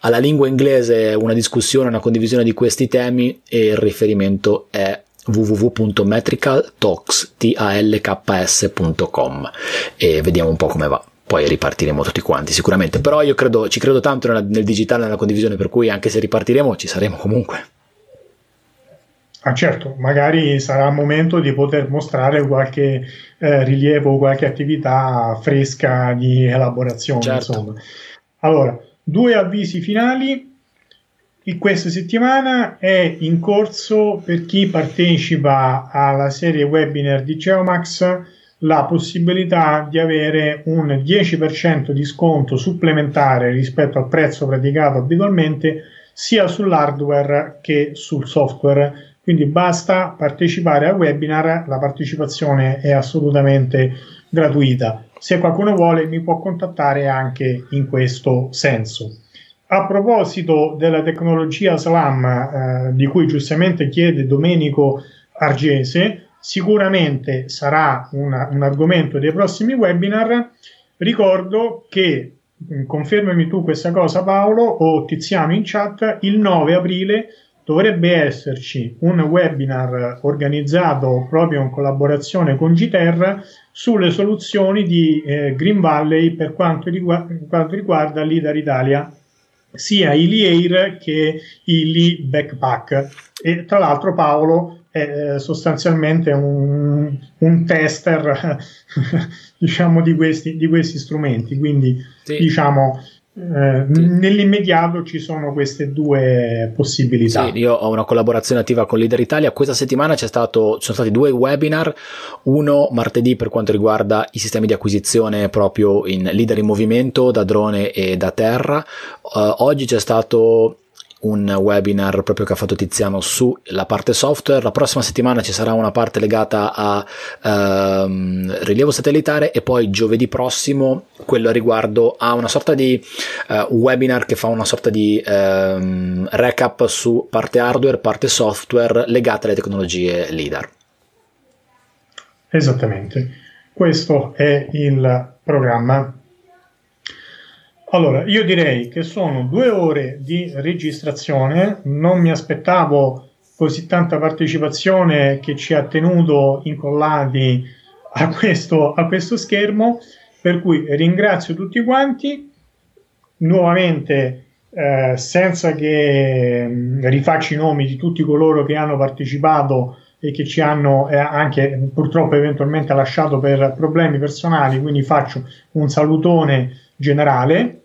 alla lingua inglese una discussione, una condivisione di questi temi e il riferimento è www.metricaltalks.com e vediamo un po' come va. Poi ripartiremo tutti quanti sicuramente. Però io credo, ci credo tanto nella, nel digitale nella condivisione per cui anche se ripartiremo ci saremo comunque Ah, certo, magari sarà il momento di poter mostrare qualche eh, rilievo, qualche attività fresca di elaborazione. Certo. Insomma. Allora, due avvisi finali in questa settimana è in corso per chi partecipa alla serie webinar di Geomax la possibilità di avere un 10% di sconto supplementare rispetto al prezzo praticato abitualmente sia sull'hardware che sul software. Quindi basta partecipare al webinar, la partecipazione è assolutamente gratuita. Se qualcuno vuole mi può contattare anche in questo senso. A proposito della tecnologia SLAM, eh, di cui giustamente chiede Domenico Argese, sicuramente sarà una, un argomento dei prossimi webinar. Ricordo che, mm, confermami tu questa cosa Paolo o Tiziano in chat, il 9 aprile dovrebbe esserci un webinar organizzato proprio in collaborazione con GTER sulle soluzioni di eh, Green Valley per quanto per quanto riguarda l'IDAR Italia sia i Liair che i Lee Backpack. E tra l'altro Paolo è eh, sostanzialmente un, un tester diciamo di questi, di questi strumenti, quindi sì. diciamo eh, nell'immediato ci sono queste due possibilità. Sì, io ho una collaborazione attiva con Leader Italia. Questa settimana c'è stato, ci sono stati due webinar, uno martedì per quanto riguarda i sistemi di acquisizione proprio in leader in movimento da drone e da terra. Uh, oggi c'è stato un webinar proprio che ha fatto Tiziano sulla parte software. La prossima settimana ci sarà una parte legata a ehm, rilievo satellitare e poi giovedì prossimo quello riguardo a una sorta di uh, webinar che fa una sorta di ehm, recap su parte hardware, parte software legate alle tecnologie LIDAR. Esattamente, questo è il programma allora, io direi che sono due ore di registrazione, non mi aspettavo così tanta partecipazione che ci ha tenuto incollati a questo, a questo schermo, per cui ringrazio tutti quanti, nuovamente eh, senza che mh, rifaccio i nomi di tutti coloro che hanno partecipato e che ci hanno eh, anche purtroppo eventualmente lasciato per problemi personali, quindi faccio un salutone generale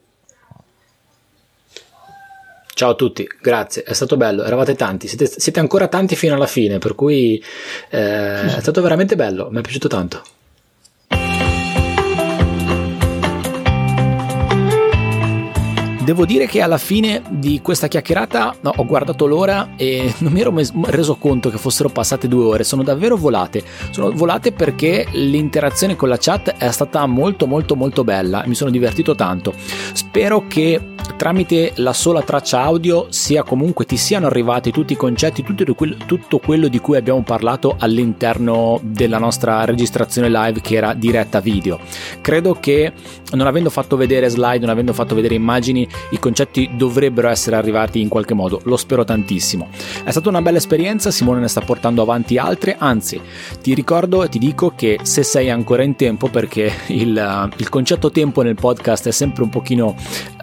Ciao a tutti, grazie, è stato bello, eravate tanti, siete, siete ancora tanti fino alla fine, per cui eh, è stato veramente bello, mi è piaciuto tanto. Devo dire che alla fine di questa chiacchierata no, ho guardato l'ora e non mi ero mes- reso conto che fossero passate due ore, sono davvero volate. Sono volate perché l'interazione con la chat è stata molto molto molto bella, mi sono divertito tanto. Spero che tramite la sola traccia audio sia comunque ti siano arrivati tutti i concetti, tutto, tutto quello di cui abbiamo parlato all'interno della nostra registrazione live che era diretta video. Credo che non avendo fatto vedere slide, non avendo fatto vedere immagini, i concetti dovrebbero essere arrivati in qualche modo, lo spero tantissimo. È stata una bella esperienza, Simone ne sta portando avanti altre, anzi ti ricordo e ti dico che se sei ancora in tempo perché il, il concetto tempo nel podcast è sempre un pochino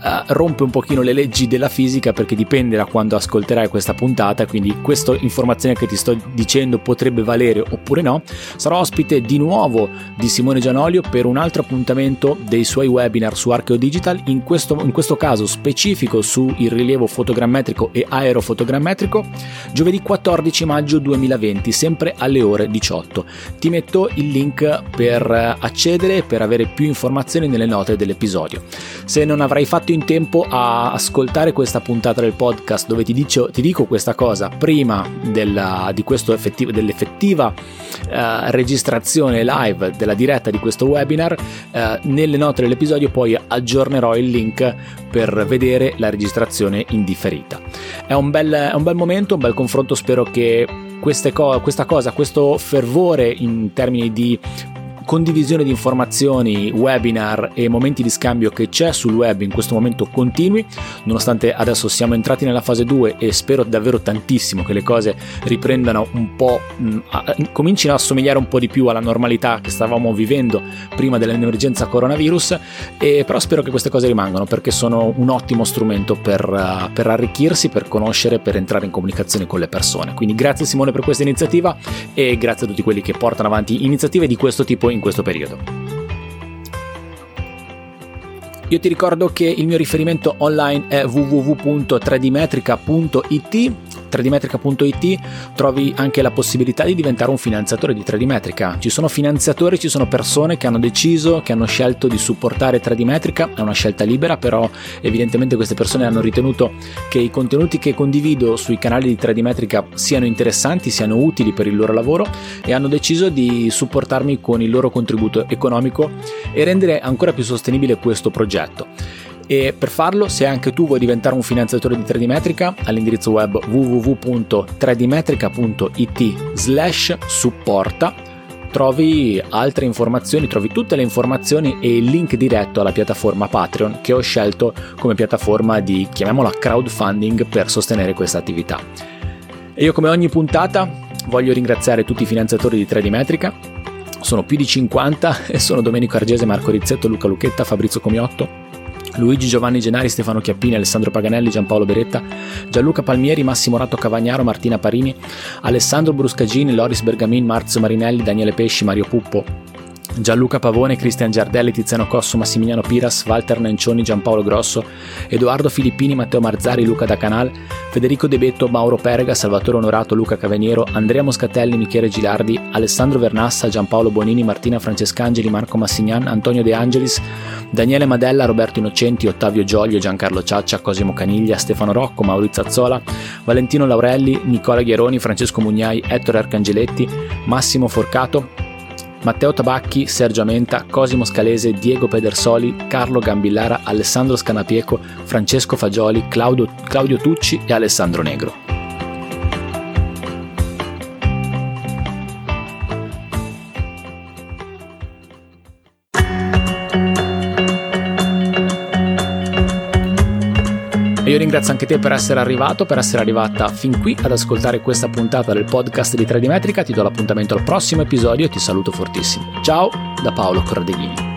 uh, rompe un pochino le leggi della fisica perché dipende da quando ascolterai questa puntata, quindi questa informazione che ti sto dicendo potrebbe valere oppure no. Sarò ospite di nuovo di Simone Gianolio per un altro appuntamento dei suoi webinar su Archeo Digital, in questo, in questo caso specifico sul rilievo fotogrammetrico e aerofotogrammetrico, giovedì 14 maggio 2020, sempre alle ore 18. Ti metto il link per accedere per avere più informazioni nelle note dell'episodio. Se non avrai fatto in tempo a ascoltare questa puntata del podcast dove ti, dico, ti dico questa cosa prima della, effettivo, dell'effettiva uh, registrazione live della diretta di questo webinar, uh, nelle note dell'episodio poi aggiornerò il link per vedere la registrazione indifferita. È un bel, è un bel momento, un bel confronto, spero che co- questa cosa, questo fervore in termini di condivisione di informazioni, webinar e momenti di scambio che c'è sul web in questo momento continui, nonostante adesso siamo entrati nella fase 2 e spero davvero tantissimo che le cose riprendano un po', mh, a, comincino a somigliare un po' di più alla normalità che stavamo vivendo prima dell'emergenza coronavirus, e però spero che queste cose rimangano perché sono un ottimo strumento per, uh, per arricchirsi, per conoscere, per entrare in comunicazione con le persone. Quindi grazie Simone per questa iniziativa e grazie a tutti quelli che portano avanti iniziative di questo tipo in questo periodo. Io ti ricordo che il mio riferimento online è www.tradimetrica.it 3dmetrica.it trovi anche la possibilità di diventare un finanziatore di 3dmetrica. Ci sono finanziatori, ci sono persone che hanno deciso, che hanno scelto di supportare 3dmetrica, è una scelta libera, però evidentemente queste persone hanno ritenuto che i contenuti che condivido sui canali di 3dmetrica siano interessanti, siano utili per il loro lavoro e hanno deciso di supportarmi con il loro contributo economico e rendere ancora più sostenibile questo progetto. E per farlo, se anche tu vuoi diventare un finanziatore di 3D Metrica, all'indirizzo web www.3dmetrica.it slash supporta trovi altre informazioni, trovi tutte le informazioni e il link diretto alla piattaforma Patreon che ho scelto come piattaforma di, chiamiamola crowdfunding, per sostenere questa attività. E io come ogni puntata voglio ringraziare tutti i finanziatori di 3D Metrica, sono più di 50 e sono Domenico Argese, Marco Rizzetto, Luca Lucchetta, Fabrizio Comiotto, Luigi Giovanni Gennari, Stefano Chiappini, Alessandro Paganelli, Giampaolo Beretta, Gianluca Palmieri, Massimo Ratto Cavagnaro, Martina Parini, Alessandro Bruscagini, Loris Bergamin, Marzio Marinelli, Daniele Pesci, Mario Puppo, Gianluca Pavone, Cristian Giardelli, Tiziano Cosso, Massimiliano Piras, Walter Nencioni, Giampaolo Grosso, Edoardo Filippini, Matteo Marzari, Luca Da Canal, Federico De Betto, Mauro Perega, Salvatore Onorato, Luca Caveniero, Andrea Moscatelli, Michele Gilardi, Alessandro Vernassa, Giampaolo Bonini, Martina Francescangeli, Marco Massignan, Antonio De Angelis, Daniele Madella, Roberto Innocenti, Ottavio Giolio, Giancarlo Ciaccia, Cosimo Caniglia, Stefano Rocco, Maurizio Azzola, Valentino Laurelli, Nicola Ghieroni, Francesco Mugnai, Ettore Arcangeletti, Massimo Forcato, Matteo Tabacchi, Sergio Amenta, Cosimo Scalese, Diego Pedersoli, Carlo Gambillara, Alessandro Scanapieco, Francesco Fagioli, Claudio, Claudio Tucci e Alessandro Negro. E io ringrazio anche te per essere arrivato, per essere arrivata fin qui ad ascoltare questa puntata del podcast di 3D Metrica. Ti do l'appuntamento al prossimo episodio e ti saluto fortissimo. Ciao da Paolo Cordeghini.